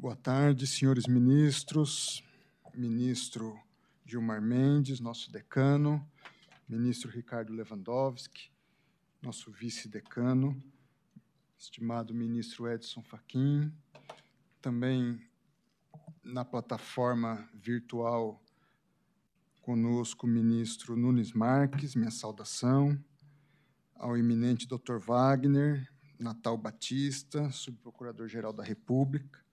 Boa tarde, senhores ministros, ministro Gilmar Mendes, nosso decano, ministro Ricardo Lewandowski, nosso vice-decano, estimado ministro Edson Fachin, também na plataforma virtual conosco o ministro Nunes Marques, minha saudação, ao eminente Dr. Wagner, Natal Batista, subprocurador-geral da República,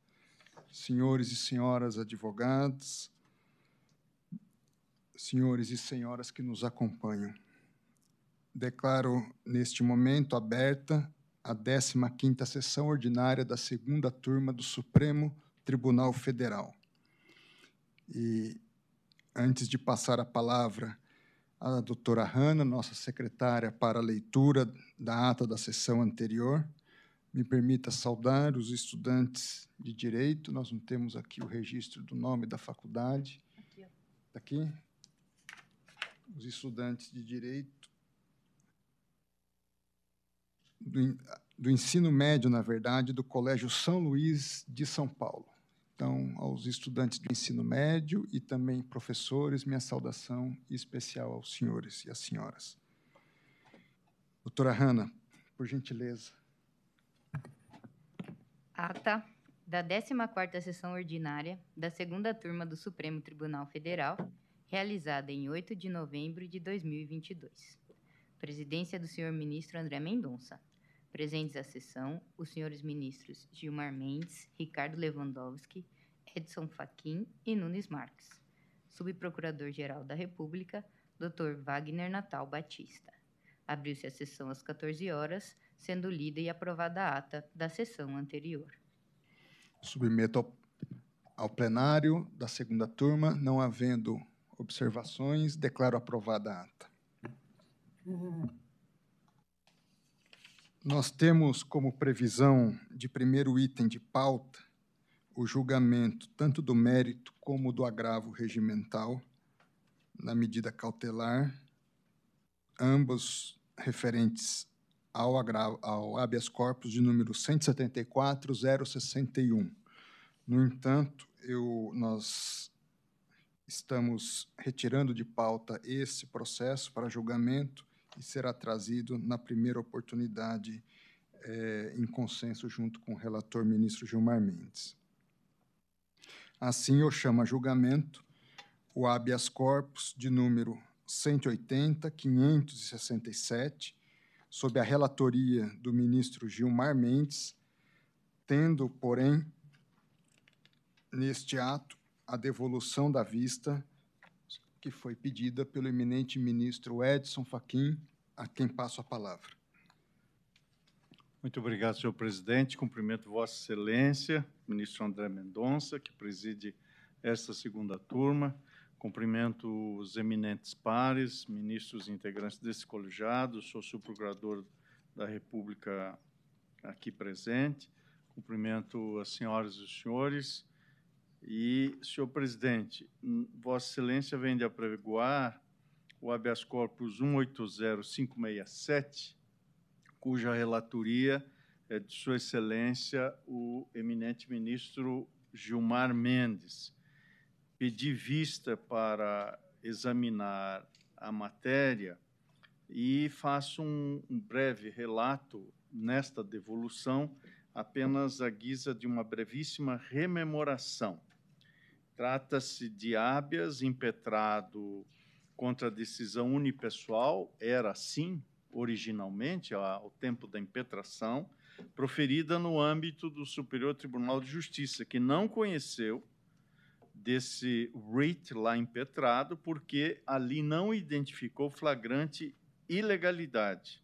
senhores e senhoras advogados, senhores e senhoras que nos acompanham. Declaro neste momento aberta a 15ª sessão ordinária da segunda turma do Supremo Tribunal Federal. E antes de passar a palavra à doutora Hanna, nossa secretária, para a leitura da ata da sessão anterior, me permita saudar os estudantes de Direito. Nós não temos aqui o registro do nome da faculdade. Aqui. Aqui. Os estudantes de Direito do, do ensino médio, na verdade, do Colégio São Luís de São Paulo. Então, aos estudantes do ensino médio e também professores, minha saudação especial aos senhores e às senhoras. Doutora Hanna, por gentileza. Ata da 14ª Sessão Ordinária da Segunda Turma do Supremo Tribunal Federal, realizada em 8 de novembro de 2022. Presidência do senhor ministro André Mendonça. Presentes à sessão, os senhores ministros Gilmar Mendes, Ricardo Lewandowski, Edson Fachin e Nunes Marques. Subprocurador-Geral da República, Dr. Wagner Natal Batista. Abriu-se a sessão às 14 horas, sendo lida e aprovada a ata da sessão anterior. Submeto ao, ao plenário da segunda turma, não havendo observações, declaro aprovada a ata. Nós temos como previsão de primeiro item de pauta o julgamento tanto do mérito como do agravo regimental na medida cautelar, ambos referentes ao, ao habeas corpus de número 174.061. No entanto, eu, nós estamos retirando de pauta esse processo para julgamento e será trazido na primeira oportunidade é, em consenso junto com o relator ministro Gilmar Mendes. Assim, eu chamo a julgamento o habeas corpus de número 180, 567, sob a relatoria do ministro Gilmar Mendes, tendo, porém, neste ato, a devolução da vista que foi pedida pelo eminente ministro Edson Fachin, a quem passo a palavra. Muito obrigado, senhor presidente. Cumprimento Vossa Excelência, ministro André Mendonça, que preside esta segunda turma. Cumprimento os eminentes pares, ministros integrantes desse colegiado, sou subprocurador da República aqui presente. Cumprimento as senhoras e os senhores. E, senhor presidente, Vossa Excelência vem de apregoar o habeas corpus 180567, cuja relatoria é de Sua Excelência o eminente ministro Gilmar Mendes pedi vista para examinar a matéria e faço um, um breve relato nesta devolução, apenas à guisa de uma brevíssima rememoração. Trata-se de habeas impetrado contra a decisão unipessoal, era assim originalmente, ao tempo da impetração, proferida no âmbito do Superior Tribunal de Justiça, que não conheceu desse writ lá impetrado, porque ali não identificou flagrante ilegalidade.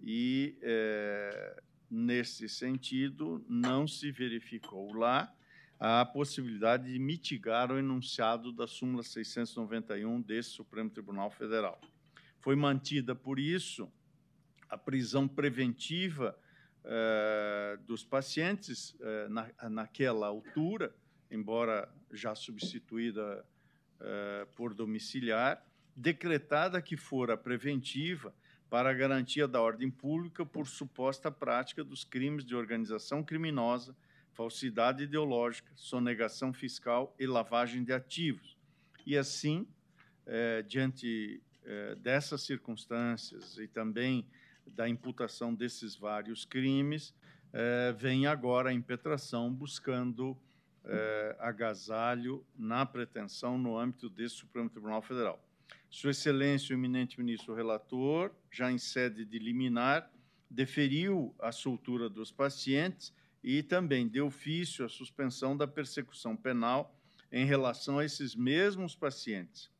E, é, nesse sentido, não se verificou lá a possibilidade de mitigar o enunciado da súmula 691 desse Supremo Tribunal Federal. Foi mantida, por isso, a prisão preventiva eh, dos pacientes eh, na, naquela altura, embora já substituída uh, por domiciliar, decretada que fora preventiva para garantia da ordem pública por suposta prática dos crimes de organização criminosa, falsidade ideológica, sonegação fiscal e lavagem de ativos. E assim, eh, diante eh, dessas circunstâncias e também da imputação desses vários crimes, eh, vem agora a impetração buscando eh, agasalho na pretensão no âmbito desse Supremo Tribunal Federal. Sua Excelência, o eminente ministro relator, já em sede de liminar, deferiu a soltura dos pacientes e também deu ofício a suspensão da persecução penal em relação a esses mesmos pacientes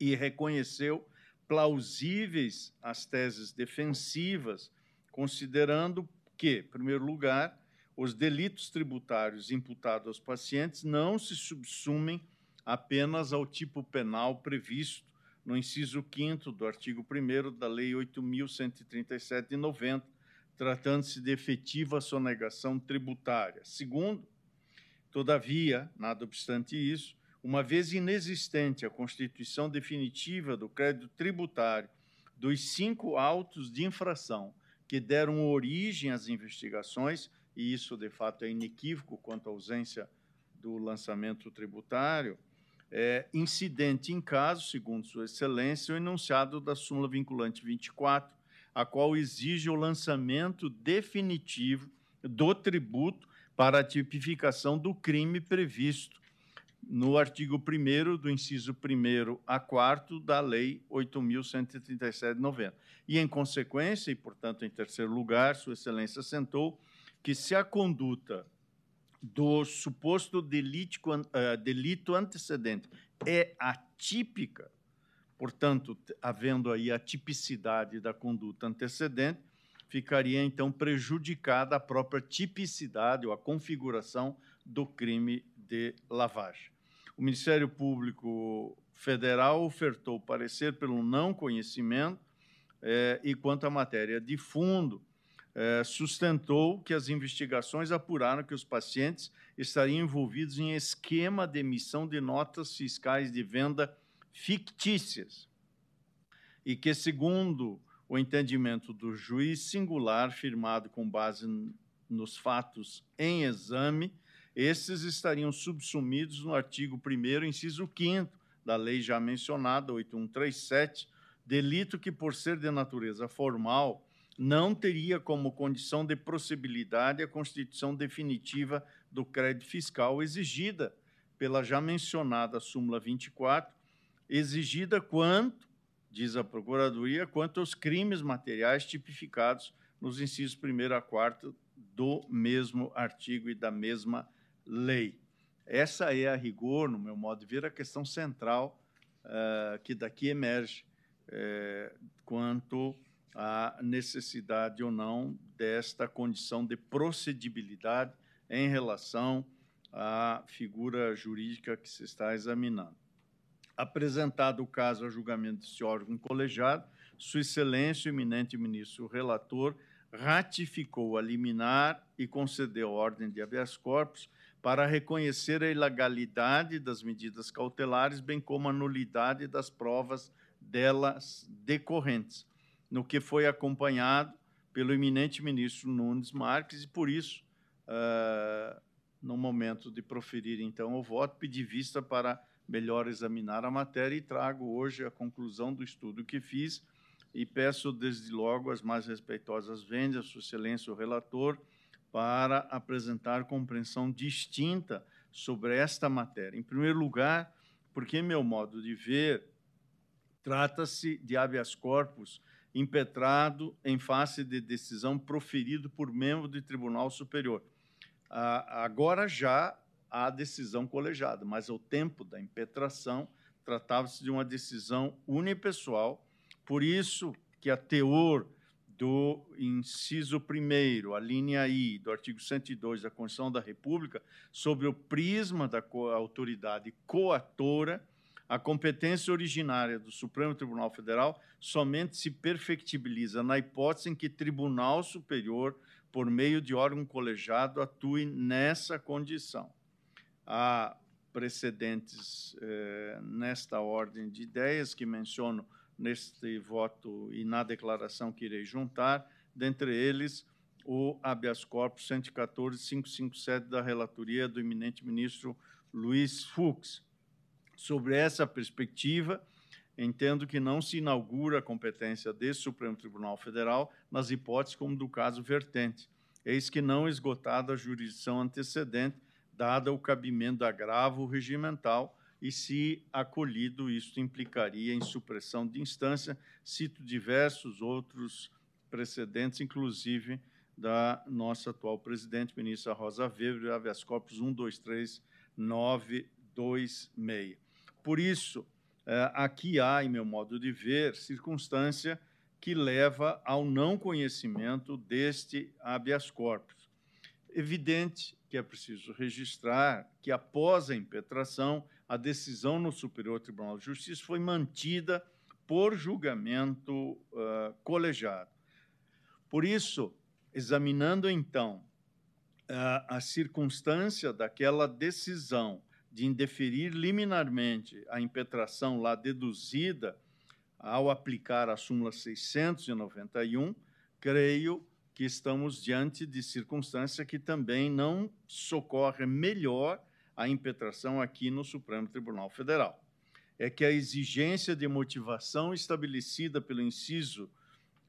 e reconheceu plausíveis as teses defensivas, considerando que, em primeiro lugar, os delitos tributários imputados aos pacientes não se subsumem apenas ao tipo penal previsto no inciso 5 do artigo 1 da Lei 8.137 de 90, tratando-se de efetiva sonegação tributária. Segundo, todavia, nada obstante isso, uma vez inexistente a constituição definitiva do crédito tributário dos cinco autos de infração que deram origem às investigações, e isso de fato é inequívoco quanto à ausência do lançamento tributário, é, incidente em caso, segundo Sua Excelência, o enunciado da súmula vinculante 24, a qual exige o lançamento definitivo do tributo para a tipificação do crime previsto no artigo 1 do inciso 1 a 4 da Lei 8.137/90. E, em consequência, e, portanto, em terceiro lugar, Sua Excelência assentou que, se a conduta do suposto uh, delito antecedente é atípica, portanto, havendo aí a tipicidade da conduta antecedente, ficaria então prejudicada a própria tipicidade ou a configuração do crime de lavagem. O Ministério Público Federal ofertou parecer pelo não conhecimento eh, e quanto à matéria de fundo, eh, sustentou que as investigações apuraram que os pacientes estariam envolvidos em esquema de emissão de notas fiscais de venda fictícias. E que, segundo o entendimento do juiz singular firmado com base nos fatos em exame, esses estariam subsumidos no artigo 1 inciso 5 da lei já mencionada, 8137, delito que, por ser de natureza formal, não teria como condição de possibilidade a constituição definitiva do crédito fiscal exigida pela já mencionada súmula 24, exigida quanto, diz a Procuradoria, quanto aos crimes materiais tipificados nos incisos 1 a 4 do mesmo artigo e da mesma lei. Essa é, a rigor, no meu modo de ver, a questão central uh, que daqui emerge uh, quanto a necessidade ou não desta condição de procedibilidade em relação à figura jurídica que se está examinando. Apresentado o caso a julgamento desse órgão colegiado, Sua Excelência, o eminente ministro relator, ratificou a liminar e concedeu ordem de habeas corpus para reconhecer a ilegalidade das medidas cautelares, bem como a nulidade das provas delas decorrentes no que foi acompanhado pelo eminente ministro Nunes Marques, e por isso, uh, no momento de proferir então o voto, pedi vista para melhor examinar a matéria e trago hoje a conclusão do estudo que fiz e peço desde logo as mais respeitosas vendas, Sua Excelência o relator, para apresentar compreensão distinta sobre esta matéria. Em primeiro lugar, porque, meu modo de ver, trata-se de habeas corpus impetrado em face de decisão proferido por membro de tribunal superior. Agora já há decisão colegiada, mas ao tempo da impetração tratava-se de uma decisão unipessoal, por isso que a teor do inciso 1 a linha I do artigo 102 da Constituição da República, sobre o prisma da autoridade coatora, a competência originária do Supremo Tribunal Federal somente se perfectibiliza na hipótese em que Tribunal Superior, por meio de órgão colegiado, atue nessa condição. Há precedentes eh, nesta ordem de ideias que menciono neste voto e na declaração que irei juntar, dentre eles o habeas corpus 114.557 da relatoria do eminente ministro Luiz Fux. Sobre essa perspectiva, entendo que não se inaugura a competência desse Supremo Tribunal Federal nas hipóteses como do caso vertente, eis que não esgotada a jurisdição antecedente, dada o cabimento agravo regimental, e se acolhido, isso implicaria em supressão de instância, cito diversos outros precedentes, inclusive da nossa atual presidente, ministra Rosa Weber, habeas corpus 123926. Por isso, é, aqui há, em meu modo de ver, circunstância que leva ao não conhecimento deste habeas corpus. Evidente que é preciso registrar que, após a impetração, a decisão no Superior Tribunal de Justiça foi mantida por julgamento uh, colegiado. Por isso, examinando então uh, a circunstância daquela decisão de indeferir liminarmente a impetração lá deduzida ao aplicar a súmula 691, creio que estamos diante de circunstância que também não socorre melhor a impetração aqui no Supremo Tribunal Federal. É que a exigência de motivação estabelecida pelo inciso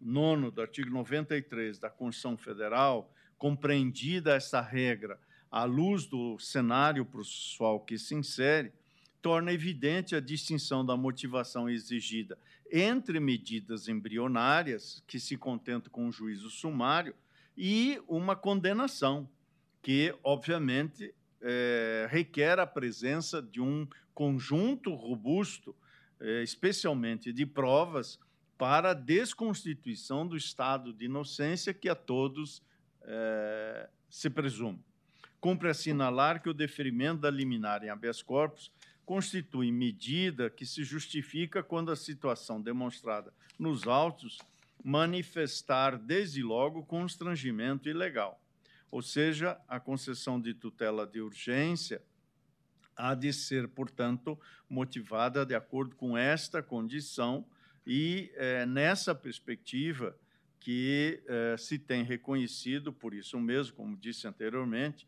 9 do artigo 93 da Constituição Federal, compreendida essa regra à luz do cenário processual que se insere, torna evidente a distinção da motivação exigida entre medidas embrionárias, que se contentam com o juízo sumário, e uma condenação, que, obviamente, é, requer a presença de um conjunto robusto, é, especialmente de provas, para a desconstituição do estado de inocência que a todos é, se presume. Cumpre assinalar que o deferimento da liminar em habeas corpus constitui medida que se justifica quando a situação demonstrada nos autos manifestar desde logo constrangimento ilegal. Ou seja, a concessão de tutela de urgência há de ser, portanto, motivada de acordo com esta condição e é, nessa perspectiva que é, se tem reconhecido, por isso mesmo, como disse anteriormente,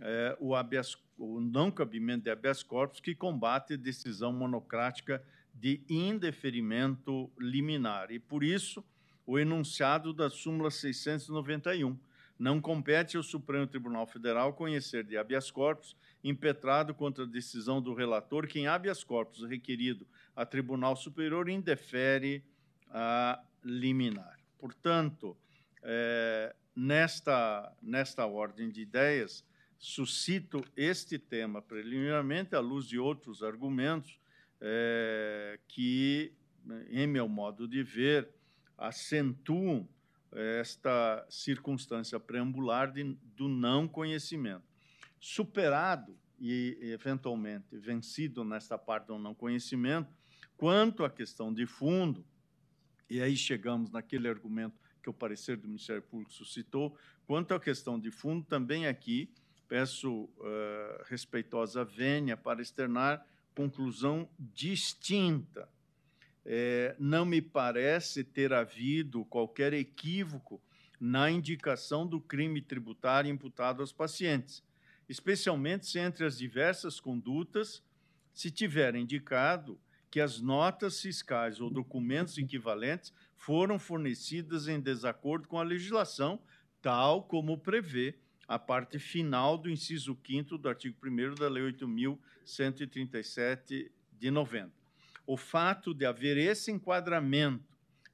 é, o, habeas, o não cabimento de habeas corpus que combate a decisão monocrática de indeferimento liminar. E, por isso, o enunciado da súmula 691 não compete ao Supremo Tribunal Federal conhecer de habeas corpus impetrado contra a decisão do relator que em habeas corpus requerido a Tribunal Superior indefere a liminar. Portanto, é, nesta, nesta ordem de ideias, suscito este tema preliminarmente à luz de outros argumentos é, que, em meu modo de ver, acentuam esta circunstância preambular de, do não conhecimento. Superado e, eventualmente, vencido nesta parte do não conhecimento, quanto à questão de fundo, e aí chegamos naquele argumento que o parecer do Ministério Público suscitou, quanto à questão de fundo, também aqui peço uh, respeitosa vênia para externar conclusão distinta. É, não me parece ter havido qualquer equívoco na indicação do crime tributário imputado aos pacientes, especialmente se entre as diversas condutas se tiver indicado que as notas fiscais ou documentos equivalentes foram fornecidas em desacordo com a legislação, tal como prevê a parte final do inciso 5 do artigo 1 da Lei 8.137 de 90. O fato de haver esse enquadramento,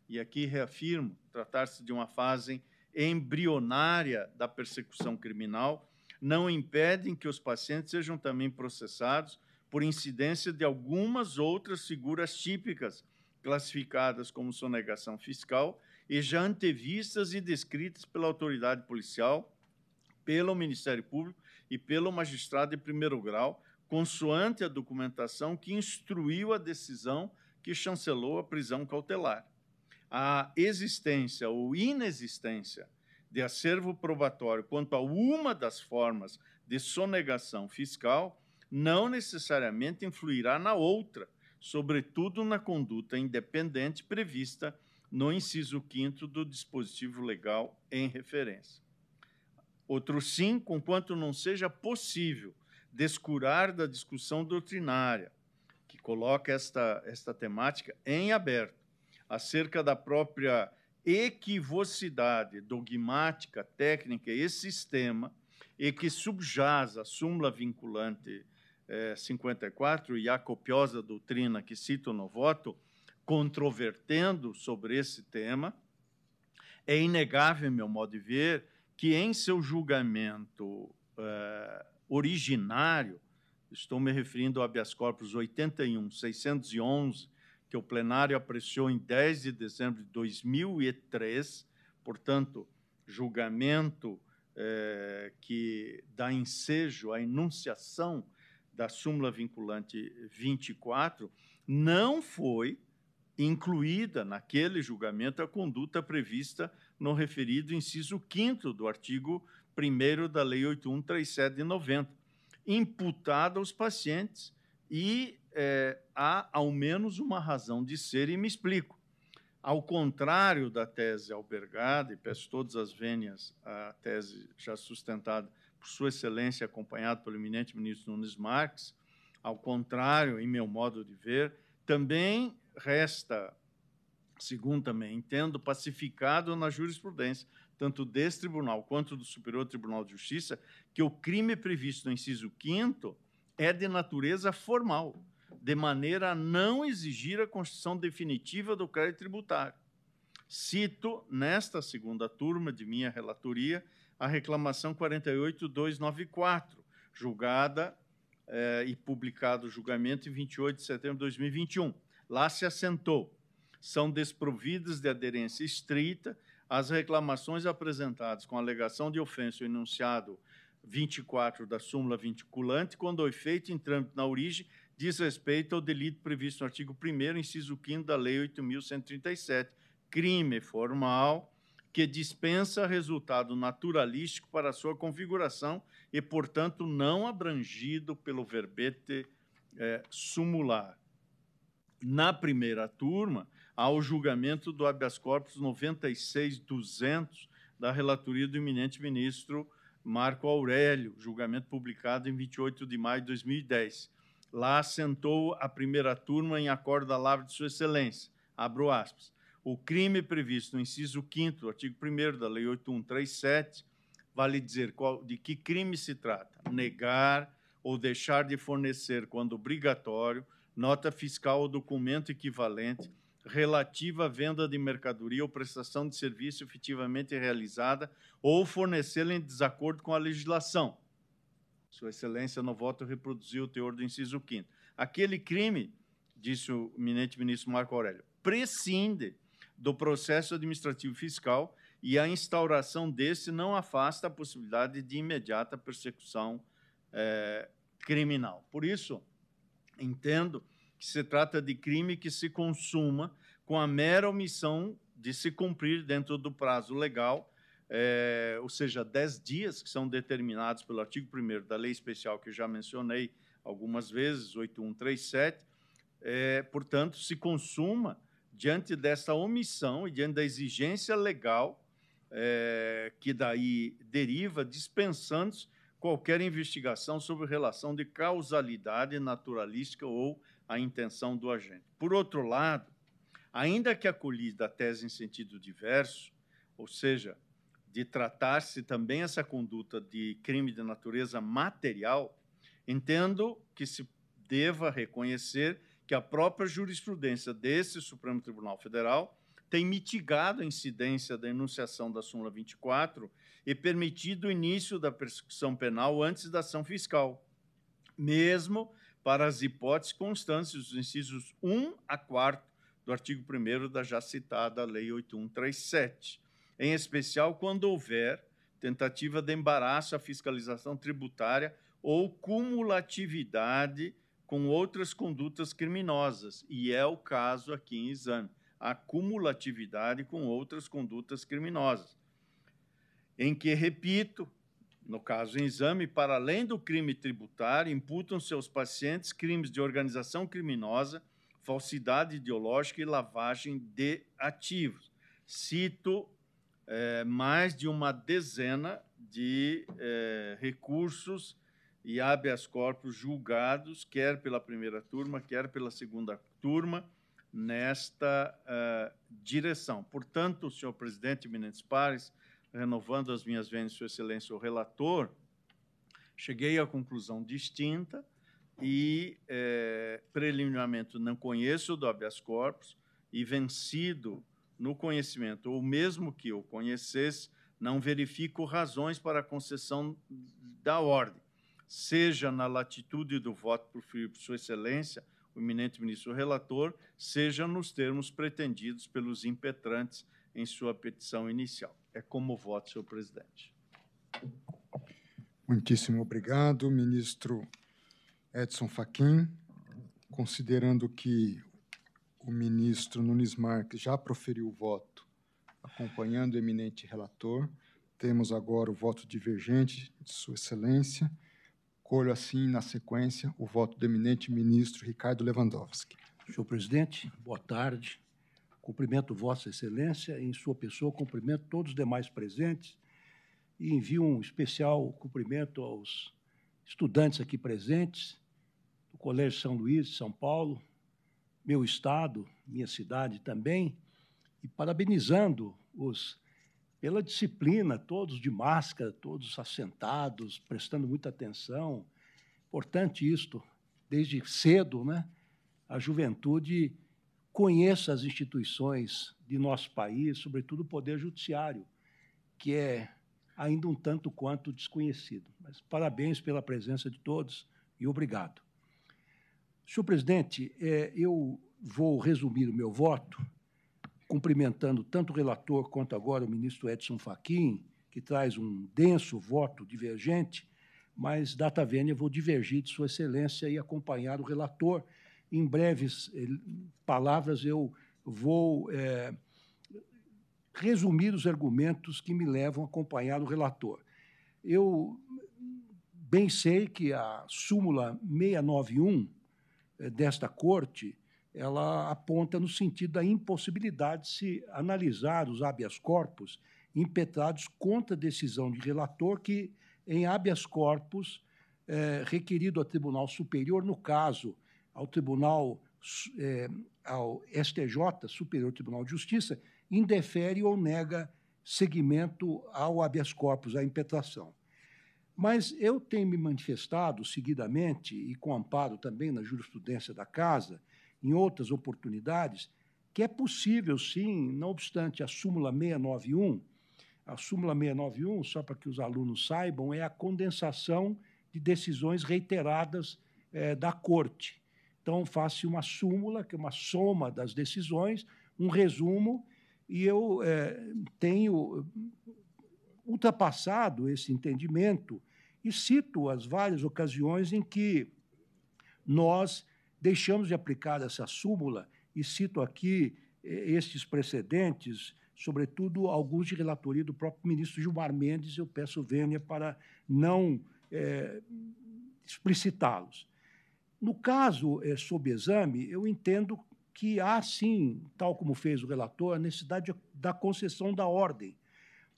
e aqui reafirmo, tratar-se de uma fase embrionária da persecução criminal, não impedem que os pacientes sejam também processados por incidência de algumas outras figuras típicas, classificadas como sonegação fiscal e já antevistas e descritas pela autoridade policial pelo Ministério Público e pelo magistrado de primeiro grau, consoante a documentação que instruiu a decisão que chancelou a prisão cautelar. A existência ou inexistência de acervo probatório quanto a uma das formas de sonegação fiscal não necessariamente influirá na outra, sobretudo na conduta independente prevista no inciso 5 do dispositivo legal em referência. Outro sim, conquanto não seja possível descurar da discussão doutrinária, que coloca esta, esta temática em aberto, acerca da própria equivocidade dogmática, técnica e sistema, e que subjaz a súmula vinculante eh, 54 e a copiosa doutrina que cito no voto, controvertendo sobre esse tema, é inegável, meu modo de ver, que em seu julgamento eh, originário, estou me referindo ao habeas corpus 81, 611, que o plenário apreciou em 10 de dezembro de 2003, portanto, julgamento eh, que dá ensejo à enunciação da súmula vinculante 24, não foi incluída naquele julgamento a conduta prevista no referido inciso 5 do artigo 1 da Lei 8137 de 90, imputada aos pacientes e é, há ao menos uma razão de ser, e me explico. Ao contrário da tese albergada, e peço todas as vênias à tese já sustentada por Sua Excelência, acompanhado pelo eminente ministro Nunes Marques, ao contrário, em meu modo de ver, também resta, segundo também entendo, pacificado na jurisprudência, tanto desse tribunal quanto do Superior Tribunal de Justiça, que o crime previsto no inciso 5 é de natureza formal, de maneira a não exigir a constituição definitiva do crédito tributário. Cito, nesta segunda turma de minha relatoria, a reclamação 48294, julgada eh, e publicado o julgamento em 28 de setembro de 2021 lá se assentou. São desprovidas de aderência estrita as reclamações apresentadas com alegação de ofensa enunciado 24 da súmula vinculante, quando o efeito em trâmite na origem diz respeito ao delito previsto no artigo 1 inciso 5 da Lei 8.137, crime formal que dispensa resultado naturalístico para sua configuração e, portanto, não abrangido pelo verbete é, sumular. Na primeira turma, ao julgamento do habeas corpus 96.200 da relatoria do eminente ministro Marco Aurélio, julgamento publicado em 28 de maio de 2010. Lá assentou a primeira turma em acordo da lavra de Sua Excelência. Abro aspas. O crime previsto no inciso 5 artigo 1 da Lei 8137, vale dizer qual, de que crime se trata: negar ou deixar de fornecer, quando obrigatório, nota fiscal ou documento equivalente relativa à venda de mercadoria ou prestação de serviço efetivamente realizada ou fornecê-la em desacordo com a legislação. Sua Excelência, no voto, reproduziu o teor do inciso 5 Aquele crime, disse o eminente ministro Marco Aurélio, prescinde do processo administrativo fiscal e a instauração desse não afasta a possibilidade de imediata persecução é, criminal. Por isso, entendo que se trata de crime que se consuma com a mera omissão de se cumprir dentro do prazo legal, é, ou seja, 10 dias que são determinados pelo artigo 1 da lei especial que eu já mencionei algumas vezes, 8137, é, portanto, se consuma diante dessa omissão e diante da exigência legal é, que daí deriva, dispensando qualquer investigação sobre relação de causalidade naturalística ou a intenção do agente. Por outro lado, ainda que acolhida a tese em sentido diverso, ou seja, de tratar-se também essa conduta de crime de natureza material, entendo que se deva reconhecer que a própria jurisprudência desse Supremo Tribunal Federal tem mitigado a incidência da enunciação da súmula 24 e permitido o início da persecução penal antes da ação fiscal, mesmo para as hipóteses constantes dos incisos 1 a 4 do artigo 1 da já citada Lei 8137, em especial quando houver tentativa de embaraço à fiscalização tributária ou cumulatividade com outras condutas criminosas, e é o caso aqui em exame, a cumulatividade com outras condutas criminosas, em que, repito, no caso em exame, para além do crime tributário, imputam seus pacientes crimes de organização criminosa, falsidade ideológica e lavagem de ativos. Cito é, mais de uma dezena de eh, recursos e habeas corpus julgados, quer pela primeira turma, quer pela segunda turma, nesta uh, direção. Portanto, senhor presidente Eminentes Pares, renovando as minhas vendas, Sua Excelência, o relator, cheguei à conclusão distinta e, eh, preliminarmente, não conheço do habeas corpus e, vencido no conhecimento, ou mesmo que eu conhecesse, não verifico razões para a concessão da ordem, seja na latitude do voto por Sua Excelência, o eminente ministro relator, seja nos termos pretendidos pelos impetrantes em sua petição inicial. É como voto, senhor presidente. Muitíssimo obrigado, ministro Edson Fachin. Considerando que o ministro Nunes Marques já proferiu o voto, acompanhando o eminente relator, temos agora o voto divergente de Sua Excelência. Colho assim, na sequência, o voto do eminente ministro Ricardo Lewandowski. Senhor presidente, boa tarde. Cumprimento Vossa Excelência, em sua pessoa, cumprimento todos os demais presentes e envio um especial cumprimento aos estudantes aqui presentes do Colégio São Luís de São Paulo, meu estado, minha cidade também, e parabenizando os pela disciplina, todos de máscara, todos assentados, prestando muita atenção. Importante isto, desde cedo, né? A juventude conheça as instituições de nosso país, sobretudo o poder judiciário, que é ainda um tanto quanto desconhecido. Mas parabéns pela presença de todos e obrigado. Senhor presidente, é, eu vou resumir o meu voto cumprimentando tanto o relator quanto agora o ministro Edson Fachin, que traz um denso voto divergente, mas, data vênia, vou divergir de Sua Excelência e acompanhar o relator. Em breves eh, palavras, eu vou é, resumir os argumentos que me levam a acompanhar o relator. Eu bem sei que a súmula 691 eh, desta Corte ela aponta no sentido da impossibilidade de se analisar os habeas corpus impetrados contra a decisão de relator que, em habeas corpus é, requerido ao Tribunal Superior, no caso, ao Tribunal, é, ao STJ, Superior Tribunal de Justiça, indefere ou nega seguimento ao habeas corpus, à impetração. Mas eu tenho me manifestado seguidamente, e com amparo também na jurisprudência da Casa, em outras oportunidades, que é possível, sim, não obstante a súmula 691, a súmula 691, só para que os alunos saibam, é a condensação de decisões reiteradas é, da Corte. Então, faço uma súmula, que é uma soma das decisões, um resumo, e eu é, tenho ultrapassado esse entendimento e cito as várias ocasiões em que nós deixamos de aplicar essa súmula e cito aqui eh, estes precedentes, sobretudo alguns de relatoria do próprio ministro Gilmar Mendes, eu peço vênia para não é, explicitá-los. No caso é, sob exame, eu entendo que há, sim, tal como fez o relator, a necessidade da concessão da ordem,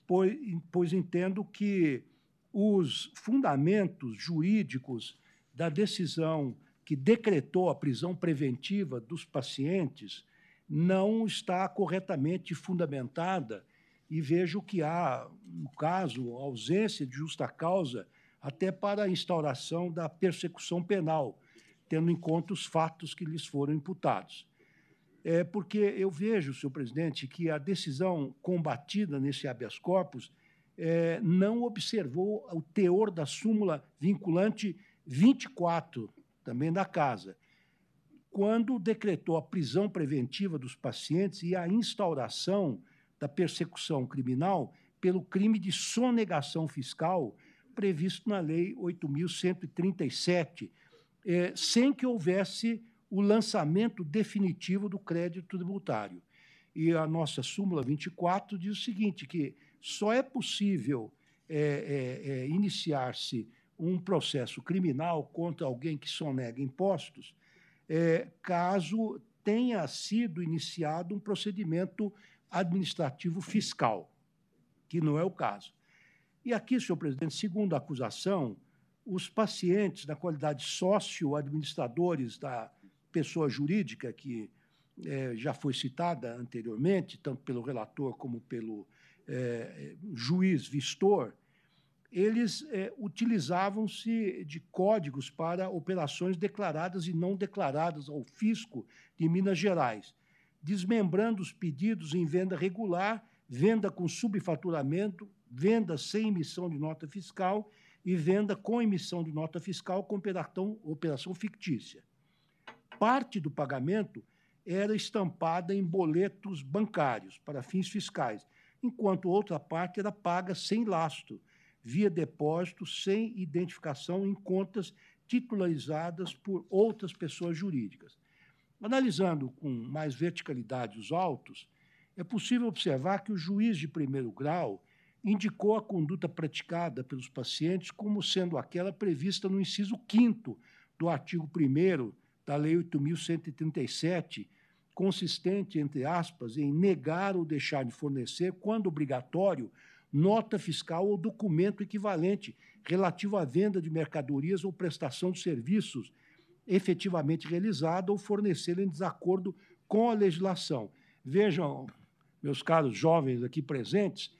pois, pois entendo que os fundamentos jurídicos da decisão que decretou a prisão preventiva dos pacientes não está corretamente fundamentada e vejo que há, no caso, ausência de justa causa até para a instauração da persecução penal, tendo em conta os fatos que lhes foram imputados. É porque eu vejo, senhor presidente, que a decisão combatida nesse habeas corpus é, não observou o teor da súmula vinculante 24, também da Casa, quando decretou a prisão preventiva dos pacientes e a instauração da persecução criminal pelo crime de sonegação fiscal previsto na Lei 8.137, é, sem que houvesse o lançamento definitivo do crédito tributário. E a nossa súmula 24 diz o seguinte, que só é possível é, é, iniciar-se um processo criminal contra alguém que sonega impostos, caso tenha sido iniciado um procedimento administrativo fiscal, que não é o caso. E aqui, senhor presidente, segundo a acusação, os pacientes, na qualidade sócio-administradores da pessoa jurídica, que é, já foi citada anteriormente, tanto pelo relator como pelo é, juiz vistor, eles é, utilizavam-se de códigos para operações declaradas e não declaradas ao fisco de Minas Gerais, desmembrando os pedidos em venda regular, venda com subfaturamento, venda sem emissão de nota fiscal e venda com emissão de nota fiscal com operação, operação fictícia. Parte do pagamento era estampada em boletos bancários para fins fiscais, enquanto outra parte era paga sem lastro, via depósito sem identificação em contas titularizadas por outras pessoas jurídicas. Analisando com mais verticalidade os autos, é possível observar que o juiz de primeiro grau indicou a conduta praticada pelos pacientes como sendo aquela prevista no inciso 5 do artigo 1 da Lei 8.137, consistente, entre aspas, em negar ou deixar de fornecer, quando obrigatório, nota fiscal ou documento equivalente relativo à venda de mercadorias ou prestação de serviços efetivamente realizada ou fornecê-la em desacordo com a legislação. Vejam, meus caros jovens aqui presentes,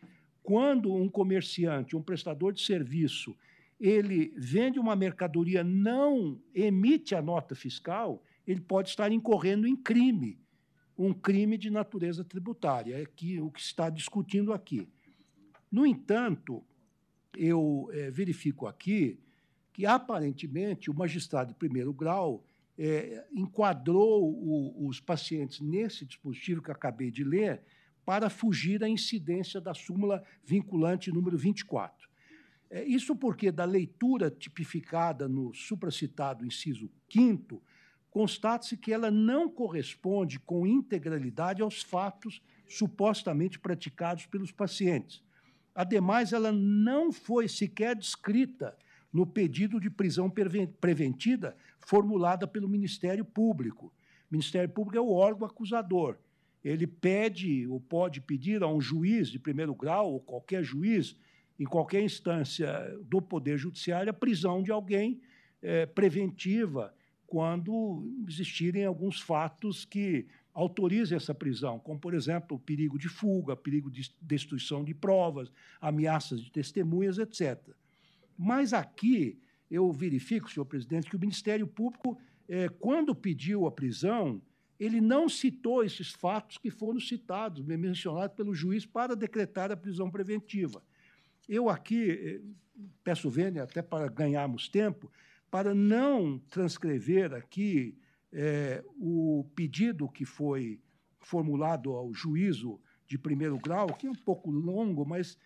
quando um comerciante, um prestador de serviço, ele vende uma mercadoria, não emite a nota fiscal, ele pode estar incorrendo em crime, um crime de natureza tributária, é que, o que está discutindo aqui. No entanto, eu é, verifico aqui que, aparentemente, o magistrado de primeiro grau é, enquadrou o, os pacientes nesse dispositivo que acabei de ler para fugir da incidência da súmula vinculante número 24. É, isso porque, da leitura tipificada no supracitado inciso 5, constata-se que ela não corresponde com integralidade aos fatos supostamente praticados pelos pacientes. Ademais, ela não foi sequer descrita no pedido de prisão preventiva formulada pelo Ministério Público. O Ministério Público é o órgão acusador. Ele pede ou pode pedir a um juiz de primeiro grau, ou qualquer juiz, em qualquer instância do Poder Judiciário, a prisão de alguém é, preventiva quando existirem alguns fatos que autorize essa prisão, como, por exemplo, o perigo de fuga, perigo de destruição de provas, ameaças de testemunhas, etc. Mas aqui eu verifico, senhor presidente, que o Ministério Público, eh, quando pediu a prisão, ele não citou esses fatos que foram citados, mencionados pelo juiz para decretar a prisão preventiva. Eu aqui eh, peço vênia, até para ganharmos tempo, para não transcrever aqui é, o pedido que foi formulado ao juízo de primeiro grau, que é um pouco longo, mas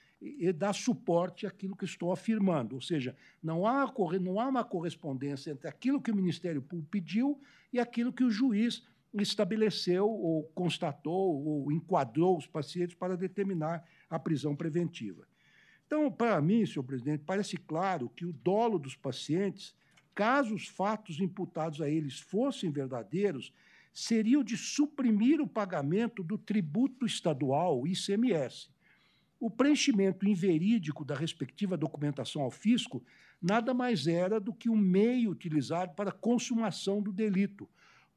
dá suporte àquilo que estou afirmando. Ou seja, não há, não há uma correspondência entre aquilo que o Ministério Público pediu e aquilo que o juiz estabeleceu ou constatou ou enquadrou os pacientes para determinar a prisão preventiva. Então, para mim, senhor presidente, parece claro que o dolo dos pacientes caso os fatos imputados a eles fossem verdadeiros, seria o de suprimir o pagamento do tributo estadual, ICMS. O preenchimento inverídico da respectiva documentação ao fisco nada mais era do que um meio utilizado para a consumação do delito,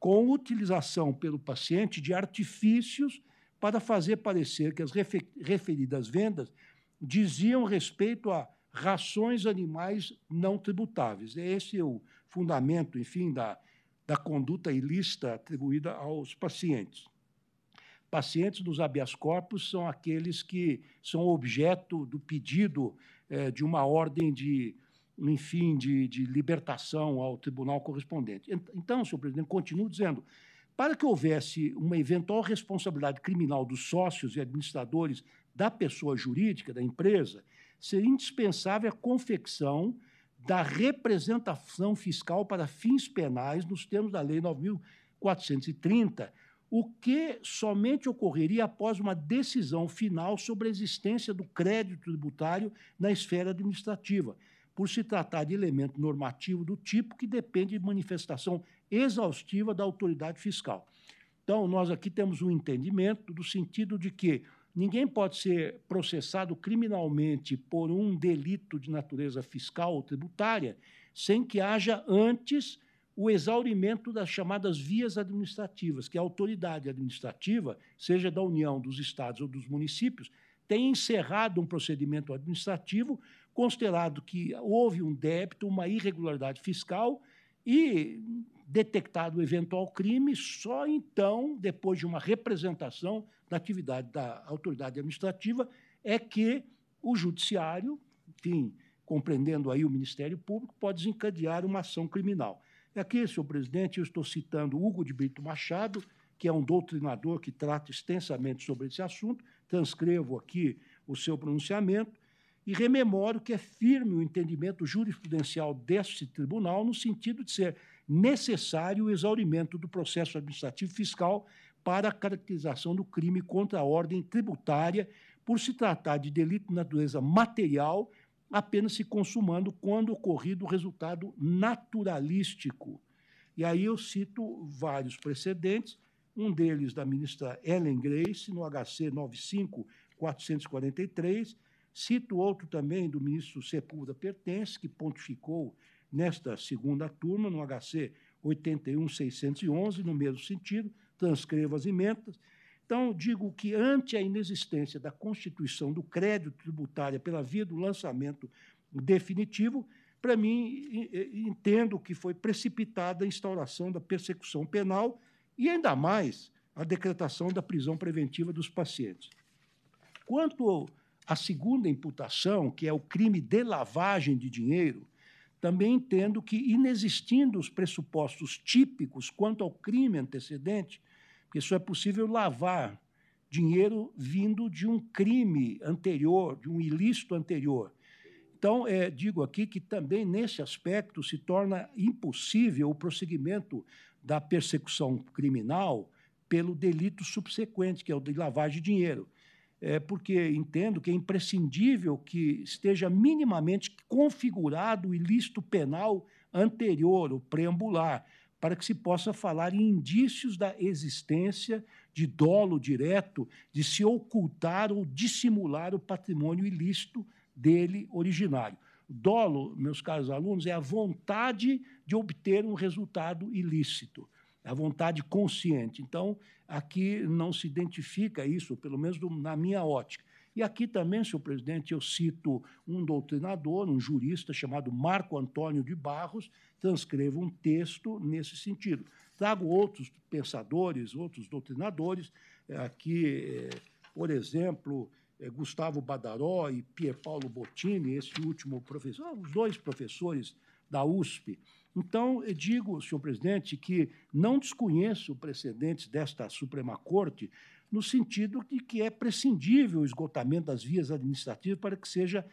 com utilização pelo paciente de artifícios para fazer parecer que as referidas vendas diziam respeito a rações animais não tributáveis. Esse é o fundamento, enfim, da, da conduta ilícita atribuída aos pacientes. Pacientes dos habeas corpus são aqueles que são objeto do pedido é, de uma ordem de, enfim, de, de libertação ao tribunal correspondente. Então, senhor presidente, continuo dizendo, para que houvesse uma eventual responsabilidade criminal dos sócios e administradores da pessoa jurídica, da empresa, seria indispensável a confecção da representação fiscal para fins penais nos termos da Lei 9.430, o que somente ocorreria após uma decisão final sobre a existência do crédito tributário na esfera administrativa, por se tratar de elemento normativo do tipo que depende de manifestação exaustiva da autoridade fiscal. Então, nós aqui temos um entendimento do sentido de que ninguém pode ser processado criminalmente por um delito de natureza fiscal ou tributária sem que haja antes o exaurimento das chamadas vias administrativas, que a autoridade administrativa, seja da União, dos estados ou dos municípios, tem encerrado um procedimento administrativo considerado que houve um débito, uma irregularidade fiscal e detectado o eventual crime, só então, depois de uma representação da atividade da autoridade administrativa, é que o judiciário, enfim, compreendendo aí o Ministério Público, pode desencadear uma ação criminal. E aqui, senhor presidente, eu estou citando Hugo de Brito Machado, que é um doutrinador que trata extensamente sobre esse assunto, transcrevo aqui o seu pronunciamento, e rememoro que é firme o entendimento jurisprudencial deste tribunal no sentido de ser necessário o exaurimento do processo administrativo fiscal para a caracterização do crime contra a ordem tributária, por se tratar de delito de natureza material, apenas se consumando quando ocorrido o resultado naturalístico. E aí eu cito vários precedentes, um deles da ministra Ellen Grace, no HC 95443, Cito outro também do ministro Sepúlveda Pertence, que pontificou nesta segunda turma, no HC 81611, no mesmo sentido, transcrevo as emendas. Então, digo que, ante a inexistência da constituição do crédito tributário pela via do lançamento definitivo, para mim, entendo que foi precipitada a instauração da persecução penal e, ainda mais, a decretação da prisão preventiva dos pacientes. Quanto a segunda imputação, que é o crime de lavagem de dinheiro, também entendo que, inexistindo os pressupostos típicos quanto ao crime antecedente, porque só é possível lavar dinheiro vindo de um crime anterior, de um ilícito anterior. Então, é, digo aqui que também, nesse aspecto, se torna impossível o prosseguimento da persecução criminal pelo delito subsequente, que é o de lavagem de dinheiro é, porque entendo que é imprescindível que esteja minimamente configurado o ilícito penal anterior, o preambular, para que se possa falar em indícios da existência de dolo direto, de se ocultar ou dissimular o patrimônio ilícito dele originário. Dolo, meus caros alunos, é a vontade de obter um resultado ilícito a vontade consciente. Então, aqui não se identifica isso, pelo menos na minha ótica. E aqui também, senhor presidente, eu cito um doutrinador, um jurista chamado Marco Antônio de Barros, transcrevo um texto nesse sentido. Trago outros pensadores, outros doutrinadores, eh, aqui, eh, por exemplo, eh, Gustavo Badaró e Pier Paulo Bottini, esse último professor, os dois professores da USP, então, eu digo, senhor presidente, que não desconheço precedentes desta Suprema Corte no sentido de que é prescindível o esgotamento das vias administrativas para que seja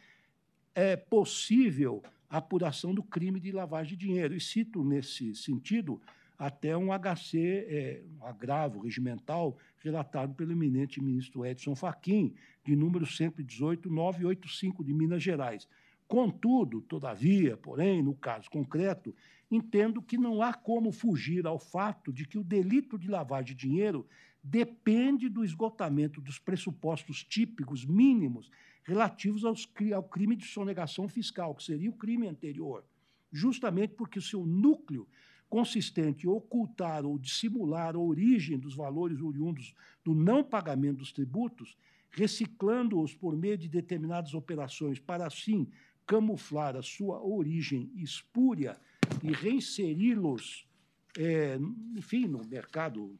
é, possível a apuração do crime de lavagem de dinheiro. E cito, nesse sentido, até um HC, é, um agravo regimental, relatado pelo eminente ministro Edson Fachin, de número 118.985 de Minas Gerais Contudo, todavia, porém, no caso concreto, entendo que não há como fugir ao fato de que o delito de lavagem de dinheiro depende do esgotamento dos pressupostos típicos mínimos relativos aos, ao crime de sonegação fiscal, que seria o crime anterior, justamente porque o seu núcleo consistente em ocultar ou dissimular a origem dos valores oriundos do não pagamento dos tributos, reciclando-os por meio de determinadas operações para assim camuflar a sua origem espúria e reinseri-los, é, enfim, no mercado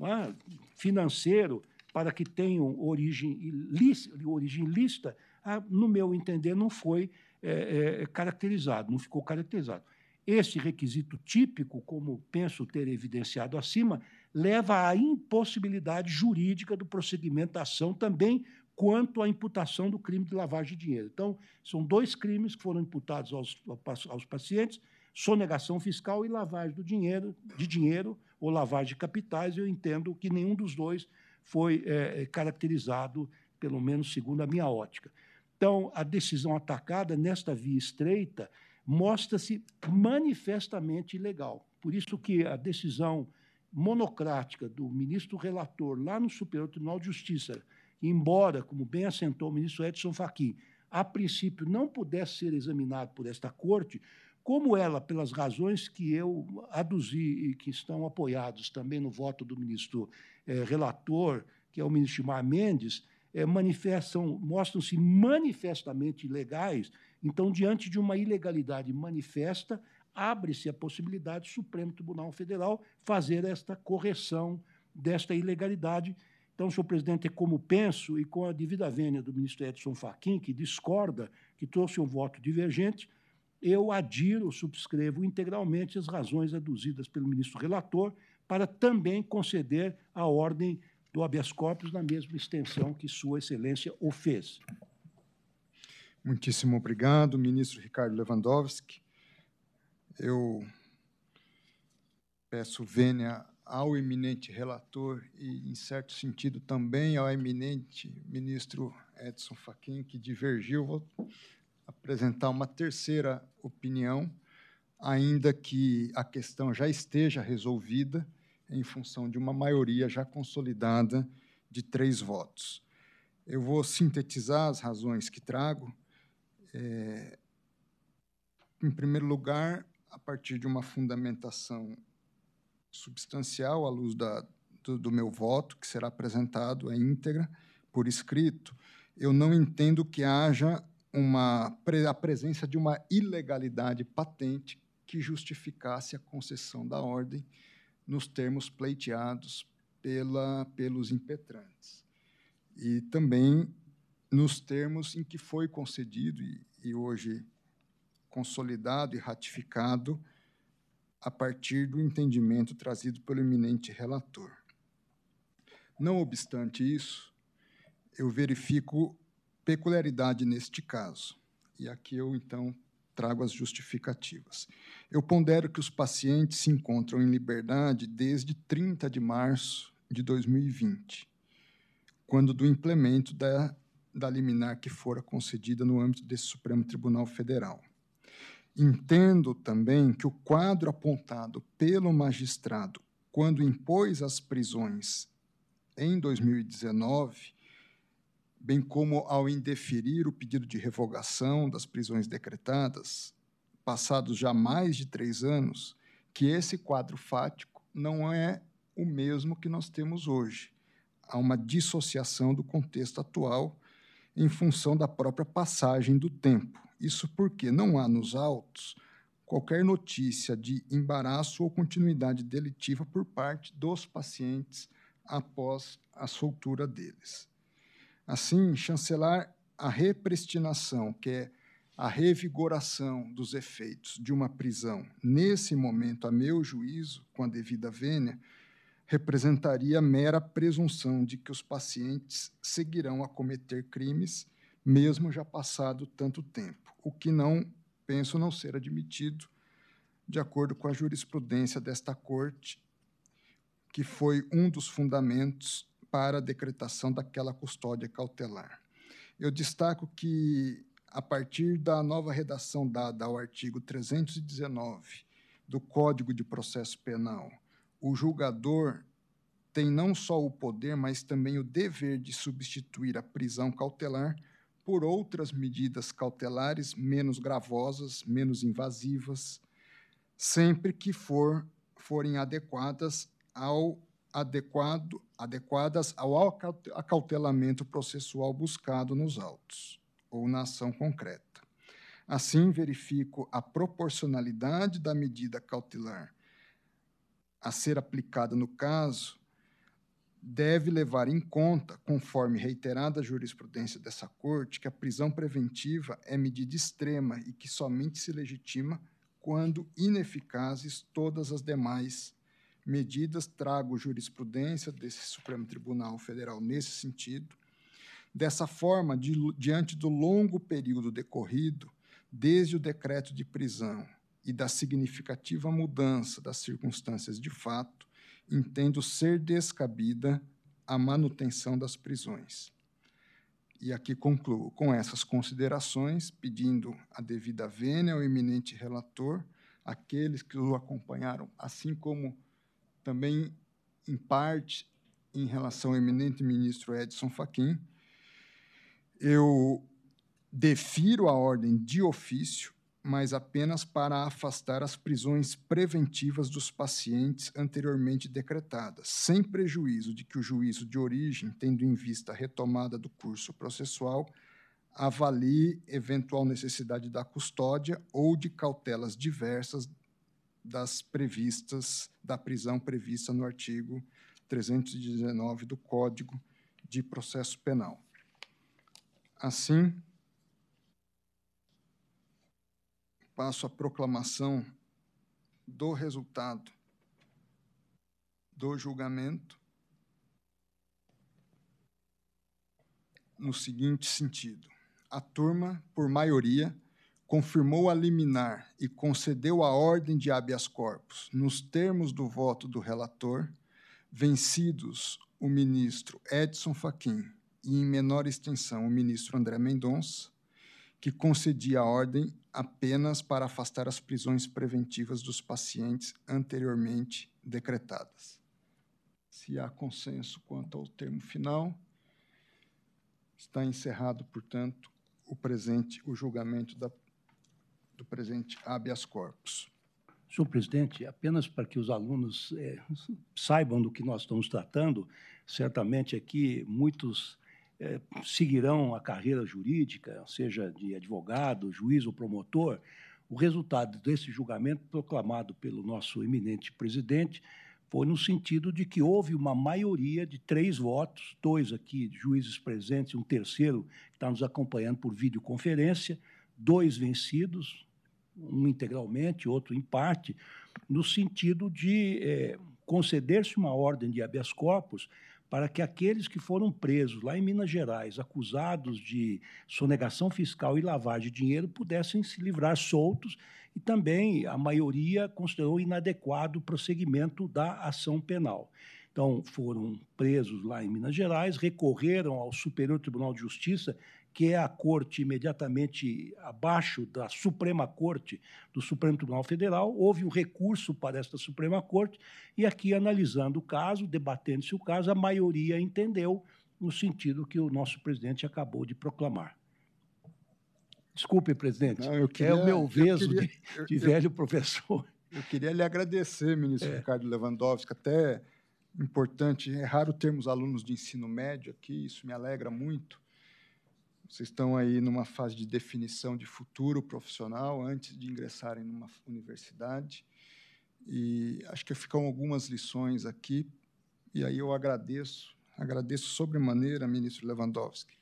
é, financeiro para que tenham origem ilícita, origem lícita, no meu entender, não foi é, é, caracterizado, não ficou caracterizado. Esse requisito típico, como penso ter evidenciado acima, leva à impossibilidade jurídica do prosseguimento da ação também quanto à imputação do crime de lavagem de dinheiro. Então, são dois crimes que foram imputados aos, aos pacientes, sonegação fiscal e lavagem do dinheiro, de dinheiro ou lavagem de capitais. Eu entendo que nenhum dos dois foi é, caracterizado, pelo menos segundo a minha ótica. Então, a decisão atacada nesta via estreita mostra-se manifestamente ilegal. Por isso que a decisão monocrática do ministro relator lá no Superior Tribunal de Justiça, embora, como bem assentou o ministro Edson Fachin, a princípio não pudesse ser examinado por esta corte, como ela, pelas razões que eu aduzi e que estão apoiados também no voto do ministro eh, relator, que é o ministro Mar Mendes, eh, manifestam, mostram-se manifestamente ilegais. Então, diante de uma ilegalidade manifesta, abre-se a possibilidade do Supremo Tribunal Federal fazer esta correção desta ilegalidade. Então, senhor presidente, é como penso, e com a devida vênia do ministro Edson Fachin, que discorda, que trouxe um voto divergente, eu adiro, subscrevo integralmente as razões aduzidas pelo ministro relator para também conceder a ordem do habeas corpus na mesma extensão que Sua Excelência o fez. Muitíssimo obrigado, ministro Ricardo Lewandowski. Eu peço vênia ao eminente relator e, em certo sentido, também ao eminente ministro Edson Fachin, que divergiu. Vou apresentar uma terceira opinião, ainda que a questão já esteja resolvida em função de uma maioria já consolidada de três votos. Eu vou sintetizar as razões que trago. É, em primeiro lugar, a partir de uma fundamentação substancial à luz da, do, do meu voto, que será apresentado em íntegra, por escrito, eu não entendo que haja uma, a presença de uma ilegalidade patente que justificasse a concessão da ordem nos termos pleiteados pela, pelos impetrantes. E também nos termos em que foi concedido e, e hoje consolidado e ratificado a partir do entendimento trazido pelo eminente relator. Não obstante isso, eu verifico peculiaridade neste caso, e aqui eu, então, trago as justificativas. Eu pondero que os pacientes se encontram em liberdade desde 30 de março de 2020, quando do implemento da, da liminar que fora concedida no âmbito desse Supremo Tribunal Federal. Entendo também que o quadro apontado pelo magistrado quando impôs as prisões em 2019 bem como ao indeferir o pedido de revogação das prisões decretadas, passados já mais de três anos, que esse quadro fático não é o mesmo que nós temos hoje. Há uma dissociação do contexto atual em função da própria passagem do tempo. Isso porque não há nos autos qualquer notícia de embaraço ou continuidade delitiva por parte dos pacientes após a soltura deles. Assim, chancelar a repristinação, que é a revigoração dos efeitos de uma prisão, nesse momento, a meu juízo, com a devida vênia, representaria mera presunção de que os pacientes seguirão a cometer crimes, mesmo já passado tanto tempo, o que não penso não ser admitido, de acordo com a jurisprudência desta Corte, que foi um dos fundamentos para a decretação daquela custódia cautelar. Eu destaco que, a partir da nova redação dada ao artigo 319 do Código de Processo Penal, o julgador tem não só o poder, mas também o dever de substituir a prisão cautelar por outras medidas cautelares menos gravosas, menos invasivas, sempre que for, forem adequadas ao adequado, adequadas ao acautelamento processual buscado nos autos ou na ação concreta. Assim, verifico a proporcionalidade da medida cautelar a ser aplicada no caso deve levar em conta, conforme reiterada jurisprudência dessa Corte, que a prisão preventiva é medida extrema e que somente se legitima quando ineficazes todas as demais medidas, trago jurisprudência desse Supremo Tribunal Federal nesse sentido. Dessa forma, de, diante do longo período decorrido, desde o decreto de prisão e da significativa mudança das circunstâncias de fato, entendo ser descabida a manutenção das prisões. E aqui concluo com essas considerações, pedindo a devida vênia ao eminente relator, aqueles que o acompanharam, assim como também, em parte, em relação ao eminente ministro Edson Fachin. Eu defiro a ordem de ofício, mas apenas para afastar as prisões preventivas dos pacientes anteriormente decretadas, sem prejuízo de que o juízo de origem, tendo em vista a retomada do curso processual, avalie eventual necessidade da custódia ou de cautelas diversas das previstas da prisão prevista no artigo 319 do Código de Processo Penal. Assim, passo a proclamação do resultado do julgamento no seguinte sentido: a turma, por maioria, confirmou a liminar e concedeu a ordem de habeas corpus. Nos termos do voto do relator, vencidos o ministro Edson Fachin e, em menor extensão, o ministro André Mendonça, que concedia a ordem apenas para afastar as prisões preventivas dos pacientes anteriormente decretadas. Se há consenso quanto ao termo final, está encerrado, portanto, o presente, o julgamento da, do presente habeas corpus. Senhor presidente, apenas para que os alunos é, saibam do que nós estamos tratando, certamente aqui muitos é, seguirão a carreira jurídica, seja de advogado, juiz ou promotor, o resultado desse julgamento proclamado pelo nosso eminente presidente foi no sentido de que houve uma maioria de três votos, dois aqui juízes presentes, um terceiro que está nos acompanhando por videoconferência, dois vencidos, um integralmente, outro em parte, no sentido de é, conceder-se uma ordem de habeas corpus para que aqueles que foram presos lá em Minas Gerais, acusados de sonegação fiscal e lavagem de dinheiro, pudessem se livrar soltos e também a maioria considerou inadequado o prosseguimento da ação penal. Então, foram presos lá em Minas Gerais, recorreram ao Superior Tribunal de Justiça que é a corte imediatamente abaixo da Suprema Corte do Supremo Tribunal Federal. Houve um recurso para esta Suprema Corte e aqui, analisando o caso, debatendo-se o caso, a maioria entendeu no sentido que o nosso presidente acabou de proclamar. Desculpe, presidente. Não, queria, é o meu veso queria, de, de eu, velho professor. Eu queria lhe agradecer, ministro é. Ricardo Lewandowski, até importante, é raro termos alunos de ensino médio aqui, isso me alegra muito. Vocês estão aí numa fase de definição de futuro profissional antes de ingressarem numa universidade. E acho que ficam algumas lições aqui, e aí eu agradeço, agradeço sobremaneira, ministro Lewandowski.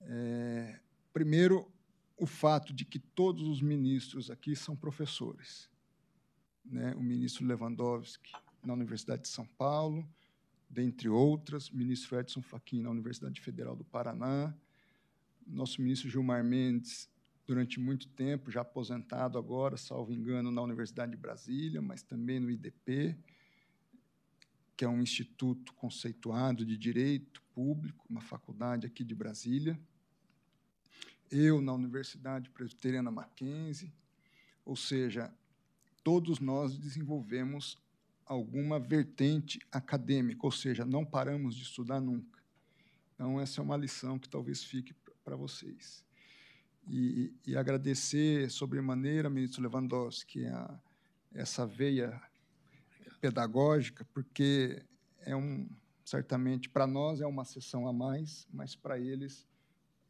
É, primeiro, o fato de que todos os ministros aqui são professores. Né? O ministro Lewandowski, na Universidade de São Paulo, dentre outras, ministro Edson Fachin, na Universidade Federal do Paraná, nosso ministro Gilmar Mendes, durante muito tempo, já aposentado agora, salvo engano, na Universidade de Brasília, mas também no IDP, que é um instituto conceituado de direito público, uma faculdade aqui de Brasília. Eu, na Universidade Presbiteriana Mackenzie, ou seja, todos nós desenvolvemos alguma vertente acadêmica, ou seja, não paramos de estudar nunca. Então, essa é uma lição que talvez fique para vocês. E, e, agradecer sobremaneira, ministro Lewandowski, a, essa veia pedagógica, porque é um certamente para nós é uma sessão a mais, mas para eles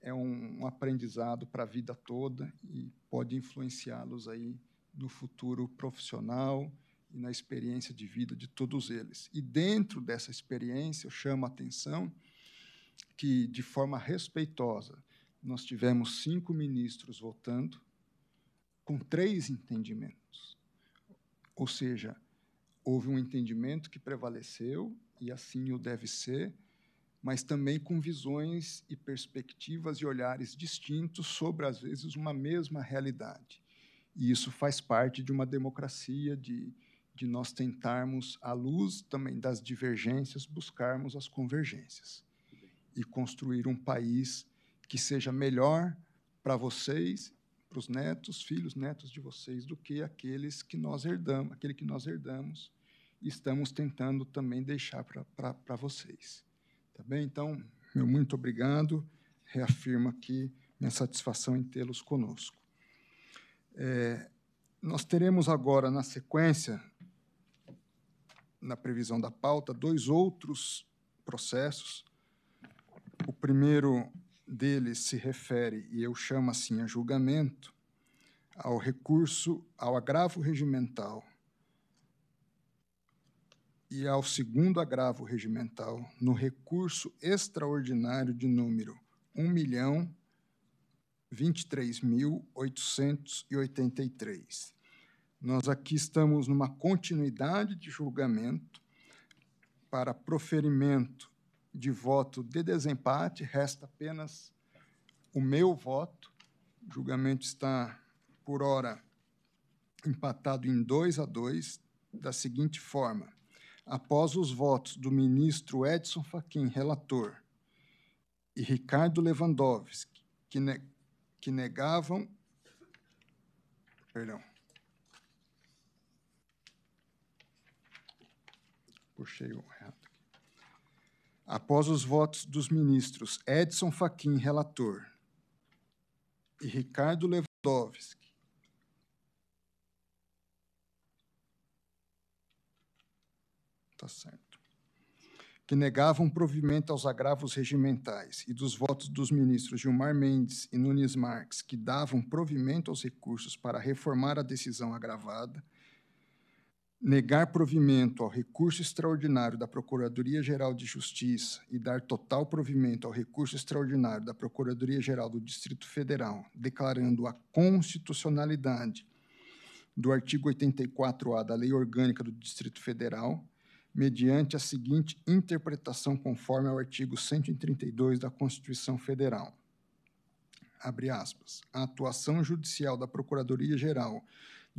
é um, um aprendizado para a vida toda e pode influenciá-los aí no futuro profissional e na experiência de vida de todos eles. E dentro dessa experiência, eu chamo a atenção que, de forma respeitosa, nós tivemos cinco ministros votando com três entendimentos. Ou seja, houve um entendimento que prevaleceu, e assim o deve ser, mas também com visões e perspectivas e olhares distintos sobre, às vezes, uma mesma realidade. E isso faz parte de uma democracia, de, de nós tentarmos, à luz também das divergências, buscarmos as convergências e construir um país que seja melhor para vocês, para os netos, filhos, netos de vocês, do que aqueles que nós herdamos, aquele que nós herdamos estamos tentando também deixar para vocês. Tá bem? Então, meu muito obrigado. Reafirmo aqui minha satisfação em tê-los conosco. É, nós teremos agora, na sequência, na previsão da pauta, dois outros processos. O primeiro deles se refere, e eu chamo assim a julgamento, ao recurso ao agravo regimental e ao segundo agravo regimental no recurso extraordinário de número 1 milhão 23.883. Nós aqui estamos numa continuidade de julgamento para proferimento de voto de desempate, resta apenas o meu voto. O julgamento está, por hora, empatado em 2 a 2, da seguinte forma: após os votos do ministro Edson Fachin, relator, e Ricardo Lewandowski, que, ne que negavam. Perdão. Puxei o errado. Após os votos dos ministros Edson Fachin, relator, e Ricardo Lewandowski, tá certo. Que negavam provimento aos agravos regimentais, e dos votos dos ministros Gilmar Mendes e Nunes Marques, que davam provimento aos recursos para reformar a decisão agravada, negar provimento ao recurso extraordinário da Procuradoria-Geral de Justiça e dar total provimento ao recurso extraordinário da Procuradoria-Geral do Distrito Federal, declarando a constitucionalidade do artigo 84-A da Lei Orgânica do Distrito Federal, mediante a seguinte interpretação conforme ao artigo 132 da Constituição Federal. Abre aspas. A atuação judicial da Procuradoria-Geral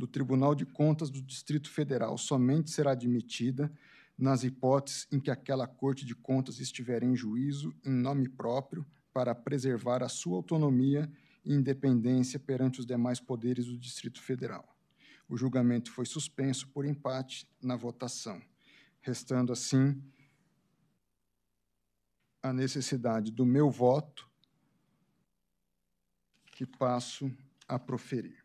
do Tribunal de Contas do Distrito Federal somente será admitida nas hipóteses em que aquela Corte de Contas estiver em juízo em nome próprio para preservar a sua autonomia e independência perante os demais poderes do Distrito Federal. O julgamento foi suspenso por empate na votação restando assim a necessidade do meu voto, que passo a proferir.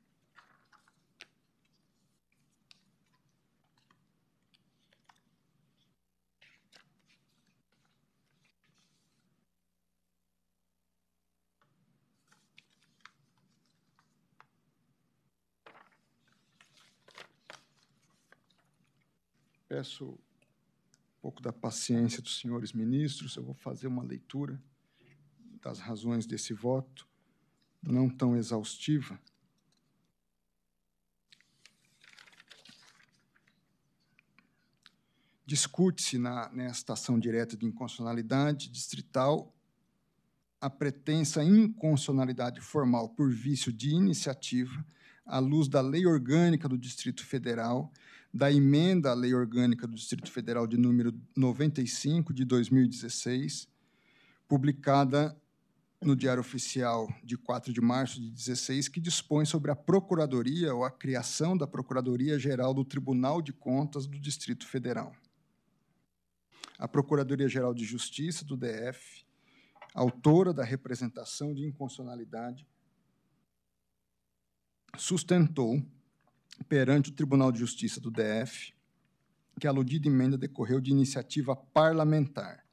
Peço pouco da paciência dos senhores ministros, eu vou fazer uma leitura das razões desse voto, não tão exaustiva. Discute-se nesta ação direta de inconstitucionalidade distrital a pretensa inconstitucionalidade formal por vício de iniciativa à luz da lei orgânica do Distrito Federal da emenda à Lei Orgânica do Distrito Federal de número 95 de 2016, publicada no Diário Oficial de 4 de março de 16, que dispõe sobre a procuradoria ou a criação da Procuradoria-Geral do Tribunal de Contas do Distrito Federal. A Procuradoria-Geral de Justiça do DF, autora da representação de inconstitucionalidade, sustentou perante o Tribunal de Justiça do DF que a aludida emenda decorreu de iniciativa parlamentar,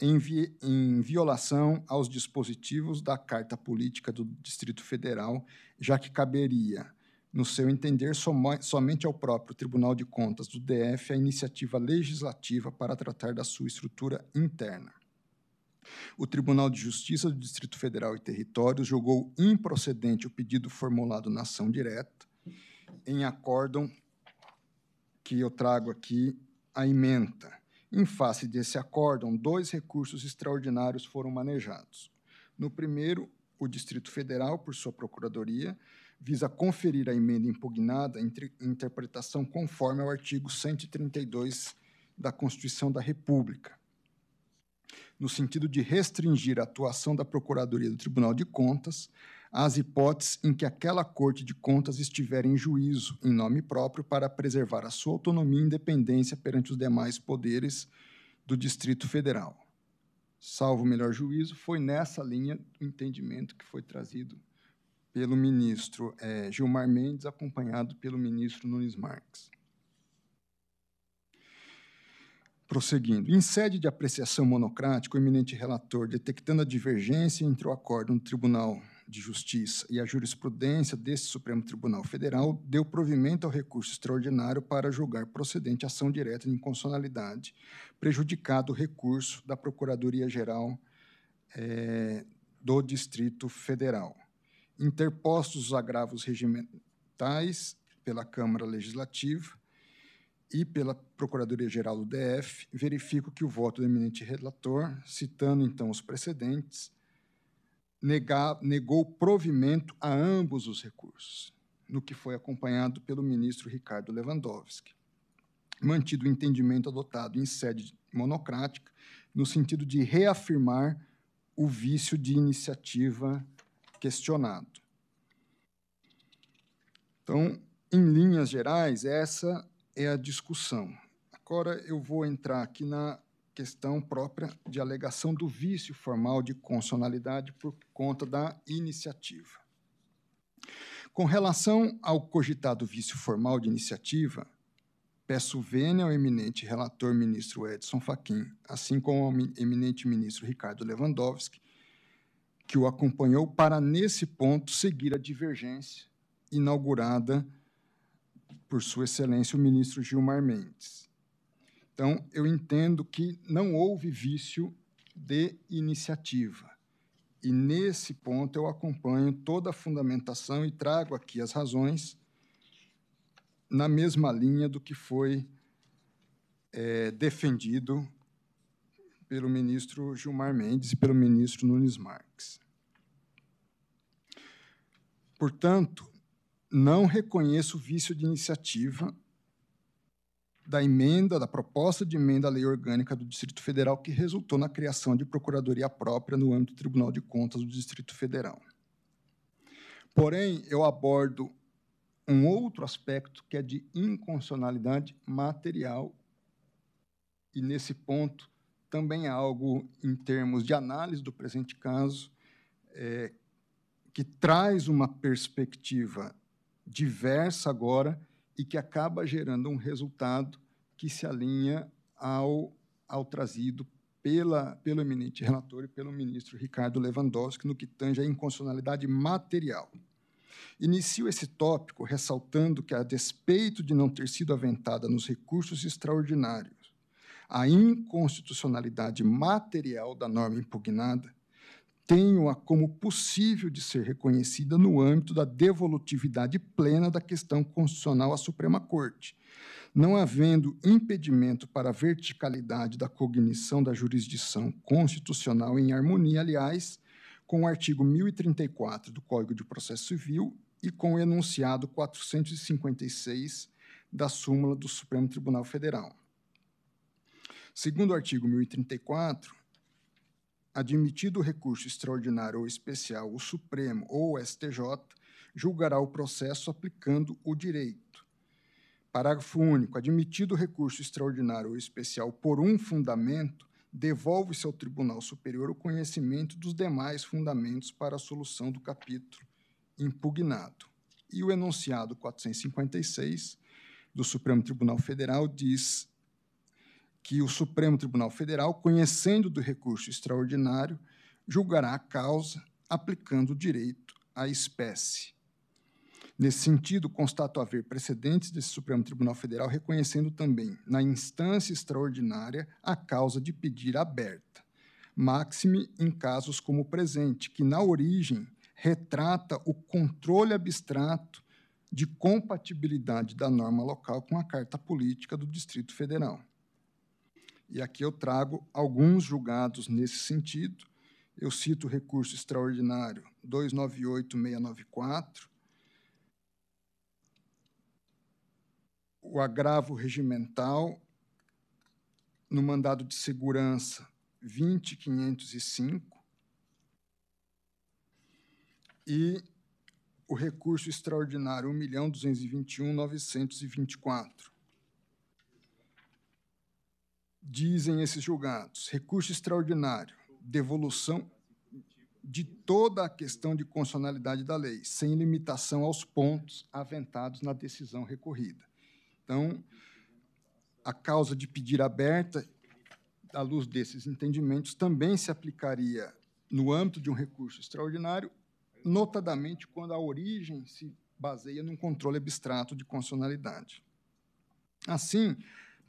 em, vi em violação aos dispositivos da Carta Política do Distrito Federal, já que caberia, no seu entender, somente ao próprio Tribunal de Contas do DF a iniciativa legislativa para tratar da sua estrutura interna. O Tribunal de Justiça do Distrito Federal e Territórios julgou improcedente o pedido formulado na ação direta, em acórdão que eu trago aqui a emenda. Em face desse acórdão, dois recursos extraordinários foram manejados. No primeiro, o Distrito Federal, por sua procuradoria, visa conferir à emenda impugnada entre interpretação conforme ao artigo 132 da Constituição da República, no sentido de restringir a atuação da Procuradoria do Tribunal de Contas às hipóteses em que aquela Corte de Contas estiver em juízo em nome próprio para preservar a sua autonomia e independência perante os demais poderes do Distrito Federal. Salvo o melhor juízo, foi nessa linha do entendimento que foi trazido pelo ministro é, Gilmar Mendes, acompanhado pelo ministro Nunes Marques. Prosseguindo, em sede de apreciação monocrática, o eminente relator, detectando a divergência entre o acordo do Tribunal de Justiça e a jurisprudência desse Supremo Tribunal Federal, deu provimento ao recurso extraordinário para julgar procedente ação direta de inconstitucionalidade, prejudicado o recurso da Procuradoria-Geral é, do Distrito Federal. Interpostos os agravos regimentais pela Câmara Legislativa, e pela Procuradoria-Geral do DF, verifico que o voto do eminente relator, citando então os precedentes, negar, negou provimento a ambos os recursos, no que foi acompanhado pelo ministro Ricardo Lewandowski. Mantido o entendimento adotado em sede monocrática, no sentido de reafirmar o vício de iniciativa questionado. Então, em linhas gerais, essa é a discussão. Agora eu vou entrar aqui na questão própria de alegação do vício formal de constitucionalidade por conta da iniciativa. Com relação ao cogitado vício formal de iniciativa, peço vênia ao eminente relator ministro Edson Fachin, assim como ao eminente ministro Ricardo Lewandowski, que o acompanhou para, nesse ponto, seguir a divergência inaugurada por Sua Excelência o ministro Gilmar Mendes. Então, eu entendo que não houve vício de iniciativa. E, nesse ponto, eu acompanho toda a fundamentação e trago aqui as razões na mesma linha do que foi é, defendido pelo ministro Gilmar Mendes e pelo ministro Nunes Marques. Portanto, não reconheço vício de iniciativa da emenda, da proposta de emenda à lei orgânica do Distrito Federal que resultou na criação de procuradoria própria no âmbito do Tribunal de Contas do Distrito Federal. Porém, eu abordo um outro aspecto que é de inconstitucionalidade material e nesse ponto também é algo em termos de análise do presente caso é, que traz uma perspectiva diversa agora e que acaba gerando um resultado que se alinha ao, ao trazido pela, pelo eminente relator e pelo ministro Ricardo Lewandowski no que tange à inconstitucionalidade material. Inicio esse tópico ressaltando que, a despeito de não ter sido aventada nos recursos extraordinários a inconstitucionalidade material da norma impugnada, tenho-a como possível de ser reconhecida no âmbito da devolutividade plena da questão constitucional à Suprema Corte, não havendo impedimento para a verticalidade da cognição da jurisdição constitucional em harmonia, aliás, com o artigo 1034 do Código de Processo Civil e com o enunciado 456 da súmula do Supremo Tribunal Federal. Segundo o artigo 1034, admitido recurso extraordinário ou especial, o Supremo ou o STJ julgará o processo aplicando o direito. Parágrafo único. Admitido recurso extraordinário ou especial por um fundamento, devolve-se ao Tribunal Superior o conhecimento dos demais fundamentos para a solução do capítulo impugnado. E o enunciado 456 do Supremo Tribunal Federal diz que o Supremo Tribunal Federal, conhecendo do recurso extraordinário, julgará a causa aplicando o direito à espécie. Nesse sentido, constato haver precedentes desse Supremo Tribunal Federal reconhecendo também, na instância extraordinária, a causa de pedir aberta, máxime em casos como o presente, que na origem retrata o controle abstrato de compatibilidade da norma local com a Carta Política do Distrito Federal. E aqui eu trago alguns julgados nesse sentido. Eu cito o recurso extraordinário 298694, o agravo regimental no mandado de segurança 20505 e o recurso extraordinário 1.221.924. Dizem esses julgados, recurso extraordinário, devolução de toda a questão de constitucionalidade da lei, sem limitação aos pontos aventados na decisão recorrida. Então, a causa de pedir aberta, à luz desses entendimentos, também se aplicaria no âmbito de um recurso extraordinário, notadamente quando a origem se baseia num controle abstrato de constitucionalidade. Assim,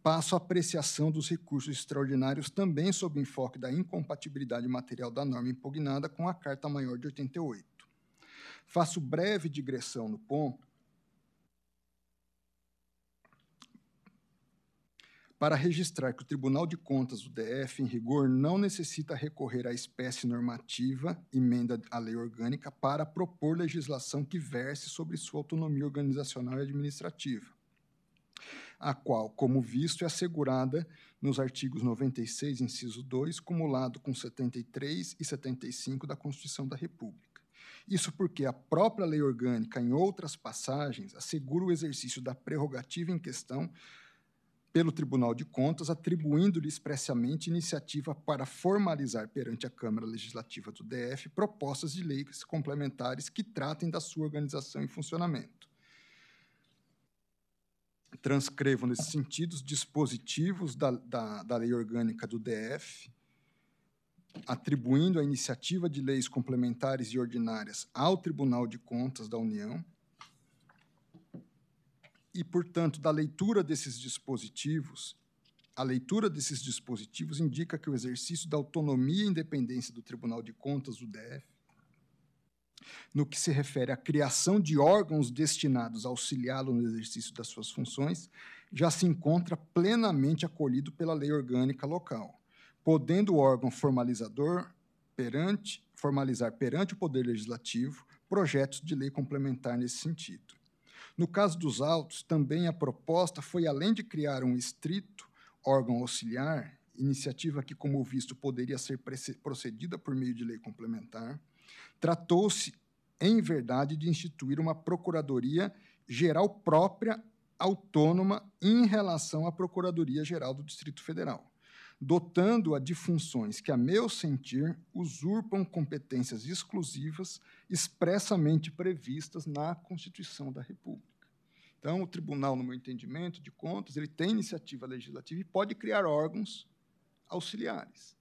a apreciação dos recursos extraordinários também sob o enfoque da incompatibilidade material da norma impugnada com a Carta Maior de 88. Faço breve digressão no ponto para registrar que o Tribunal de Contas do DF, em rigor, não necessita recorrer à espécie normativa, emenda à lei orgânica, para propor legislação que verse sobre sua autonomia organizacional e administrativa a qual, como visto, é assegurada nos artigos 96, inciso 2, cumulado com 73 e 75 da Constituição da República. Isso porque a própria lei orgânica, em outras passagens, assegura o exercício da prerrogativa em questão pelo Tribunal de Contas, atribuindo-lhe expressamente iniciativa para formalizar perante a Câmara Legislativa do DF propostas de leis complementares que tratem da sua organização e funcionamento transcrevo nesse sentido os dispositivos da, da, da lei orgânica do DF, atribuindo a iniciativa de leis complementares e ordinárias ao Tribunal de Contas da União, e, portanto, da leitura desses dispositivos, a leitura desses dispositivos indica que o exercício da autonomia e independência do Tribunal de Contas do DF no que se refere à criação de órgãos destinados a auxiliá-lo no exercício das suas funções, já se encontra plenamente acolhido pela lei orgânica local, podendo o órgão formalizador perante formalizar perante o Poder Legislativo projetos de lei complementar nesse sentido. No caso dos autos, também a proposta foi além de criar um estrito órgão auxiliar, iniciativa que, como visto, poderia ser procedida por meio de lei complementar, tratou-se, em verdade, de instituir uma Procuradoria Geral própria, autônoma, em relação à Procuradoria Geral do Distrito Federal, dotando-a de funções que, a meu sentir, usurpam competências exclusivas expressamente previstas na Constituição da República. Então, o tribunal, no meu entendimento de contas, ele tem iniciativa legislativa e pode criar órgãos auxiliares.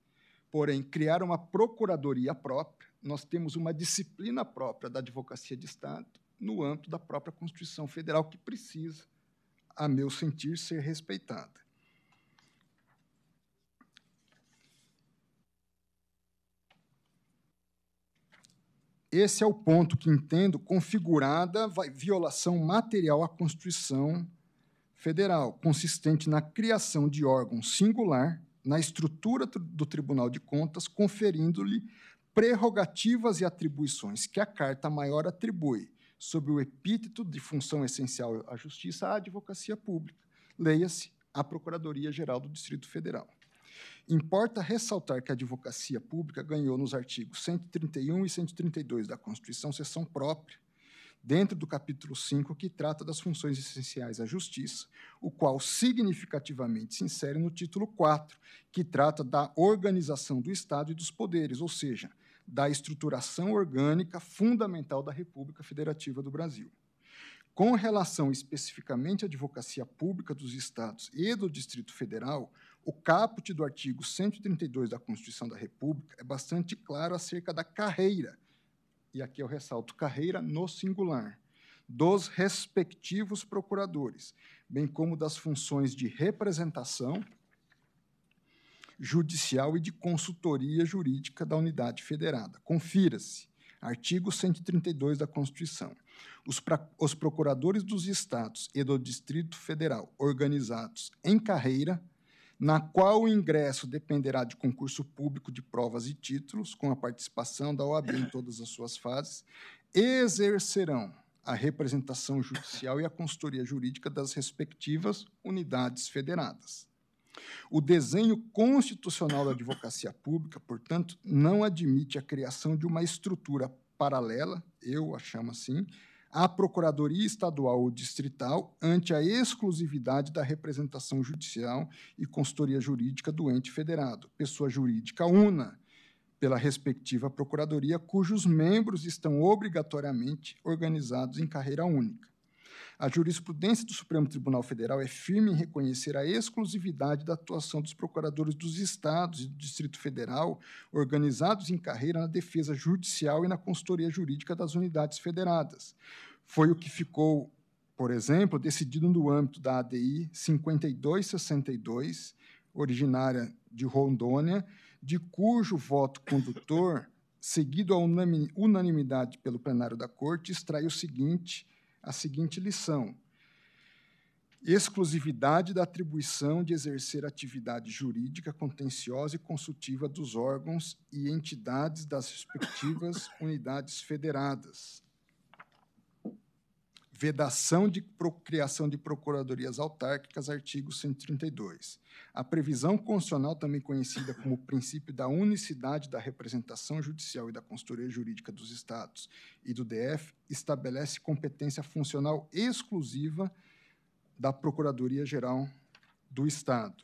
Porém, criar uma procuradoria própria nós temos uma disciplina própria da advocacia de Estado no âmbito da própria Constituição Federal, que precisa, a meu sentir, ser respeitada. Esse é o ponto que entendo configurada violação material à Constituição Federal, consistente na criação de órgão singular na estrutura do Tribunal de Contas, conferindo-lhe prerrogativas e atribuições que a Carta Maior atribui sob o epíteto de função essencial à justiça à advocacia pública. Leia-se a Procuradoria-Geral do Distrito Federal. Importa ressaltar que a advocacia pública ganhou nos artigos 131 e 132 da Constituição seção própria, dentro do capítulo 5, que trata das funções essenciais à justiça, o qual significativamente se insere no título 4, que trata da organização do Estado e dos poderes, ou seja, da estruturação orgânica fundamental da República Federativa do Brasil. Com relação especificamente à advocacia pública dos estados e do Distrito Federal, o caput do artigo 132 da Constituição da República é bastante claro acerca da carreira, e aqui eu ressalto carreira no singular, dos respectivos procuradores, bem como das funções de representação judicial e de consultoria jurídica da unidade federada. Confira-se, artigo 132 da Constituição. Os, pra, os procuradores dos estados e do Distrito Federal organizados em carreira, na qual o ingresso dependerá de concurso público de provas e títulos, com a participação da OAB em todas as suas fases, exercerão a representação judicial e a consultoria jurídica das respectivas unidades federadas. O desenho constitucional da advocacia pública, portanto, não admite a criação de uma estrutura paralela, eu a chamo assim, à Procuradoria Estadual ou Distrital ante a exclusividade da representação judicial e consultoria jurídica do ente federado, pessoa jurídica una, pela respectiva Procuradoria, cujos membros estão obrigatoriamente organizados em carreira única. A jurisprudência do Supremo Tribunal Federal é firme em reconhecer a exclusividade da atuação dos procuradores dos estados e do Distrito Federal, organizados em carreira na defesa judicial e na consultoria jurídica das unidades federadas. Foi o que ficou, por exemplo, decidido no âmbito da ADI 5262, originária de Rondônia, de cujo voto condutor, seguido a unanimidade pelo plenário da Corte, extrai o seguinte a seguinte lição: exclusividade da atribuição de exercer atividade jurídica, contenciosa e consultiva dos órgãos e entidades das respectivas unidades federadas vedação de criação de procuradorias autárquicas, artigo 132. A previsão constitucional, também conhecida como princípio da unicidade da representação judicial e da consultoria jurídica dos Estados e do DF, estabelece competência funcional exclusiva da Procuradoria-Geral do Estado.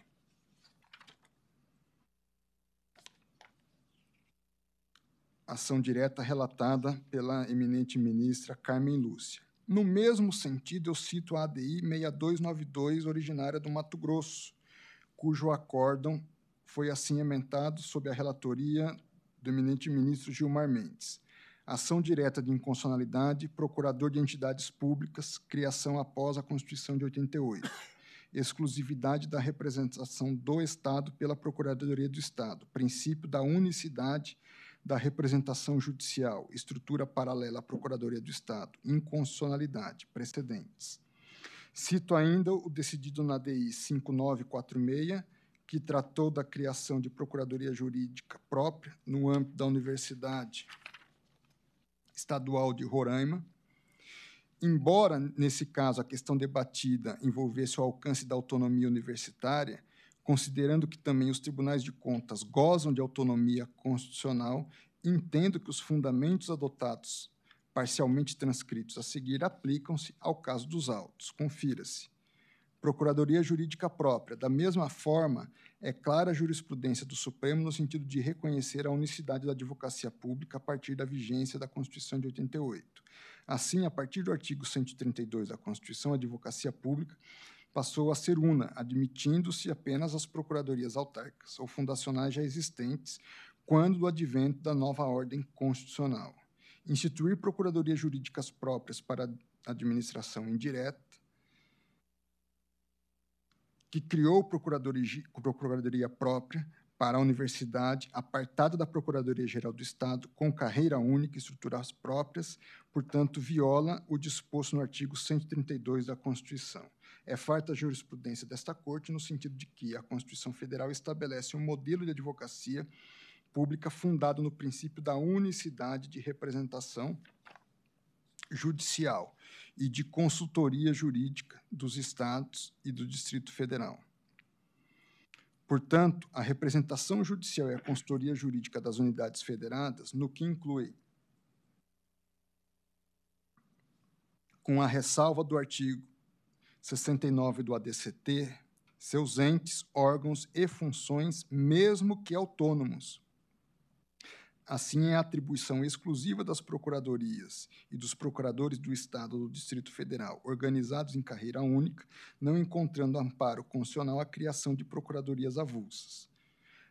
Ação direta relatada pela eminente ministra Carmen Lúcia. No mesmo sentido, eu cito a ADI 6292, originária do Mato Grosso, cujo acórdão foi assim emendado sob a relatoria do eminente ministro Gilmar Mendes. Ação direta de inconstitucionalidade, procurador de entidades públicas, criação após a Constituição de 88. Exclusividade da representação do Estado pela Procuradoria do Estado. Princípio da unicidade da representação judicial, estrutura paralela à Procuradoria do Estado, inconstitucionalidade, precedentes. Cito ainda o decidido na DI 5946, que tratou da criação de procuradoria jurídica própria no âmbito da Universidade Estadual de Roraima. Embora, nesse caso, a questão debatida envolvesse o alcance da autonomia universitária, considerando que também os tribunais de contas gozam de autonomia constitucional, entendo que os fundamentos adotados, parcialmente transcritos a seguir, aplicam-se ao caso dos autos. Confira-se. Procuradoria Jurídica Própria. Da mesma forma, é clara a jurisprudência do Supremo no sentido de reconhecer a unicidade da advocacia pública a partir da vigência da Constituição de 88. Assim, a partir do artigo 132 da Constituição, a advocacia pública passou a ser una, admitindo-se apenas as procuradorias autárquicas ou fundacionais já existentes quando do advento da nova ordem constitucional. Instituir procuradorias jurídicas próprias para administração indireta, que criou procuradoria, procuradoria própria para a universidade, apartada da Procuradoria-Geral do Estado, com carreira única e estruturas próprias, portanto, viola o disposto no artigo 132 da Constituição. É farta a jurisprudência desta Corte no sentido de que a Constituição Federal estabelece um modelo de advocacia pública fundado no princípio da unicidade de representação judicial e de consultoria jurídica dos estados e do Distrito Federal. Portanto, a representação judicial e a consultoria jurídica das unidades federadas, no que inclui, com a ressalva do artigo 69 do ADCT, seus entes, órgãos e funções, mesmo que autônomos. Assim, é a atribuição exclusiva das procuradorias e dos procuradores do Estado do Distrito Federal, organizados em carreira única, não encontrando amparo constitucional a criação de procuradorias avulsas.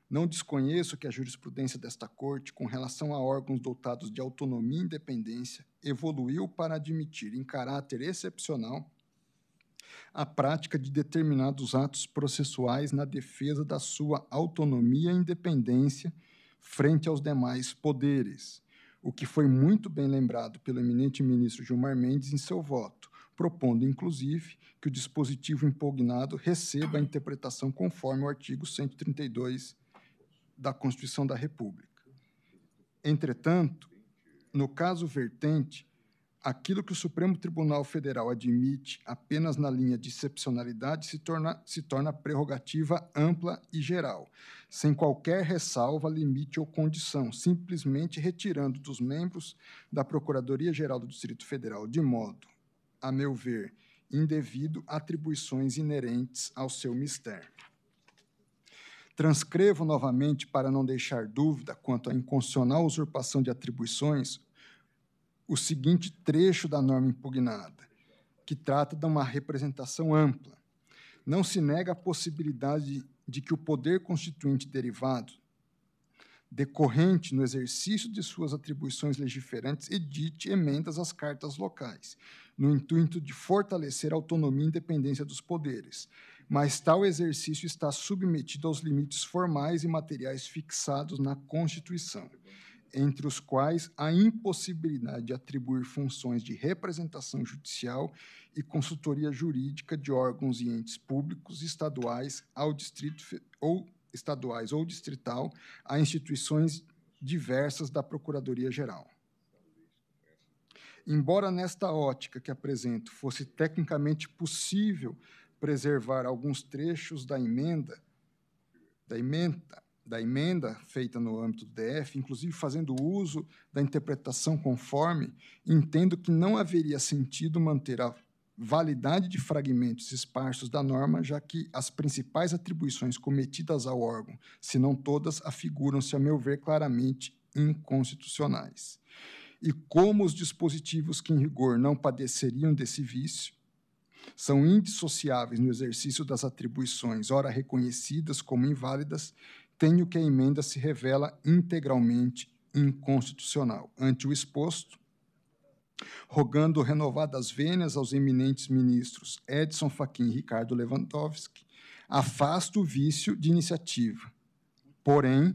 Não desconheço que a jurisprudência desta Corte, com relação a órgãos dotados de autonomia e independência, evoluiu para admitir, em caráter excepcional, a prática de determinados atos processuais na defesa da sua autonomia e independência frente aos demais poderes, o que foi muito bem lembrado pelo eminente ministro Gilmar Mendes em seu voto, propondo, inclusive, que o dispositivo impugnado receba a interpretação conforme o artigo 132 da Constituição da República. Entretanto, no caso vertente, aquilo que o Supremo Tribunal Federal admite apenas na linha de excepcionalidade se torna, se torna prerrogativa ampla e geral, sem qualquer ressalva, limite ou condição, simplesmente retirando dos membros da Procuradoria-Geral do Distrito Federal, de modo, a meu ver, indevido, atribuições inerentes ao seu mistério. Transcrevo novamente, para não deixar dúvida quanto à inconstitucional usurpação de atribuições, o seguinte trecho da norma impugnada, que trata de uma representação ampla. Não se nega a possibilidade de que o poder constituinte derivado, decorrente no exercício de suas atribuições legiferantes, edite emendas às cartas locais, no intuito de fortalecer a autonomia e independência dos poderes, mas tal exercício está submetido aos limites formais e materiais fixados na Constituição entre os quais a impossibilidade de atribuir funções de representação judicial e consultoria jurídica de órgãos e entes públicos estaduais ao distrito ou estaduais ou distrital a instituições diversas da Procuradoria Geral. Embora nesta ótica que apresento fosse tecnicamente possível preservar alguns trechos da emenda da emenda da emenda feita no âmbito do DF, inclusive fazendo uso da interpretação conforme, entendo que não haveria sentido manter a validade de fragmentos esparsos da norma, já que as principais atribuições cometidas ao órgão, se não todas, afiguram-se, a meu ver, claramente inconstitucionais. E como os dispositivos que, em rigor, não padeceriam desse vício, são indissociáveis no exercício das atribuições, ora reconhecidas como inválidas, tenho que a emenda se revela integralmente inconstitucional. Ante o exposto, rogando renovadas vênias aos eminentes ministros Edson Fachin e Ricardo Lewandowski, afasta o vício de iniciativa. Porém,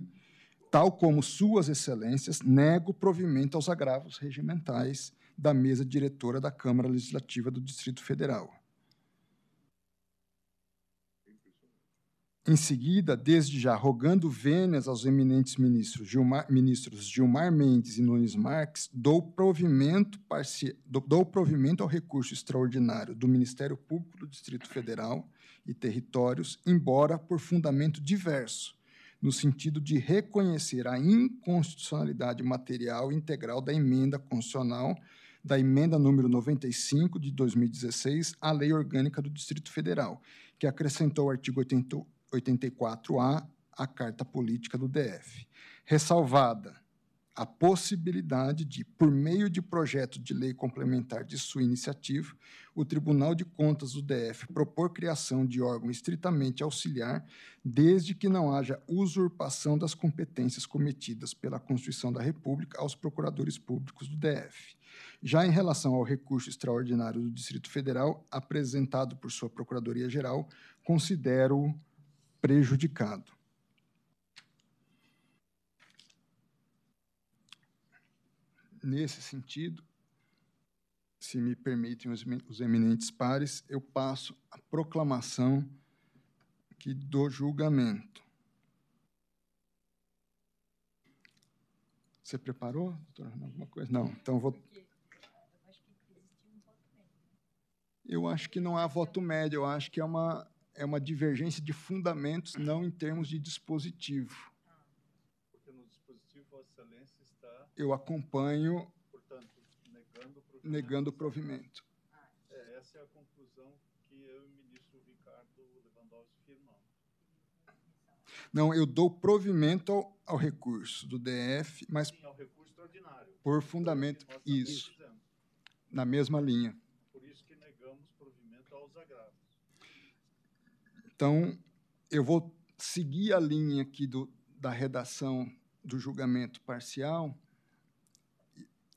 tal como suas excelências, nego provimento aos agravos regimentais da mesa diretora da Câmara Legislativa do Distrito Federal. Em seguida, desde já, rogando vênias aos eminentes ministros Gilmar, ministros Gilmar Mendes e Nunes Marques, dou provimento, dou provimento ao recurso extraordinário do Ministério Público do Distrito Federal e Territórios, embora por fundamento diverso, no sentido de reconhecer a inconstitucionalidade material integral da emenda constitucional da emenda número 95 de 2016 à Lei Orgânica do Distrito Federal, que acrescentou o artigo 80 84A, a Carta Política do DF, ressalvada a possibilidade de, por meio de projeto de lei complementar de sua iniciativa, o Tribunal de Contas do DF propor criação de órgão estritamente auxiliar, desde que não haja usurpação das competências cometidas pela Constituição da República aos procuradores públicos do DF. Já em relação ao recurso extraordinário do Distrito Federal, apresentado por sua Procuradoria-Geral, considero prejudicado. Nesse sentido, se me permitem os eminentes pares, eu passo a proclamação aqui do julgamento. Você preparou, doutora, alguma coisa? Não, então vou. Eu acho que não há voto médio, eu acho que é uma, é uma divergência de fundamentos, não em termos de dispositivo. Porque no dispositivo, Vossa Excelência está. Eu acompanho. Portanto, negando o provimento. Negando o provimento. É, essa é a conclusão que eu e o ministro Ricardo Lewandowski firmamos. Não, eu dou provimento ao, ao recurso do DF, mas. Sim, ao recurso extraordinário. Por fundamento. Isso. Na mesma linha. Por isso que negamos provimento aos agravos. Então, eu vou seguir a linha aqui do, da redação do julgamento parcial,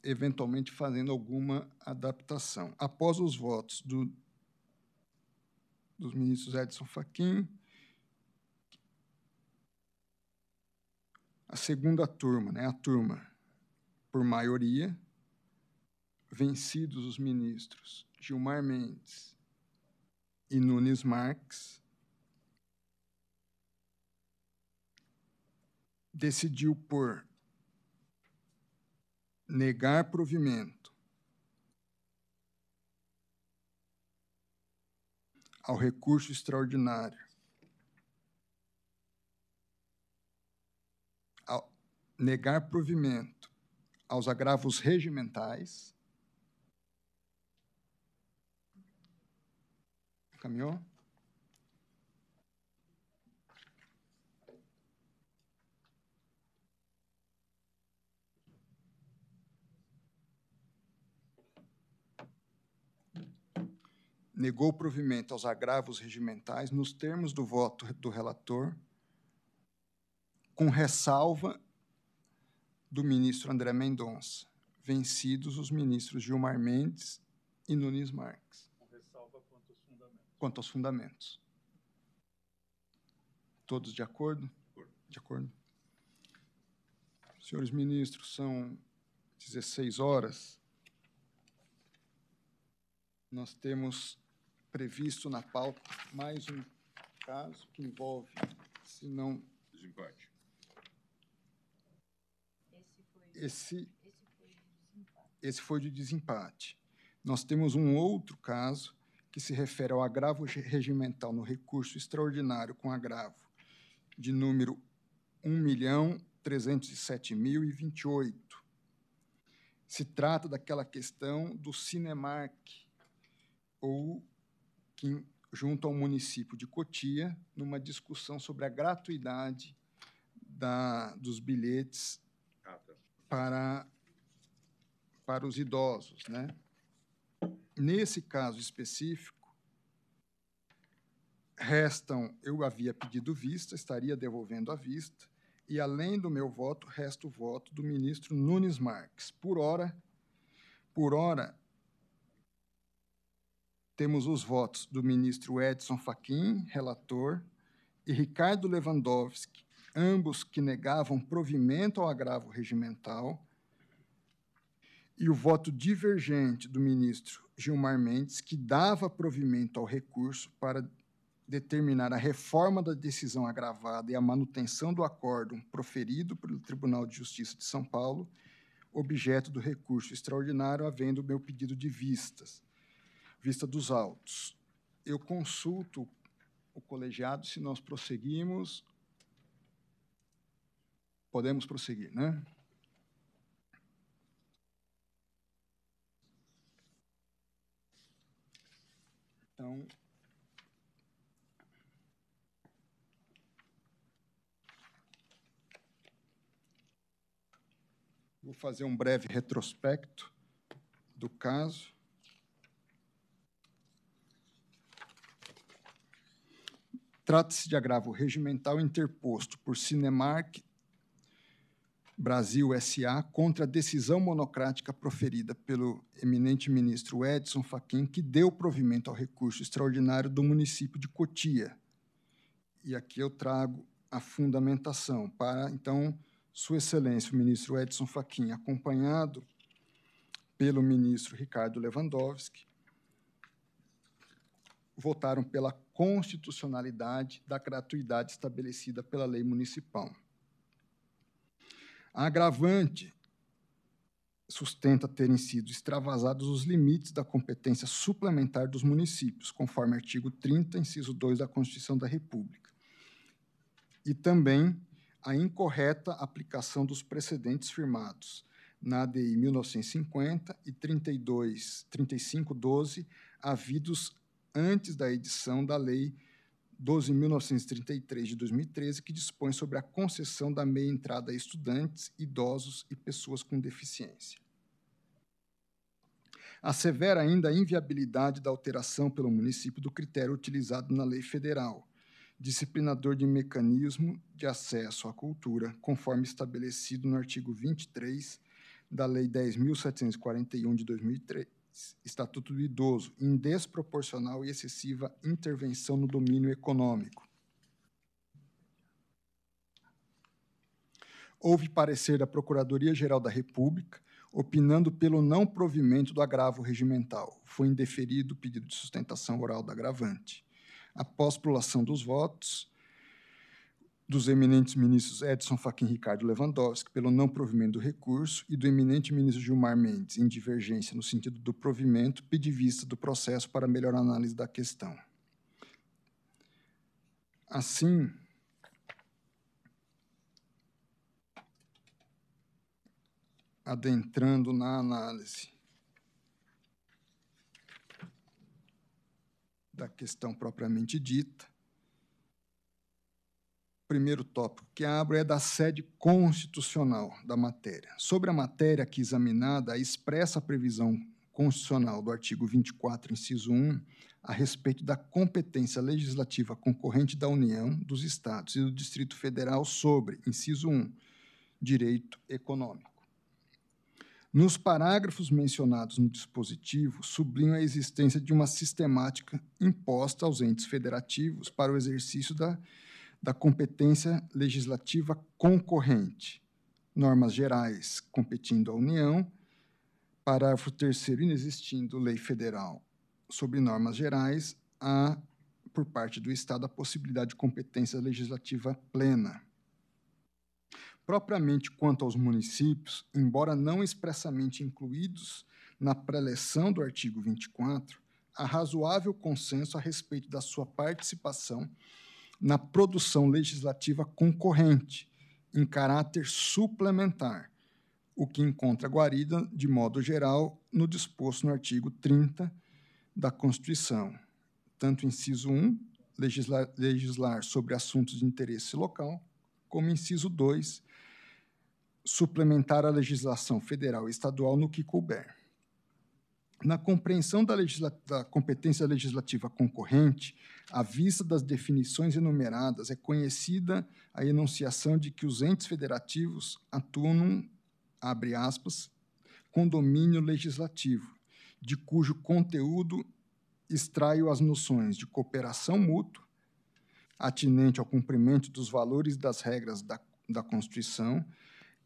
eventualmente fazendo alguma adaptação. Após os votos do, dos ministros Edson Fachin, a segunda turma, né, a turma por maioria, vencidos os ministros Gilmar Mendes e Nunes Marques, decidiu por negar provimento ao recurso extraordinário, ao negar provimento aos agravos regimentais. Caminhou? Negou provimento aos agravos regimentais nos termos do voto do relator, com ressalva do ministro André Mendonça, vencidos os ministros Gilmar Mendes e Nunes Marques. Com ressalva quanto aos fundamentos. Quanto aos fundamentos. Todos de acordo? De acordo. Senhores ministros, são 16 horas. Nós temos previsto na pauta mais um caso que envolve, se não. Desempate. Esse, esse foi de desempate. Nós temos um outro caso que se refere ao agravo regimental no recurso extraordinário com agravo de número 1.307.028. Se trata daquela questão do Cinemark, ou que, junto ao município de Cotia, numa discussão sobre a gratuidade da, dos bilhetes ah, tá. para, para os idosos. Né? Nesse caso específico, restam, eu havia pedido vista, estaria devolvendo a vista, e além do meu voto, resta o voto do ministro Nunes Marques. Por hora, por hora, temos os votos do ministro Edson Fachin, relator, e Ricardo Lewandowski, ambos que negavam provimento ao agravo regimental, e o voto divergente do ministro Gilmar Mendes, que dava provimento ao recurso para determinar a reforma da decisão agravada e a manutenção do acórdão proferido pelo Tribunal de Justiça de São Paulo, objeto do recurso extraordinário, havendo meu pedido de vistas vista dos autos. Eu consulto o colegiado se nós prosseguimos. Podemos prosseguir, né? Então, vou fazer um breve retrospecto do caso. Trata-se de agravo regimental interposto por Cinemark Brasil SA contra a decisão monocrática proferida pelo eminente ministro Edson Fachin, que deu provimento ao recurso extraordinário do município de Cotia. E aqui eu trago a fundamentação para, então, Sua Excelência, o ministro Edson Fachin, acompanhado pelo ministro Ricardo Lewandowski, votaram pela constitucionalidade da gratuidade estabelecida pela lei municipal. A agravante sustenta terem sido extravasados os limites da competência suplementar dos municípios, conforme artigo 30, inciso 2 da Constituição da República. E também a incorreta aplicação dos precedentes firmados na ADI 1950 e 32, 3512, havidos antes da edição da Lei 12.933 de 2013, que dispõe sobre a concessão da meia entrada a estudantes, idosos e pessoas com deficiência. Assevera ainda a inviabilidade da alteração pelo município do critério utilizado na lei federal, disciplinador de mecanismo de acesso à cultura, conforme estabelecido no artigo 23 da Lei 10.741 de 2003, Estatuto do Idoso, em desproporcional e excessiva intervenção no domínio econômico. Houve parecer da Procuradoria-Geral da República, opinando pelo não provimento do agravo regimental. Foi indeferido o pedido de sustentação oral do agravante. Após prolação dos votos, dos eminentes ministros Edson Fachin Ricardo Lewandowski pelo não provimento do recurso e do eminente ministro Gilmar Mendes, em divergência no sentido do provimento, pedi vista do processo para melhor análise da questão. Assim, adentrando na análise da questão propriamente dita, primeiro tópico que abro é da sede constitucional da matéria. Sobre a matéria aqui examinada, a expressa previsão constitucional do artigo 24, inciso 1, a respeito da competência legislativa concorrente da União, dos Estados e do Distrito Federal sobre, inciso 1, direito econômico. Nos parágrafos mencionados no dispositivo, sublinho a existência de uma sistemática imposta aos entes federativos para o exercício da, da competência legislativa concorrente, normas gerais competindo à União, parágrafo 3 inexistindo lei federal sobre normas gerais, há, por parte do Estado, a possibilidade de competência legislativa plena. Propriamente quanto aos municípios, embora não expressamente incluídos na preleção do artigo 24, há razoável consenso a respeito da sua participação na produção legislativa concorrente, em caráter suplementar, o que encontra guarida, de modo geral, no disposto no artigo 30 da Constituição, tanto inciso 1, legislar, legislar sobre assuntos de interesse local, como inciso 2, suplementar a legislação federal e estadual no que couber. Na compreensão da, da, competência legislativa concorrente, à vista das definições enumeradas, é conhecida a enunciação de que os entes federativos atuam, abre aspas, com domínio legislativo, de cujo conteúdo extraio as noções de cooperação mútua, atinente ao cumprimento dos valores das regras da, da Constituição,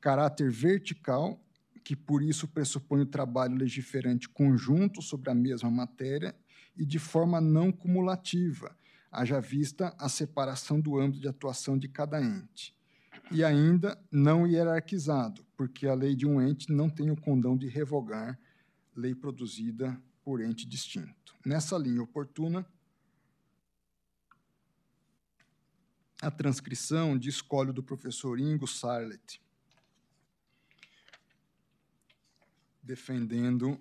caráter vertical, que por isso pressupõe o trabalho legiferante conjunto sobre a mesma matéria e de forma não cumulativa, haja vista a separação do âmbito de atuação de cada ente. E ainda não hierarquizado, porque a lei de um ente não tem o condão de revogar lei produzida por ente distinto. Nessa linha oportuna, a transcrição de escolho do professor Ingo Sarlet, defendendo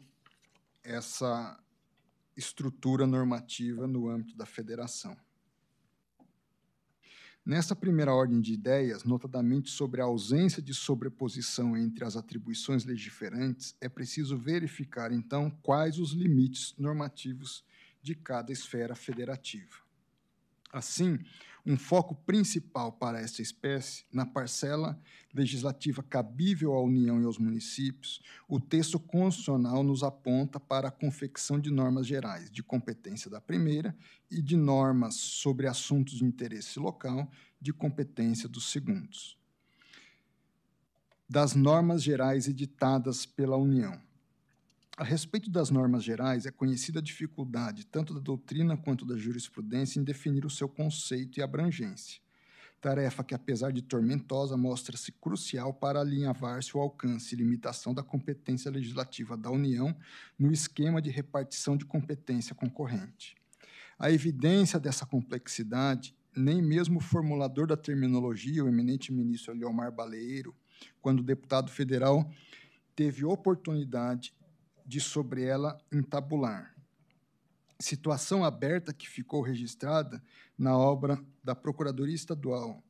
essa estrutura normativa no âmbito da federação. Nessa primeira ordem de ideias, notadamente sobre a ausência de sobreposição entre as atribuições legiferantes, é preciso verificar, então, quais os limites normativos de cada esfera federativa. Assim, um foco principal para esta espécie, na parcela legislativa cabível à União e aos municípios, o texto constitucional nos aponta para a confecção de normas gerais de competência da primeira e de normas sobre assuntos de interesse local de competência dos segundos. Das normas gerais editadas pela União. A respeito das normas gerais, é conhecida a dificuldade tanto da doutrina quanto da jurisprudência em definir o seu conceito e abrangência. Tarefa que, apesar de tormentosa, mostra-se crucial para alinhavar-se o alcance e limitação da competência legislativa da União no esquema de repartição de competência concorrente. A evidência dessa complexidade, nem mesmo o formulador da terminologia, o eminente ministro Leomar Baleiro, quando deputado federal, teve oportunidade de sobre ela entabular. Situação aberta que ficou registrada na obra da Procuradoria Estadual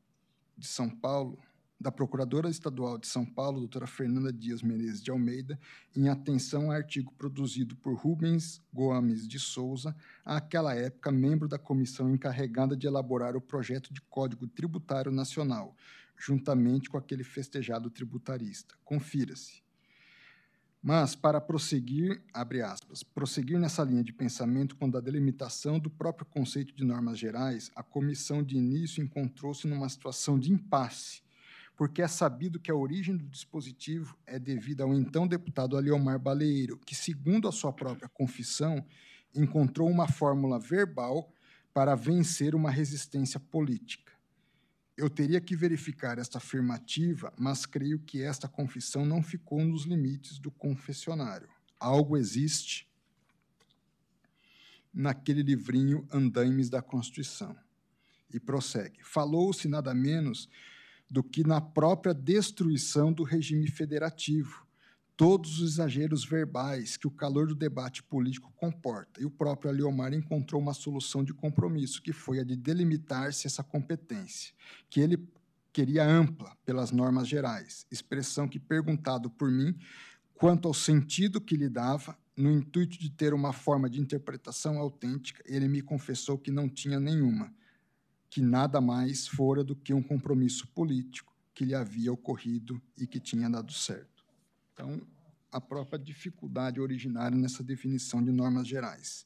de São Paulo, da Procuradora Estadual de São Paulo, doutora Fernanda Dias Menezes de Almeida, em atenção a artigo produzido por Rubens Gomes de Souza, àquela época membro da comissão encarregada de elaborar o projeto de Código Tributário Nacional, juntamente com aquele festejado tributarista. Confira-se. Mas, para prosseguir, abre aspas, prosseguir nessa linha de pensamento quando a delimitação do próprio conceito de normas gerais, a comissão de início encontrou-se numa situação de impasse, porque é sabido que a origem do dispositivo é devida ao então deputado Aliomar Baleiro, que, segundo a sua própria confissão, encontrou uma fórmula verbal para vencer uma resistência política. Eu teria que verificar esta afirmativa, mas creio que esta confissão não ficou nos limites do confessionário. Algo existe naquele livrinho Andaimes da Constituição. E prossegue. Falou-se nada menos do que na própria destruição do regime federativo, todos os exageros verbais que o calor do debate político comporta. E o próprio Aliomar encontrou uma solução de compromisso, que foi a de delimitar-se essa competência, que ele queria ampla pelas normas gerais, expressão que, perguntado por mim, quanto ao sentido que lhe dava, no intuito de ter uma forma de interpretação autêntica, ele me confessou que não tinha nenhuma, que nada mais fora do que um compromisso político que lhe havia ocorrido e que tinha dado certo. Então, a própria dificuldade originária nessa definição de normas gerais.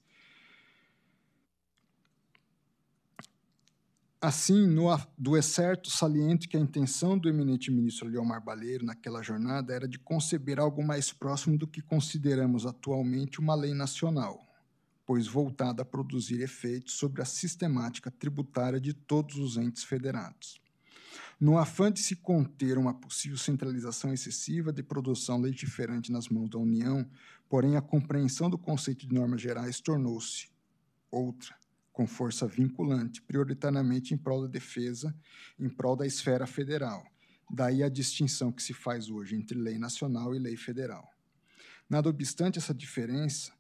Assim, no, do é certo saliente que a intenção do eminente ministro Leomar Baleiro naquela jornada era de conceber algo mais próximo do que consideramos atualmente uma lei nacional, pois voltada a produzir efeitos sobre a sistemática tributária de todos os entes federados. No afã de se conter uma possível centralização excessiva de produção legiferante nas mãos da União, porém a compreensão do conceito de normas gerais tornou-se outra, com força vinculante, prioritariamente em prol da defesa, em prol da esfera federal. Daí a distinção que se faz hoje entre lei nacional e lei federal. Nada obstante essa diferença,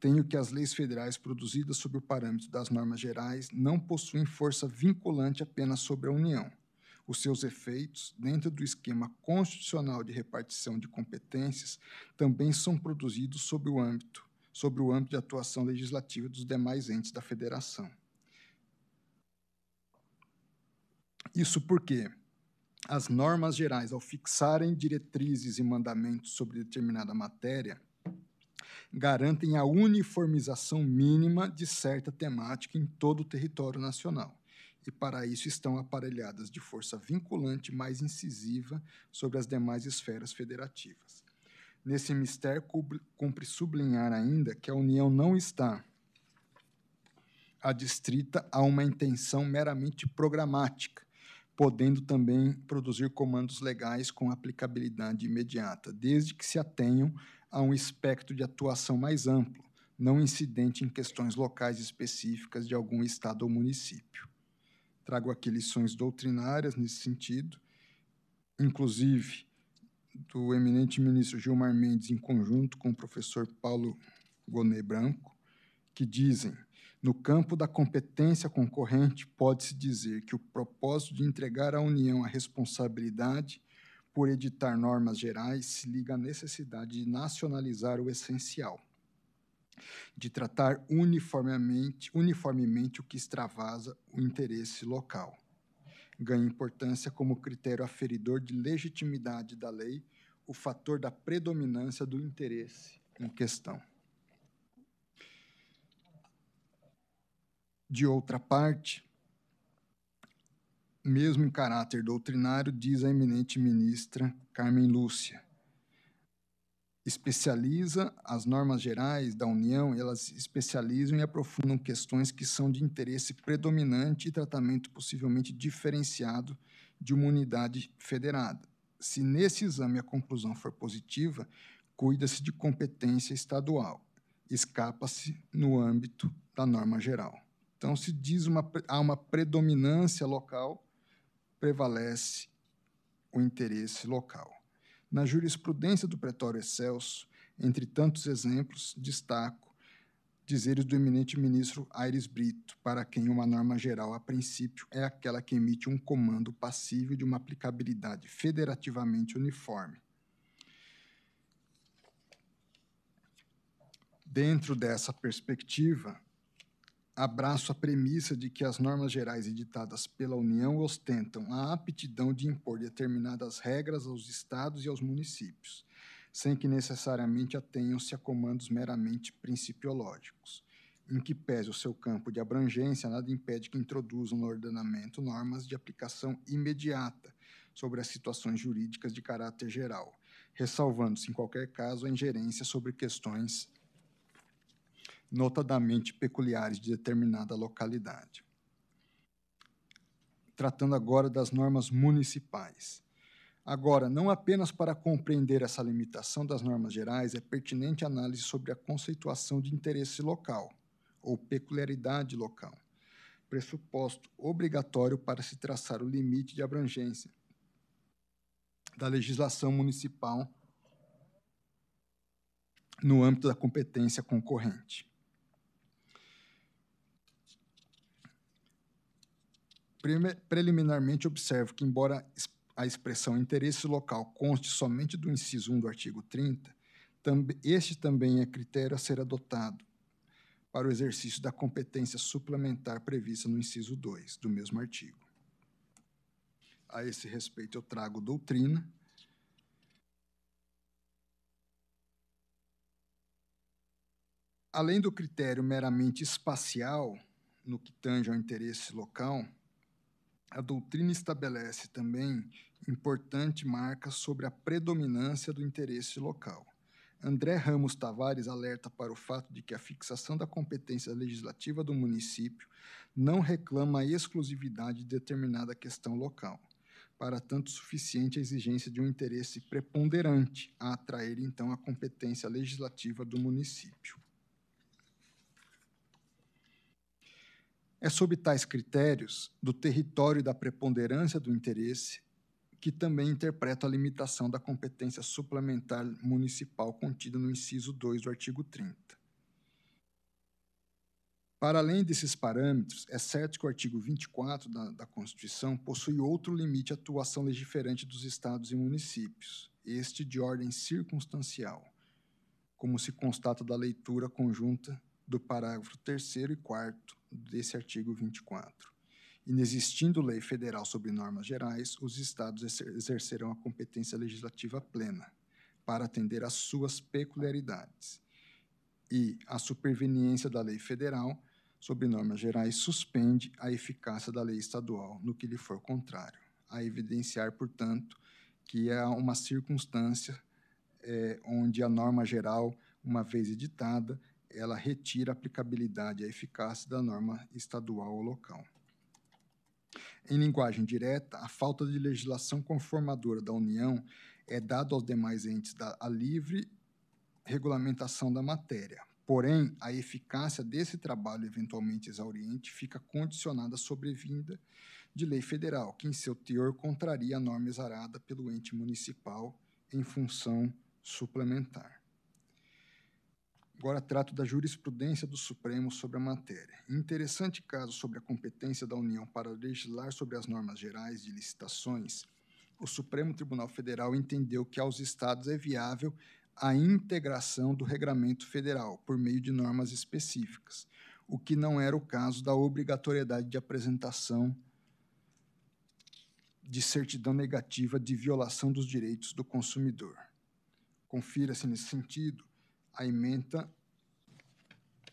tenho que as leis federais produzidas sob o parâmetro das normas gerais não possuem força vinculante apenas sobre a União os seus efeitos, dentro do esquema constitucional de repartição de competências, também são produzidos sob o âmbito, sobre o âmbito de atuação legislativa dos demais entes da federação. Isso porque as normas gerais, ao fixarem diretrizes e mandamentos sobre determinada matéria, garantem a uniformização mínima de certa temática em todo o território nacional e para isso estão aparelhadas de força vinculante mais incisiva sobre as demais esferas federativas. Nesse mistério, cumpre sublinhar ainda que a União não está adstrita a uma intenção meramente programática, podendo também produzir comandos legais com aplicabilidade imediata, desde que se atenham a um espectro de atuação mais amplo, não incidente em questões locais específicas de algum estado ou município. Trago aqui lições doutrinárias nesse sentido, inclusive do eminente ministro Gilmar Mendes, em conjunto com o professor Paulo Gonet Branco, que dizem: no campo da competência concorrente, pode-se dizer que o propósito de entregar à União a responsabilidade por editar normas gerais se liga à necessidade de nacionalizar o essencial de tratar uniformemente, uniformemente o que extravasa o interesse local. Ganha importância como critério aferidor de legitimidade da lei o fator da predominância do interesse em questão. De outra parte, mesmo em caráter doutrinário, diz a eminente ministra Carmen Lúcia, especializa as normas gerais da União, elas especializam e aprofundam questões que são de interesse predominante e tratamento possivelmente diferenciado de uma unidade federada. Se nesse exame a conclusão for positiva, cuida-se de competência estadual, escapa-se no âmbito da norma geral. Então, se diz uma, há uma predominância local, prevalece o interesse local. Na jurisprudência do pretório excelso, entre tantos exemplos, destaco dizeres do eminente ministro Aires Brito, para quem uma norma geral, a princípio, é aquela que emite um comando passível de uma aplicabilidade federativamente uniforme. Dentro dessa perspectiva, abraço a premissa de que as normas gerais editadas pela União ostentam a aptidão de impor determinadas regras aos estados e aos municípios, sem que necessariamente atenham-se a comandos meramente principiológicos. Em que pese o seu campo de abrangência, nada impede que introduzam no ordenamento normas de aplicação imediata sobre as situações jurídicas de caráter geral, ressalvando-se, em qualquer caso, a ingerência sobre questões notadamente peculiares de determinada localidade. Tratando agora das normas municipais. Agora, não apenas para compreender essa limitação das normas gerais, é pertinente análise sobre a conceituação de interesse local ou peculiaridade local. pressuposto obrigatório para se traçar o limite de abrangência da legislação municipal no âmbito da competência concorrente. Preliminarmente, observo que, embora a expressão interesse local conste somente do inciso 1 do artigo 30, este também é critério a ser adotado para o exercício da competência suplementar prevista no inciso 2 do mesmo artigo. A esse respeito, eu trago doutrina. Além do critério meramente espacial, no que tange ao interesse local, a doutrina estabelece também importante marca sobre a predominância do interesse local. André Ramos Tavares alerta para o fato de que a fixação da competência legislativa do município não reclama a exclusividade de determinada questão local. Para tanto, suficiente a exigência de um interesse preponderante a atrair, então, a competência legislativa do município. É sob tais critérios do território e da preponderância do interesse que também interpreta a limitação da competência suplementar municipal contida no inciso 2 do artigo 30. Para além desses parâmetros, é certo que o artigo 24 da, da Constituição possui outro limite de atuação legiferante dos estados e municípios, este de ordem circunstancial, como se constata da leitura conjunta do parágrafo 3 e 4 desse artigo 24. Inexistindo lei federal sobre normas gerais, os estados exercerão a competência legislativa plena para atender às suas peculiaridades. E a superveniência da lei federal sobre normas gerais suspende a eficácia da lei estadual no que lhe for contrário. A evidenciar, portanto, que é uma circunstância é, onde a norma geral, uma vez editada, ela retira a aplicabilidade e a eficácia da norma estadual ou local. Em linguagem direta, a falta de legislação conformadora da União é dado aos demais entes da, a livre regulamentação da matéria. Porém, a eficácia desse trabalho eventualmente exauriente fica condicionada à sobrevinda de lei federal, que em seu teor contraria a norma exarada pelo ente municipal em função suplementar. Agora trato da jurisprudência do Supremo sobre a matéria. Interessante caso sobre a competência da União para legislar sobre as normas gerais de licitações, o Supremo Tribunal Federal entendeu que aos estados é viável a integração do regramento federal por meio de normas específicas, o que não era o caso da obrigatoriedade de apresentação de certidão negativa de violação dos direitos do consumidor. Confira-se nesse sentido a ementa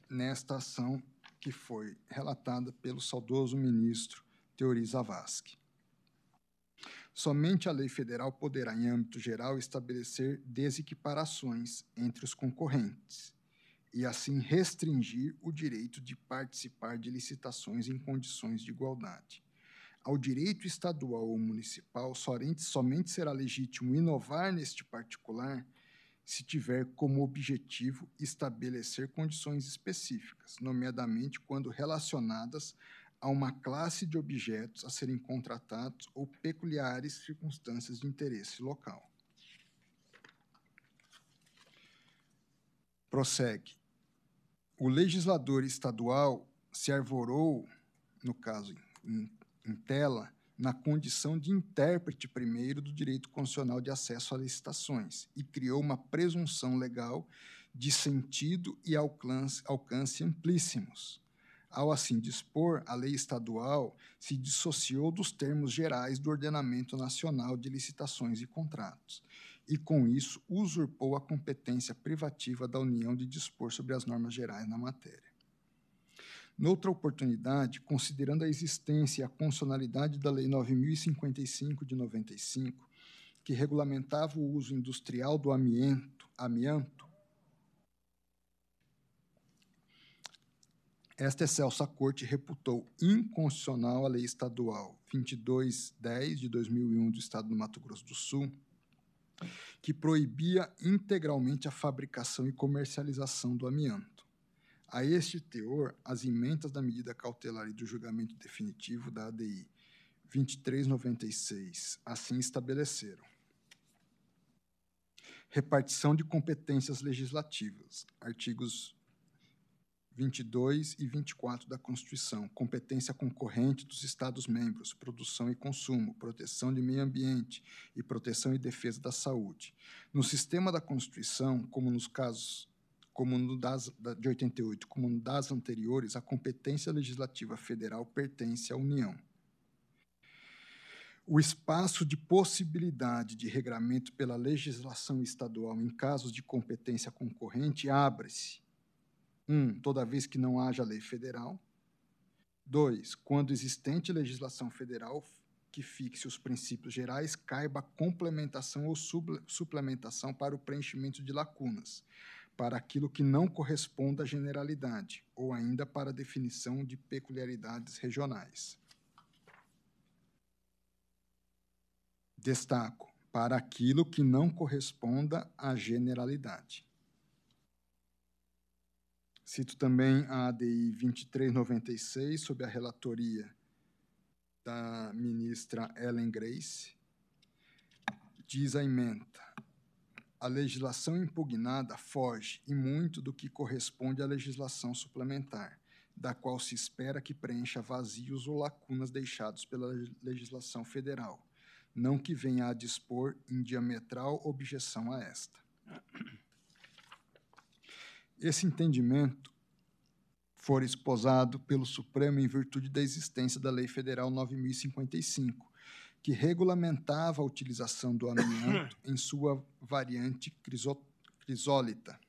nesta ação que foi relatada pelo saudoso ministro Teori Zavascki. Somente a lei federal poderá, em âmbito geral, estabelecer desequiparações entre os concorrentes e, assim, restringir o direito de participar de licitações em condições de igualdade. Ao direito estadual ou municipal, somente será legítimo inovar neste particular se tiver como objetivo estabelecer condições específicas, nomeadamente quando relacionadas a uma classe de objetos a serem contratados ou peculiares circunstâncias de interesse local. Prossegue. O legislador estadual se arvorou, no caso em, em tela, na condição de intérprete primeiro do direito constitucional de acesso a licitações e criou uma presunção legal de sentido e alcance, alcance amplíssimos. Ao assim dispor, a lei estadual se dissociou dos termos gerais do ordenamento nacional de licitações e contratos, e com isso usurpou a competência privativa da União de dispor sobre as normas gerais na matéria. Noutra oportunidade, considerando a existência e a constitucionalidade da Lei 9055 de 95, que regulamentava o uso industrial do amianto, amianto esta excelsa corte reputou inconstitucional a Lei Estadual 2210 de 2001 do Estado do Mato Grosso do Sul, que proibia integralmente a fabricação e comercialização do amianto A este teor, as emendas da medida cautelar e do julgamento definitivo da ADI 2396 assim estabeleceram. Repartição de competências legislativas. Artigos 22 e 24 da Constituição, competência concorrente dos Estados-membros, produção e consumo, proteção de meio ambiente e proteção e defesa da saúde. No sistema da Constituição, como nos casos como no das, de 88, como no das anteriores, a competência legislativa federal pertence à União. O espaço de possibilidade de regramento pela legislação estadual em casos de competência concorrente abre-se um, toda vez que não haja lei federal. Dois, quando existente legislação federal que fixe os princípios gerais, caiba complementação ou suplementação para o preenchimento de lacunas, para aquilo que não corresponda à generalidade, ou ainda para a definição de peculiaridades regionais. Destaco, para aquilo que não corresponda à generalidade. Cito também a ADI 2396, sob a relatoria da ministra Ellen Grace. Diz a emenda: a legislação impugnada foge e muito do que corresponde à legislação suplementar, da qual se espera que preencha vazios ou lacunas deixados pela legislação federal, não que venha a dispor em diametral objeção a esta. Esse entendimento for esposado pelo Supremo em virtude da existência da Lei Federal 9055, que regulamentava a utilização do amianto em sua variante crisólita.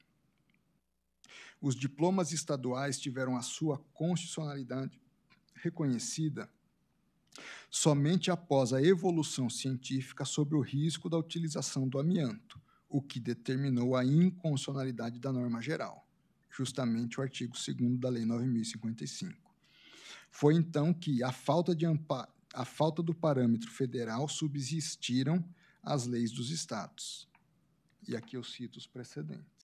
Os diplomas estaduais tiveram a sua constitucionalidade reconhecida somente após a evolução científica sobre o risco da utilização do amianto, o que determinou a inconstitucionalidade da norma geral justamente o artigo 2 da Lei 9055. Foi então que a falta de a falta do parâmetro federal subsistiram as leis dos estados. E aqui eu cito os precedentes.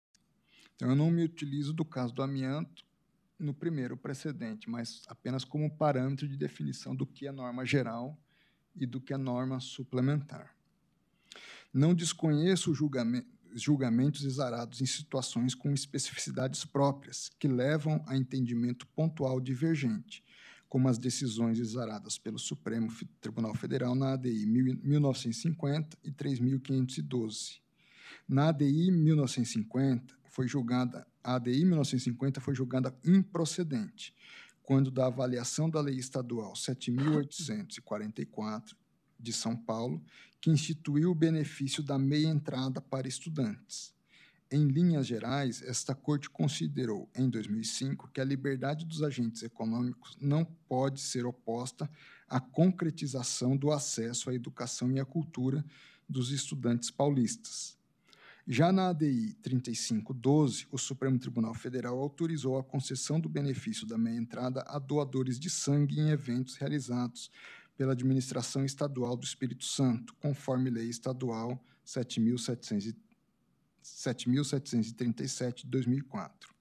Então eu não me utilizo do caso do amianto no primeiro precedente, mas apenas como parâmetro de definição do que é norma geral e do que é norma suplementar. Não desconheço julgamentos exarados em situações com especificidades próprias, que levam a entendimento pontual divergente, como as decisões exaradas pelo Supremo Tribunal Federal na ADI 1950 e 3512. Na ADI 1950 foi julgada a ADI 1950 foi julgada improcedente, quando da avaliação da Lei Estadual 7844 de São Paulo, que instituiu o benefício da meia entrada para estudantes. Em linhas gerais, esta Corte considerou, em 2005, que a liberdade dos agentes econômicos não pode ser oposta à concretização do acesso à educação e à cultura dos estudantes paulistas. Já na ADI 3512, o Supremo Tribunal Federal autorizou a concessão do benefício da meia entrada a doadores de sangue em eventos realizados pela administração estadual do Espírito Santo, conforme lei estadual 7.737 de 2004.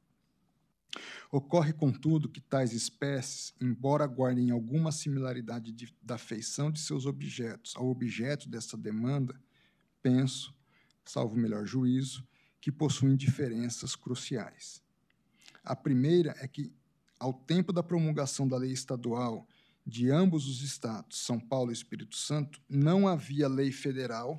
Ocorre, contudo, que tais espécies, embora guardem alguma similaridade de, da feição de seus objetos ao objeto dessa demanda, penso, salvo melhor juízo, que possuem diferenças cruciais. A primeira é que, ao tempo da promulgação da lei estadual de ambos os estados, São Paulo e Espírito Santo, não havia lei federal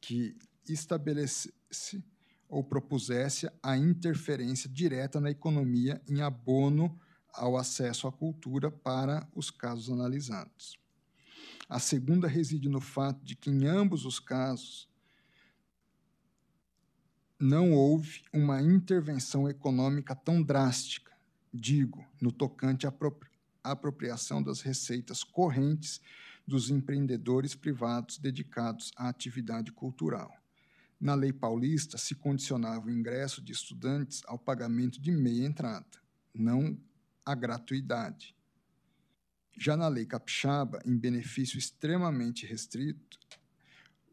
que estabelecesse ou propusesse a interferência direta na economia em abono ao acesso à cultura para os casos analisados. A segunda reside no fato de que, em ambos os casos, não houve uma intervenção econômica tão drástica, digo, no tocante à apropriação das receitas correntes dos empreendedores privados dedicados à atividade cultural. Na lei paulista, se condicionava o ingresso de estudantes ao pagamento de meia entrada, não à gratuidade. Já na lei capixaba, em benefício extremamente restrito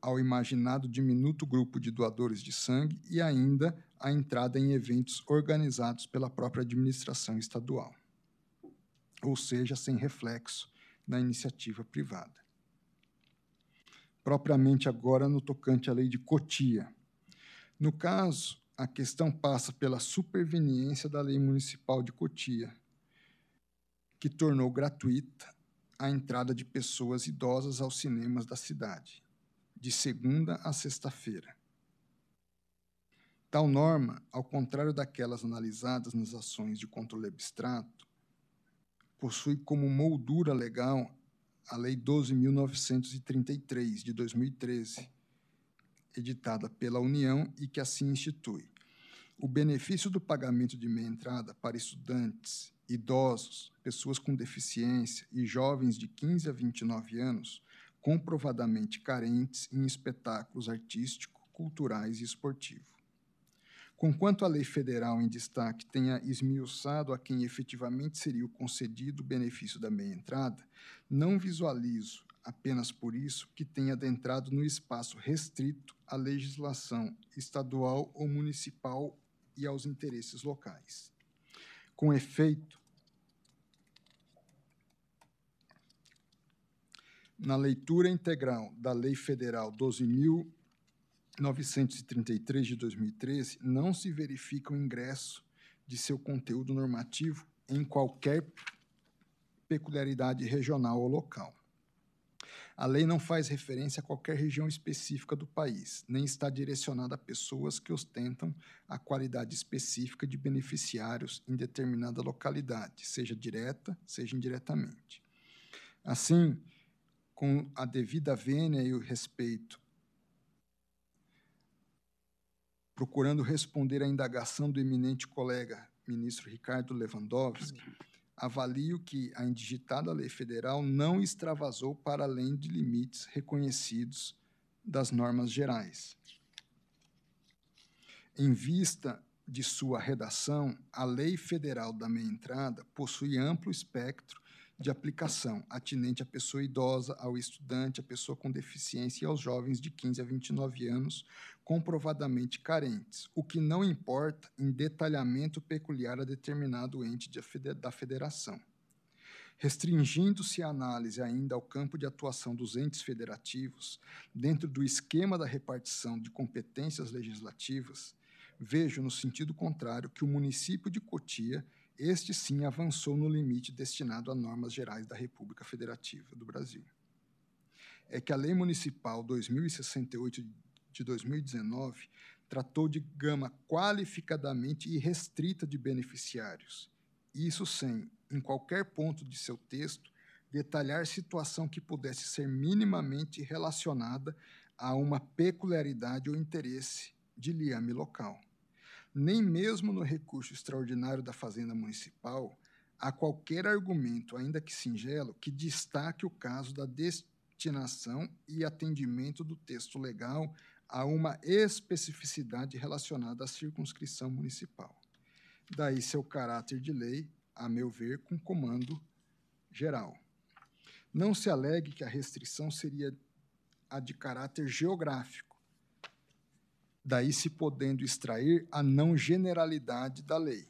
ao imaginado diminuto grupo de doadores de sangue e ainda a entrada em eventos organizados pela própria administração estadual, ou seja, sem reflexo na iniciativa privada. Propriamente agora no tocante à lei de Cotia. No caso, a questão passa pela superveniência da lei municipal de Cotia, que tornou gratuita a entrada de pessoas idosas aos cinemas da cidade, de segunda a sexta-feira. Tal norma, ao contrário daquelas analisadas nas ações de controle abstrato, possui como moldura legal a Lei 12.933, de 2013, editada pela União e que assim institui. O benefício do pagamento de meia entrada para estudantes, idosos, pessoas com deficiência e jovens de 15 a 29 anos comprovadamente carentes em espetáculos artístico, culturais e esportivos. Conquanto a lei federal em destaque tenha esmiuçado a quem efetivamente seria o concedido benefício da meia-entrada, não visualizo, apenas por isso, que tenha adentrado no espaço restrito à legislação estadual ou municipal e aos interesses locais. Com efeito, na leitura integral da Lei Federal 12.000 933 de 2013 não se verifica o ingresso de seu conteúdo normativo em qualquer peculiaridade regional ou local. A lei não faz referência a qualquer região específica do país, nem está direcionada a pessoas que ostentam a qualidade específica de beneficiários em determinada localidade, seja direta, seja indiretamente. Assim, com a devida vênia e o respeito procurando responder à indagação do eminente colega ministro Ricardo Lewandowski, avalio que a indigitada lei federal não extravasou para além de limites reconhecidos das normas gerais. Em vista de sua redação, a Lei Federal da Meia Entrada possui amplo espectro de aplicação, atinente à pessoa idosa, ao estudante, à pessoa com deficiência e aos jovens de 15 a 29 anos, comprovadamente carentes, o que não importa em detalhamento peculiar a determinado ente de, da federação. Restringindo-se a análise ainda ao campo de atuação dos entes federativos, dentro do esquema da repartição de competências legislativas, vejo, no sentido contrário, que o município de Cotia este sim avançou no limite destinado a normas gerais da República Federativa do Brasil. É que a Lei Municipal 2068 de 2019 tratou de gama qualificadamente irrestrita de beneficiários, isso sem, em qualquer ponto de seu texto, detalhar situação que pudesse ser minimamente relacionada a uma peculiaridade ou interesse de liame local. Nem mesmo no recurso extraordinário da Fazenda Municipal, há qualquer argumento, ainda que singelo, que destaque o caso da destinação e atendimento do texto legal a uma especificidade relacionada à circunscrição municipal. Daí seu caráter de lei, a meu ver, com comando geral. Não se alegue que a restrição seria a de caráter geográfico, daí se podendo extrair a não generalidade da lei.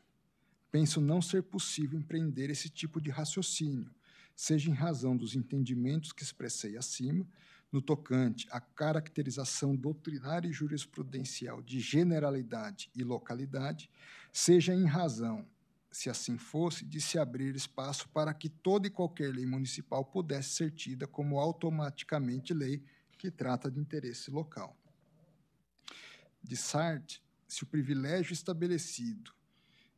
Penso não ser possível empreender esse tipo de raciocínio, seja em razão dos entendimentos que expressei acima, no tocante à caracterização doutrinária e jurisprudencial de generalidade e localidade, seja em razão, se assim fosse, de se abrir espaço para que toda e qualquer lei municipal pudesse ser tida como automaticamente lei que trata de interesse local. De Sartre, se o privilégio estabelecido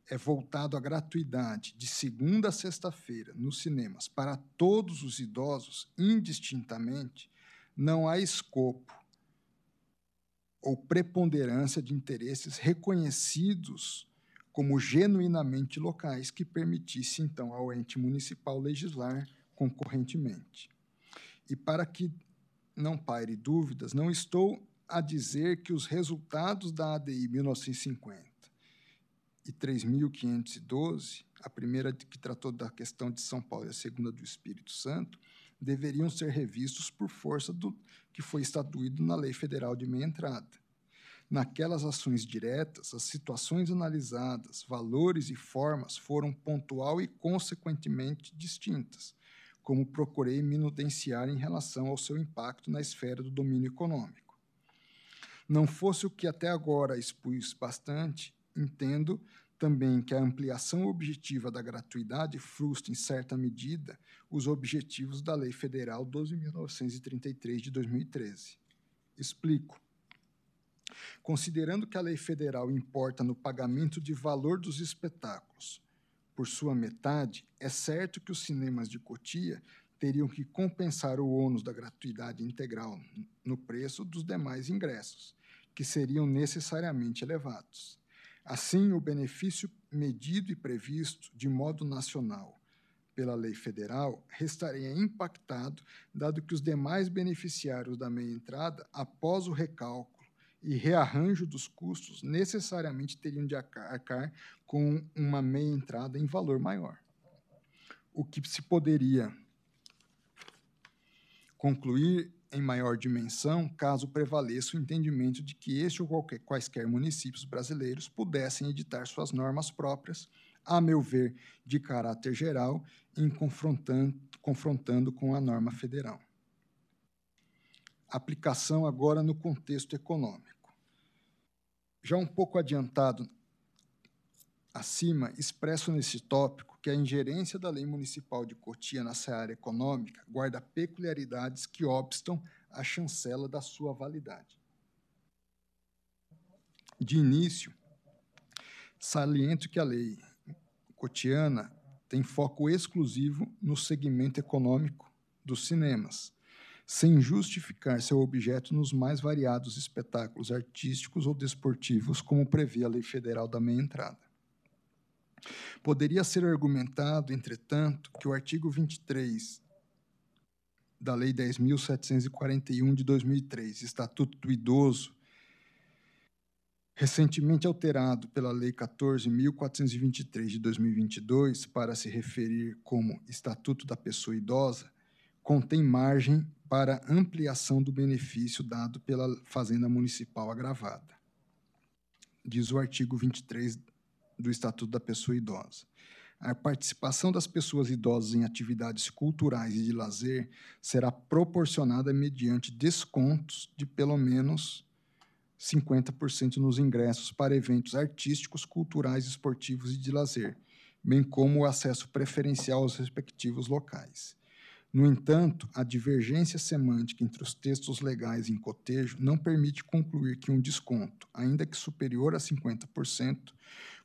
é voltado à gratuidade de segunda a sexta-feira nos cinemas para todos os idosos, indistintamente, não há escopo ou preponderância de interesses reconhecidos como genuinamente locais que permitisse, então, ao ente municipal legislar concorrentemente. E para que não paire dúvidas, não estou a dizer que os resultados da ADI 1950 e 3.512, a primeira que tratou da questão de São Paulo e a segunda do Espírito Santo, deveriam ser revistos por força do que foi estatuído na Lei Federal de Meia Entrada. Naquelas ações diretas, as situações analisadas, valores e formas foram pontual e consequentemente distintas, como procurei minudenciar em relação ao seu impacto na esfera do domínio econômico. Não fosse o que até agora expus bastante, entendo também que a ampliação objetiva da gratuidade frustra, em certa medida, os objetivos da Lei Federal 12.933 de 2013. Explico. Considerando que a lei federal importa no pagamento de valor dos espetáculos por sua metade, é certo que os cinemas de Cotia teriam que compensar o ônus da gratuidade integral no preço dos demais ingressos, que seriam necessariamente elevados. Assim, o benefício medido e previsto de modo nacional pela lei federal restaria impactado, dado que os demais beneficiários da meia entrada, após o recálculo e rearranjo dos custos, necessariamente teriam de arcar com uma meia entrada em valor maior. O que se poderia concluir em maior dimensão, caso prevaleça o entendimento de que este ou qualquer, quaisquer municípios brasileiros pudessem editar suas normas próprias, a meu ver, de caráter geral, em confrontando, confrontando com a norma federal. Aplicação agora no contexto econômico. Já um pouco adiantado acima, expresso nesse tópico que a ingerência da Lei Municipal de Cotia na área econômica guarda peculiaridades que obstam a chancela da sua validade. De início, saliento que a lei cotiana tem foco exclusivo no segmento econômico dos cinemas, sem justificar seu objeto nos mais variados espetáculos artísticos ou desportivos, como prevê a Lei Federal da Meia Entrada. Poderia ser argumentado, entretanto, que o artigo 23 da Lei 10.741 de 2003, Estatuto do Idoso, recentemente alterado pela Lei 14.423 de 2022 para se referir como Estatuto da Pessoa Idosa, contém margem para ampliação do benefício dado pela Fazenda Municipal agravada. Diz o artigo 23 do Estatuto da Pessoa Idosa. A participação das pessoas idosas em atividades culturais e de lazer será proporcionada mediante descontos de pelo menos 50% nos ingressos para eventos artísticos, culturais, esportivos e de lazer, bem como o acesso preferencial aos respectivos locais. No entanto, a divergência semântica entre os textos legais em cotejo não permite concluir que um desconto, ainda que superior a 50%,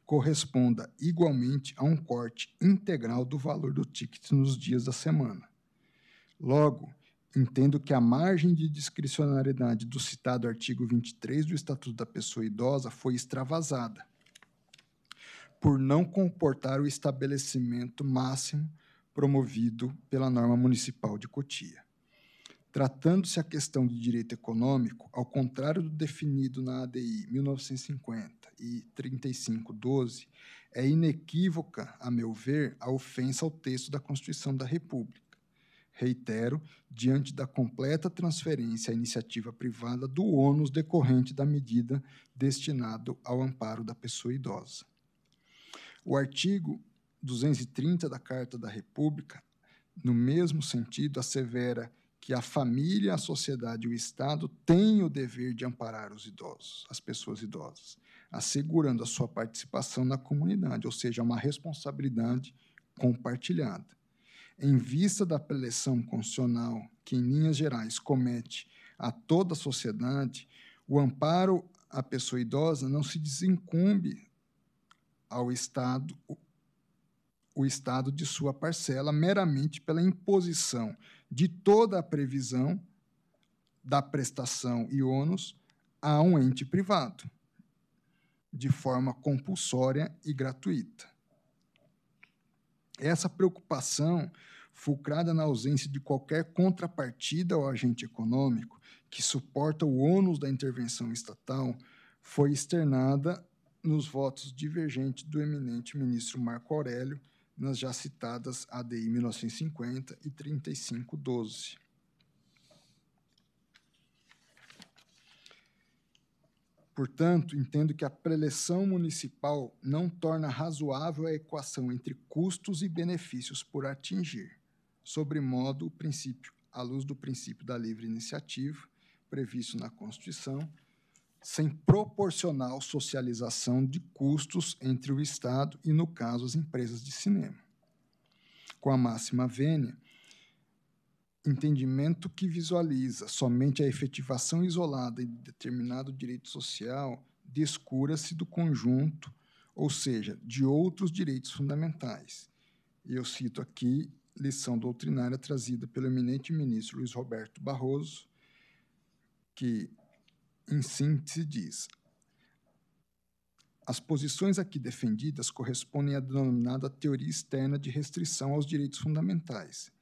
corresponda igualmente a um corte integral do valor do ticket nos dias da semana. Logo, entendo que a margem de discricionariedade do citado artigo 23 do Estatuto da Pessoa Idosa foi extravasada, por não comportar o estabelecimento máximo promovido pela norma municipal de Cotia. Tratando-se a questão de direito econômico, ao contrário do definido na ADI 1950 e 3512, é inequívoca, a meu ver, a ofensa ao texto da Constituição da República. Reitero, diante da completa transferência à iniciativa privada do ônus decorrente da medida destinado ao amparo da pessoa idosa. O artigo 230 da Carta da República, no mesmo sentido, assevera que a família, a sociedade e o Estado têm o dever de amparar os idosos, as pessoas idosas, assegurando a sua participação na comunidade, ou seja, uma responsabilidade compartilhada. Em vista da preleção constitucional que, em linhas gerais, comete a toda a sociedade, o amparo à pessoa idosa não se desincumbe ao Estado o Estado de sua parcela meramente pela imposição de toda a previsão da prestação e ônus a um ente privado, de forma compulsória e gratuita. Essa preocupação, fulcrada na ausência de qualquer contrapartida ao agente econômico que suporta o ônus da intervenção estatal, foi externada nos votos divergentes do eminente ministro Marco Aurélio nas já citadas ADI 1950 e 3512. Portanto, entendo que a preleção municipal não torna razoável a equação entre custos e benefícios por atingir, sobremodo o princípio, à luz do princípio da livre iniciativa, previsto na Constituição, sem proporcional socialização de custos entre o Estado e, no caso, as empresas de cinema. Com a máxima vênia, entendimento que visualiza somente a efetivação isolada de determinado direito social descura-se do conjunto, ou seja, de outros direitos fundamentais. E eu cito aqui lição doutrinária trazida pelo eminente ministro Luiz Roberto Barroso, que, em síntese, diz: as posições aqui defendidas correspondem à denominada teoria externa de restrição aos direitos fundamentais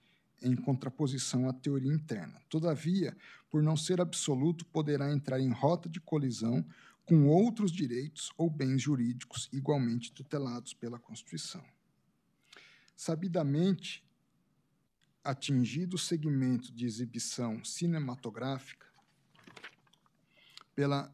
em contraposição à teoria interna. Todavia, por não ser absoluto, poderá entrar em rota de colisão com outros direitos ou bens jurídicos igualmente tutelados pela Constituição. Sabidamente, atingido o segmento de exibição cinematográfica pela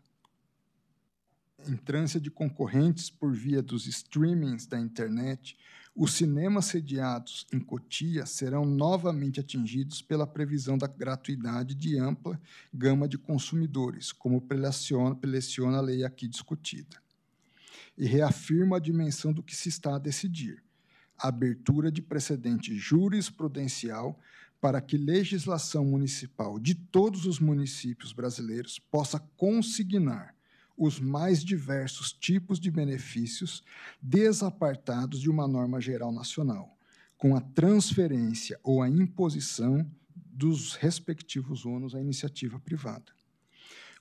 entrância de concorrentes por via dos streamings da internet, os cinemas sediados em Cotia serão novamente atingidos pela previsão da gratuidade de ampla gama de consumidores, como preleciona a lei aqui discutida. E reafirma a dimensão do que se está a decidir: a abertura de precedente jurisprudencial para que legislação municipal de todos os municípios brasileiros possa consignar os mais diversos tipos de benefícios desapartados de uma norma geral nacional, com a transferência ou a imposição dos respectivos ônus à iniciativa privada.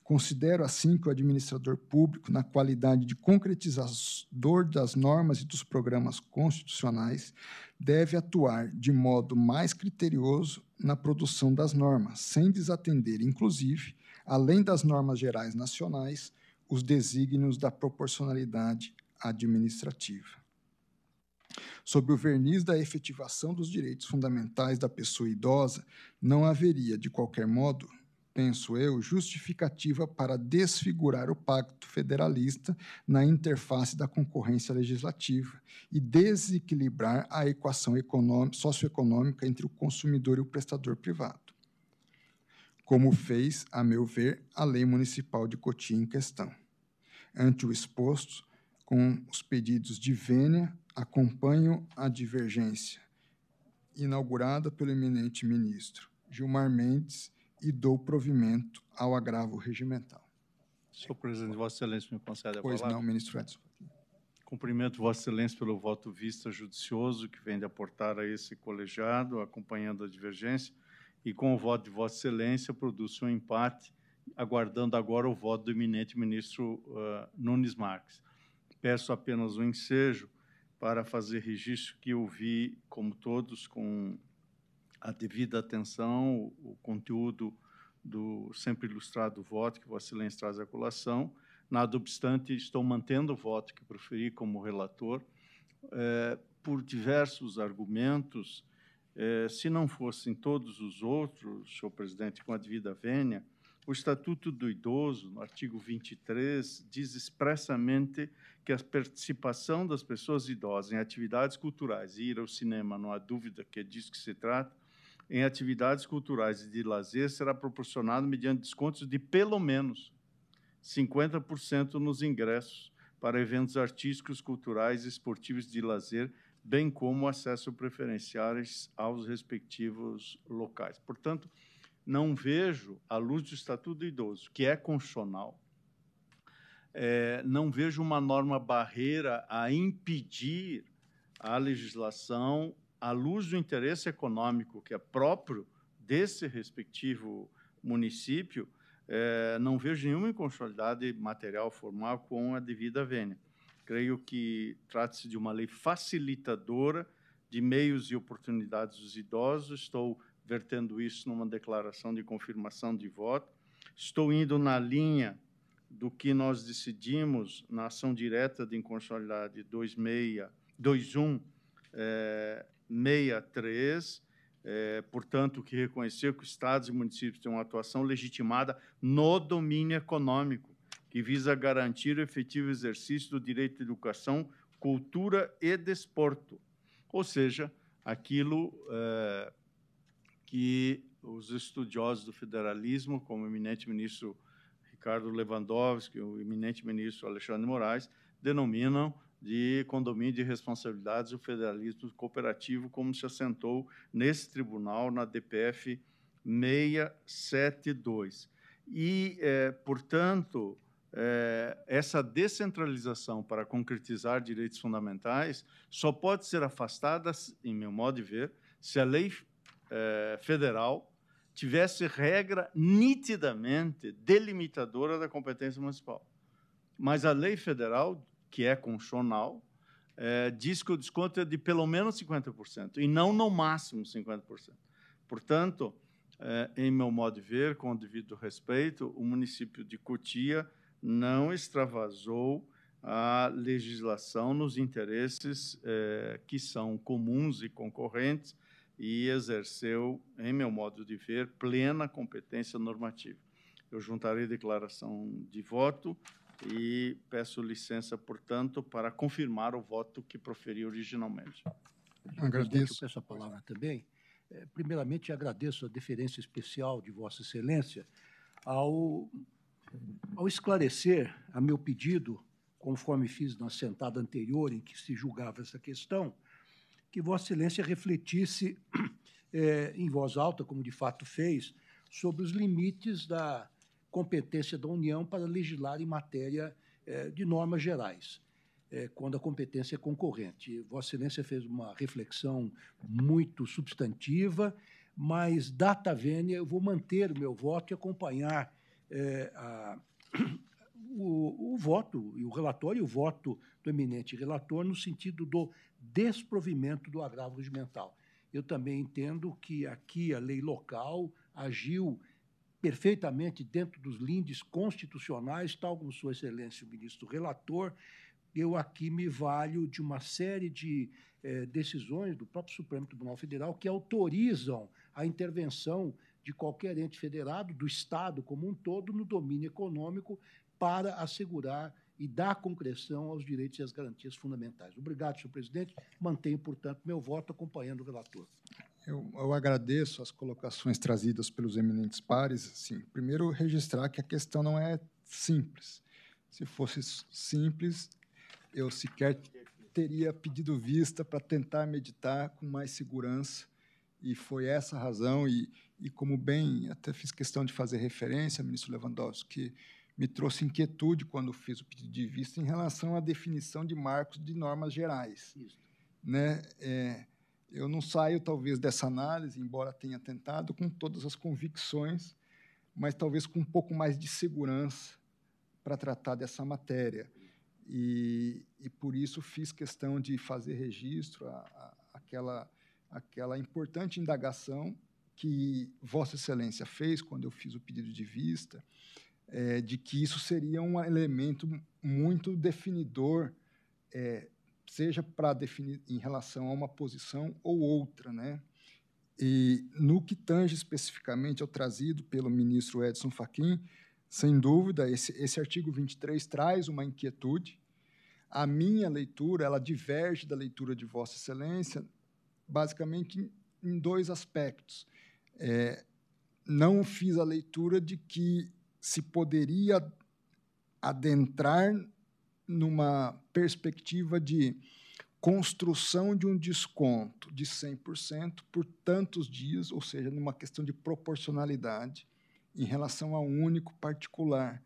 Considero assim que o administrador público, na qualidade de concretizador das normas e dos programas constitucionais, deve atuar de modo mais criterioso na produção das normas, sem desatender, inclusive, além das normas gerais nacionais, os desígnios da proporcionalidade administrativa. Sob o verniz da efetivação dos direitos fundamentais da pessoa idosa, não haveria, de qualquer modo, penso eu, justificativa para desfigurar o pacto federalista na interface da concorrência legislativa e desequilibrar a equação socioeconômica entre o consumidor e o prestador privado como fez, a meu ver, a lei municipal de Cotia em questão. Ante o exposto, com os pedidos de vênia, acompanho a divergência inaugurada pelo eminente ministro Gilmar Mendes e dou provimento ao agravo regimental. Senhor presidente, Vossa Excelência me concede a pois palavra? Pois não, ministro Edson. Cumprimento Vossa Excelência pelo voto vista judicioso que vem de aportar a esse colegiado, acompanhando a divergência e com o voto de Vossa Excelência produz um empate, aguardando agora o voto do eminente ministro uh, Nunes Marques. Peço apenas um ensejo para fazer registro que eu vi, como todos, com a devida atenção, o, o conteúdo do sempre ilustrado voto que Vossa Excelência traz à colação. Nada obstante, estou mantendo o voto que proferi como relator, por diversos argumentos eh, se não fossem todos os outros, senhor presidente, com a devida vênia, o Estatuto do Idoso, no artigo 23, diz expressamente que a participação das pessoas idosas em atividades culturais, e ir ao cinema, não há dúvida que é disso que se trata, em atividades culturais e de lazer será proporcionado mediante descontos de pelo menos 50% nos ingressos para eventos artísticos, culturais e esportivos de lazer bem como acesso preferenciais aos respectivos locais. Portanto, não vejo, à luz do Estatuto do Idoso, que é constitucional, é, não vejo uma norma barreira a impedir a legislação à luz do interesse econômico que é próprio desse respectivo município, é, não vejo nenhuma inconstitucionalidade material formal com a devida vênia. Creio que trata-se de uma lei facilitadora de meios e oportunidades dos idosos. Estou vertendo isso numa declaração de confirmação de voto. Estou indo na linha do que nós decidimos na ação direta de inconstitucionalidade 2163, é, portanto, que reconheceu que estados e municípios têm uma atuação legitimada no domínio econômico que visa garantir o efetivo exercício do direito à educação, cultura e desporto, ou seja, aquilo é, que os estudiosos do federalismo, como o eminente ministro Ricardo Lewandowski, o eminente ministro Alexandre Moraes, denominam de condomínio de responsabilidades do federalismo cooperativo, como se assentou nesse tribunal, na DPF 672. E, é, portanto, é, essa descentralização para concretizar direitos fundamentais só pode ser afastada, em meu modo de ver, se a lei é, federal tivesse regra nitidamente delimitadora da competência municipal. Mas a lei federal, que é constitucional, é, diz que o desconto é de pelo menos 50%, e não no máximo 50%. Portanto, é, em meu modo de ver, com o devido respeito, o município de Cotia não extravasou a legislação nos interesses é, que são comuns e concorrentes e exerceu, em meu modo de ver, plena competência normativa. Eu juntarei declaração de voto e peço licença, portanto, para confirmar o voto que proferi originalmente. Agradeço. Eu peço a palavra também. É, primeiramente, agradeço a deferência especial de Vossa Excelência ao, ao esclarecer a meu pedido, conforme fiz na sentada anterior em que se julgava essa questão, que Vossa Excelência refletisse é, em voz alta, como de fato fez, sobre os limites da competência da União para legislar em matéria é, de normas gerais, é, quando a competência é concorrente. Vossa Excelência fez uma reflexão muito substantiva, mas, data vênia, eu vou manter o meu voto e acompanhar é, a, o, o, voto, e o relatório e o voto do eminente relator no sentido do desprovimento do agravo regimental. Eu também entendo que aqui a lei local agiu perfeitamente dentro dos lindes constitucionais, tal como Sua Excelência o ministro relator. Eu aqui me valho de uma série de eh, decisões do próprio Supremo Tribunal Federal que autorizam a intervenção de qualquer ente federado, do Estado como um todo, no domínio econômico, para assegurar e dar concreção aos direitos e às garantias fundamentais. Obrigado, senhor presidente. Mantenho, portanto, meu voto acompanhando o relator. Eu, eu, agradeço as colocações trazidas pelos eminentes pares. Assim, primeiro, registrar que a questão não é simples. Se fosse simples, eu sequer teria pedido vista para tentar meditar com mais segurança. E foi essa a razão. E, e como bem, até fiz questão de fazer referência, ministro Lewandowski, que me trouxe inquietude quando fiz o pedido de vista em relação à definição de marcos de normas gerais. Isso. Né? É, eu não saio, talvez, dessa análise, embora tenha tentado, com todas as convicções, mas talvez com um pouco mais de segurança para tratar dessa matéria. E, e, por isso fiz questão de fazer registro a, a, aquela, aquela importante indagação que Vossa Excelência fez quando eu fiz o pedido de vista, é, de que isso seria um elemento muito definidor, é, seja para definir em relação a uma posição ou outra, né? E no que tange especificamente ao trazido pelo ministro Edson Fachin, sem dúvida, esse, esse artigo 23 traz uma inquietude. A minha leitura, ela diverge da leitura de Vossa Excelência, basicamente em, em dois aspectos. É, não fiz a leitura de que se poderia adentrar numa perspectiva de construção de um desconto de 100% por tantos dias, ou seja, numa questão de proporcionalidade em relação a um único particular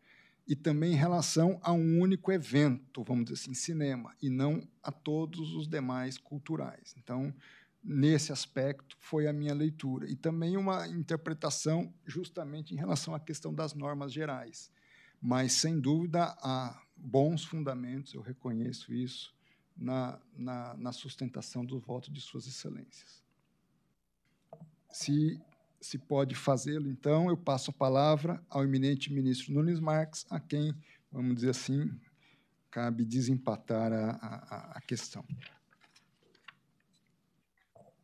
e também em relação a um único evento, vamos dizer assim, cinema, e não a todos os demais culturais. Então, nesse aspecto foi a minha leitura. E também uma interpretação justamente em relação à questão das normas gerais. Mas sem dúvida há bons fundamentos eu reconheço isso na, na, na sustentação do voto de suas excelências. Se se pode fazê-lo então eu passo a palavra ao eminente ministro Nunes Marques a quem vamos dizer assim cabe desempatar a, a, a questão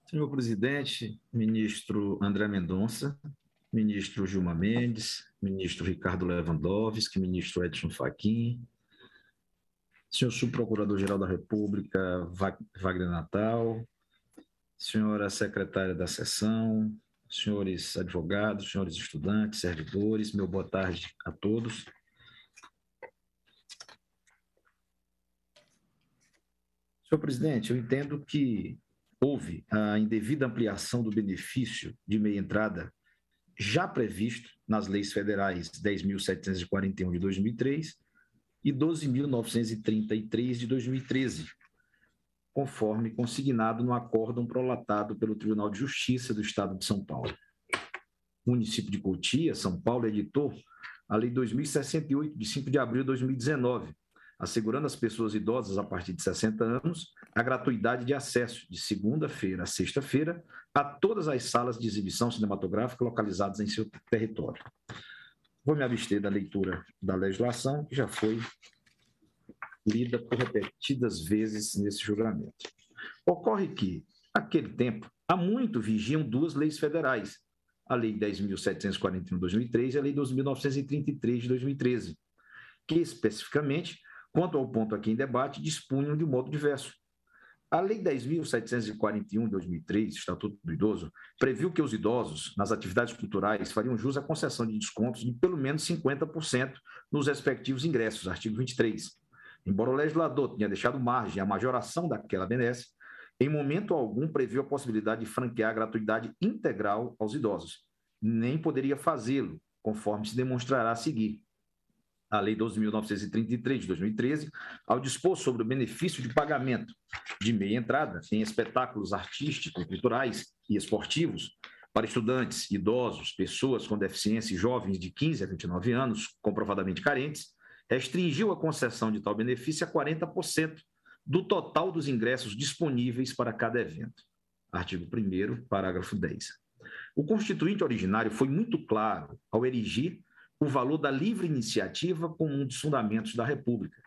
Senhor presidente, ministro André Mendonça, ministro Gilmar Mendes, ministro Ricardo Lewandowski, ministro Edson Fachin, senhor subprocurador-geral da República Wagner Natal, senhora secretária da sessão, senhores advogados, senhores estudantes, servidores, meu boa tarde a todos. Senhor presidente, eu entendo que houve a indevida ampliação do benefício de meia entrada já previsto nas leis federais 10.741 de 2003 e 12.933 de 2013, conforme consignado no acórdão prolatado pelo Tribunal de Justiça do Estado de São Paulo. O município de Cotia, São Paulo, editou a Lei 2068, de 5 de abril de 2019, assegurando às pessoas idosas a partir de 60 anos a gratuidade de acesso de segunda-feira a sexta-feira a todas as salas de exibição cinematográfica localizadas em seu território. Vou me abster da leitura da legislação, que já foi lida por repetidas vezes nesse julgamento. Ocorre que, naquele tempo, há muito vigiam duas leis federais, a Lei 10.741 de 2003 e a Lei 12.933 de 2013, que especificamente Quanto ao ponto aqui em debate, dispunham de modo diverso. A Lei 10.741 de 2003, Estatuto do Idoso, previu que os idosos, nas atividades culturais, fariam jus à concessão de descontos de pelo menos 50% nos respectivos ingressos, artigo 23. Embora o legislador tenha deixado margem à majoração daquela benesse, em momento algum previu a possibilidade de franquear a gratuidade integral aos idosos. Nem poderia fazê-lo, conforme se demonstrará a seguir a Lei 12.933 de 2013, ao dispor sobre o benefício de pagamento de meia entrada em espetáculos artísticos, culturais e esportivos para estudantes, idosos, pessoas com deficiência e jovens de 15 a 29 anos, comprovadamente carentes, restringiu a concessão de tal benefício a 40% do total dos ingressos disponíveis para cada evento. Artigo 1 parágrafo 10. O constituinte originário foi muito claro ao erigir o valor da livre iniciativa como um dos fundamentos da República.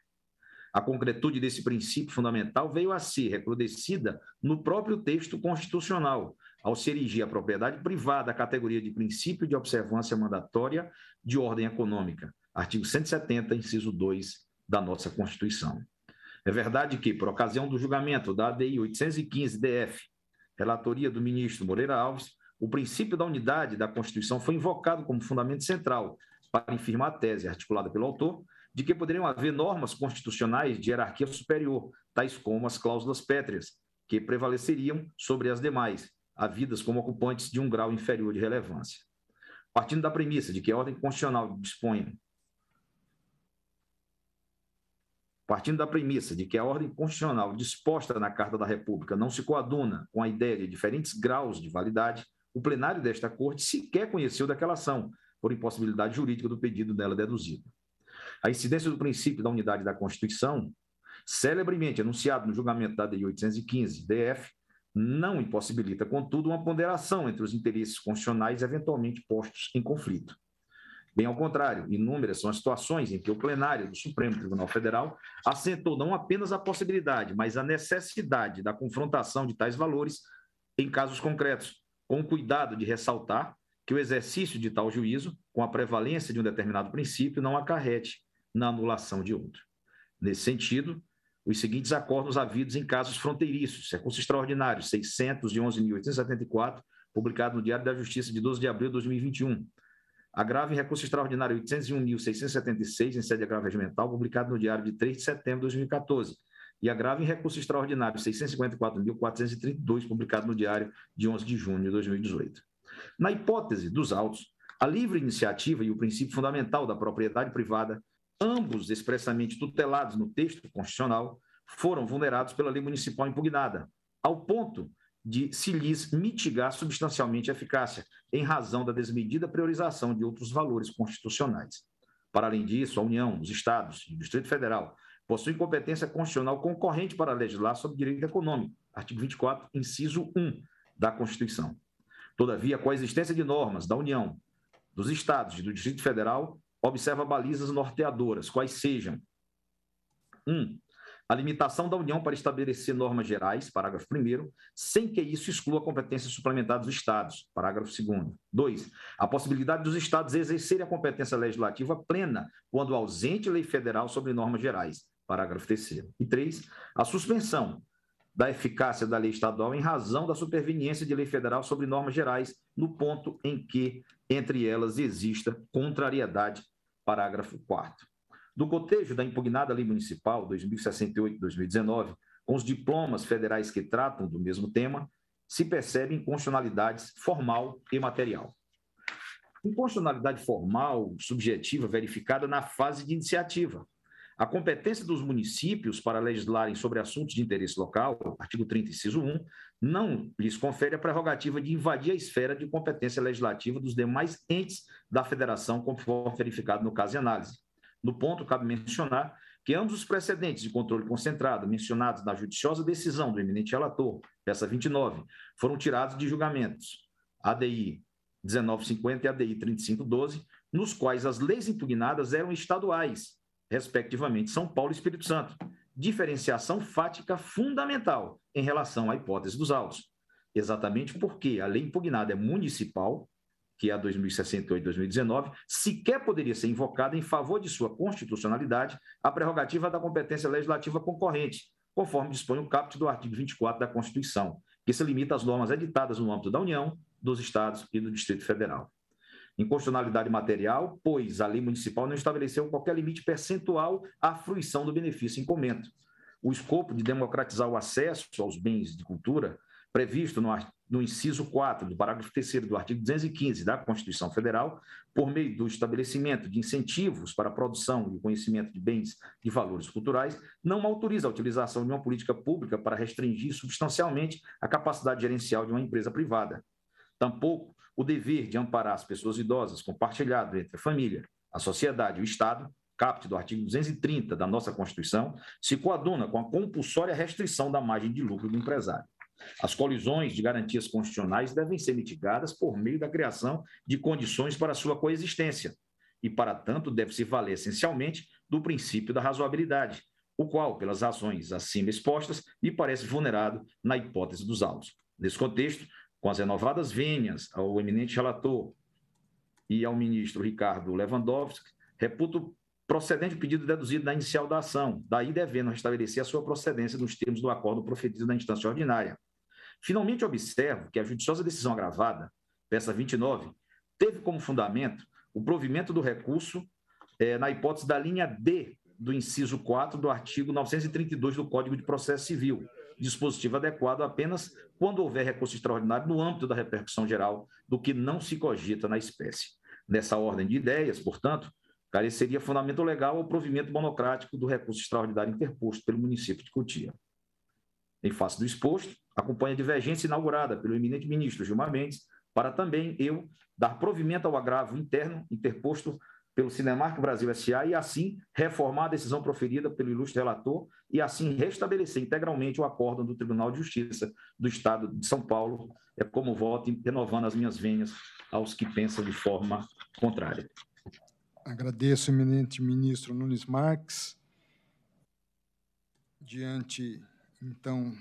A concretude desse princípio fundamental veio a ser recrudescida no próprio texto constitucional, ao se erigir a propriedade privada à categoria de princípio de observância mandatória de ordem econômica, artigo 170, inciso 2 da nossa Constituição. É verdade que, por ocasião do julgamento da ADI 815-DF, relatoria do ministro Moreira Alves, o princípio da unidade da Constituição foi invocado como fundamento central para infirmar a tese articulada pelo autor de que poderiam haver normas constitucionais de hierarquia superior, tais como as cláusulas pétreas, que prevaleceriam sobre as demais, havidas como ocupantes de um grau inferior de relevância. Partindo da premissa de que a ordem constitucional dispõe Partindo da premissa de que a ordem constitucional disposta na Carta da República não se coaduna com a ideia de diferentes graus de validade, o plenário desta Corte sequer conheceu daquela ação, por impossibilidade jurídica do pedido dela deduzido. A incidência do princípio da unidade da Constituição, celebremente anunciado no julgamento da DI 815, DF, não impossibilita, contudo, uma ponderação entre os interesses constitucionais eventualmente postos em conflito. Bem ao contrário, inúmeras são as situações em que o plenário do Supremo Tribunal Federal assentou não apenas a possibilidade, mas a necessidade da confrontação de tais valores em casos concretos, com o cuidado de ressaltar que o exercício de tal juízo, com a prevalência de um determinado princípio, não acarrete na anulação de outro. Nesse sentido, os seguintes acordos havidos em casos fronteiriços, recurso extraordinário 611.874, publicado no Diário da Justiça de 12 de abril de 2021. Agravo em recurso extraordinário 801.676, em sede agravo regimental, publicado no Diário de 3 de setembro de 2014. E agravo em recurso extraordinário 654.432, publicado no Diário de 11 de junho de 2018. Na hipótese dos autos, a livre iniciativa e o princípio fundamental da propriedade privada, ambos expressamente tutelados no texto constitucional, foram vulnerados pela lei municipal impugnada, ao ponto de se lhes mitigar substancialmente a eficácia, em razão da desmedida priorização de outros valores constitucionais. Para além disso, a União, os Estados e o Distrito Federal possuem competência constitucional concorrente para legislar sobre direito econômico, artigo 24, inciso 1 da Constituição. Todavia, com a existência de normas da União, dos Estados e do Distrito Federal, observa balizas norteadoras, quais sejam: 1. Um, a limitação da União para estabelecer normas gerais, parágrafo 1, sem que isso exclua competências suplementares dos Estados, parágrafo 2. 2. A possibilidade dos Estados exercerem a competência legislativa plena quando ausente lei federal sobre normas gerais, parágrafo 3. E 3. A suspensão da eficácia da lei estadual em razão da superveniência de lei federal sobre normas gerais, no ponto em que, entre elas, exista contrariedade, parágrafo 4 do cotejo da impugnada Lei Municipal 2068-2019, com os diplomas federais que tratam do mesmo tema, se percebem inconstitucionalidades formal e material. Inconstitucionalidade formal, subjetiva, verificada na fase de iniciativa. A competência dos municípios para legislarem sobre assuntos de interesse local, artigo 30, inciso 1, não lhes confere a prerrogativa de invadir a esfera de competência legislativa dos demais entes da federação, conforme verificado no caso de análise. No ponto, cabe mencionar que ambos os precedentes de controle concentrado mencionados na judiciosa decisão do eminente relator, peça 29, foram tirados de julgamentos, ADI 1950 e ADI 3512, nos quais as leis impugnadas eram estaduais, respectivamente São Paulo e Espírito Santo, diferenciação fática fundamental em relação à hipótese dos autos. Exatamente porque a lei impugnada é municipal, que é a 2068-2019, sequer poderia ser invocada em favor de sua constitucionalidade a prerrogativa da competência legislativa concorrente, conforme dispõe o caput do artigo 24 da Constituição, que se limita às normas editadas no âmbito da União, dos Estados e do Distrito Federal. Inconstitucionalidade material, pois a lei municipal não estabeleceu qualquer limite percentual à fruição do benefício em comento. O escopo de democratizar o acesso aos bens de cultura previsto no, no inciso 4 do parágrafo 3 do artigo 215 da Constituição Federal, por meio do estabelecimento de incentivos para a produção e o conhecimento de bens e valores culturais, não autoriza a utilização de uma política pública para restringir substancialmente a capacidade gerencial de uma empresa privada. Tampouco o dever de amparar as pessoas idosas compartilhado entre a família, a sociedade e o Estado, caput do artigo 230 da nossa Constituição, se coaduna com a compulsória restrição da margem de lucro do empresário. As colisões de garantias constitucionais devem ser mitigadas por meio da criação de condições para sua coexistência, e, para tanto, deve-se valer essencialmente do princípio da razoabilidade, o qual, pelas razões acima expostas, me parece vulnerado na hipótese dos autos. Nesse contexto, com as renovadas venhas ao eminente relator e ao ministro Ricardo Lewandowski, reputo procedente o pedido deduzido na inicial da ação, daí devendo restabelecer a sua procedência nos termos do acordo profetido na instância ordinária. Finalmente, observo que a judiciosa decisão agravada, peça 29, teve como fundamento o provimento do recurso é, na hipótese da linha D do inciso 4 do artigo 932 do Código de Processo Civil, dispositivo adequado apenas quando houver recurso extraordinário no âmbito da repercussão geral do que não se cogita na espécie. Nessa ordem de ideias, portanto, careceria fundamento legal ao provimento monocrático do recurso extraordinário interposto pelo município de Cotia. Em face do exposto, acompanha a divergência inaugurada pelo eminente ministro Gilmar Mendes para também eu dar provimento ao agravo interno interposto pelo Cinemark Brasil SA e assim reformar a decisão proferida pelo ilustre relator e assim restabelecer integralmente o acórdão do Tribunal de Justiça do Estado de São Paulo, é como voto renovando as minhas venhas aos que pensam de forma contrária. Agradeço, eminente ministro Nunes Marques. Diante, então,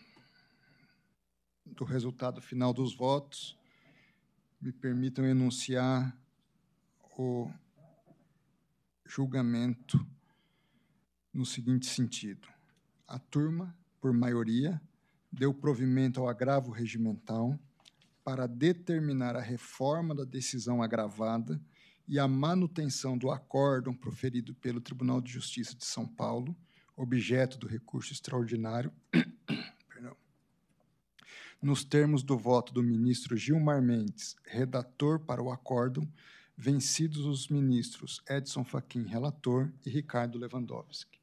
do resultado final dos votos, me permitam enunciar o julgamento no seguinte sentido: a turma, por maioria, deu provimento ao agravo regimental para determinar a reforma da decisão agravada e a manutenção do acórdão proferido pelo Tribunal de Justiça de São Paulo, objeto do recurso extraordinário, nos termos do voto do ministro Gilmar Mendes, redator para o acórdão, vencidos os ministros Edson Fachin, relator, e Ricardo Lewandowski.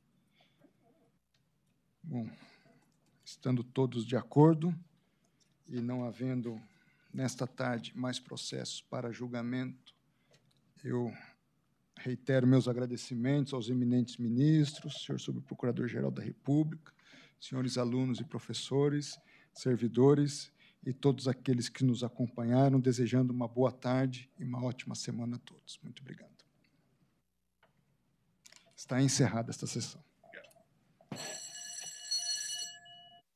Bom, estando todos de acordo e não havendo nesta tarde mais processos para julgamento, eu reitero meus agradecimentos aos eminentes ministros, senhor subprocurador-geral da República, senhores alunos e professores, servidores e todos aqueles que nos acompanharam, desejando uma boa tarde e uma ótima semana a todos. Muito obrigado. Está encerrada esta sessão.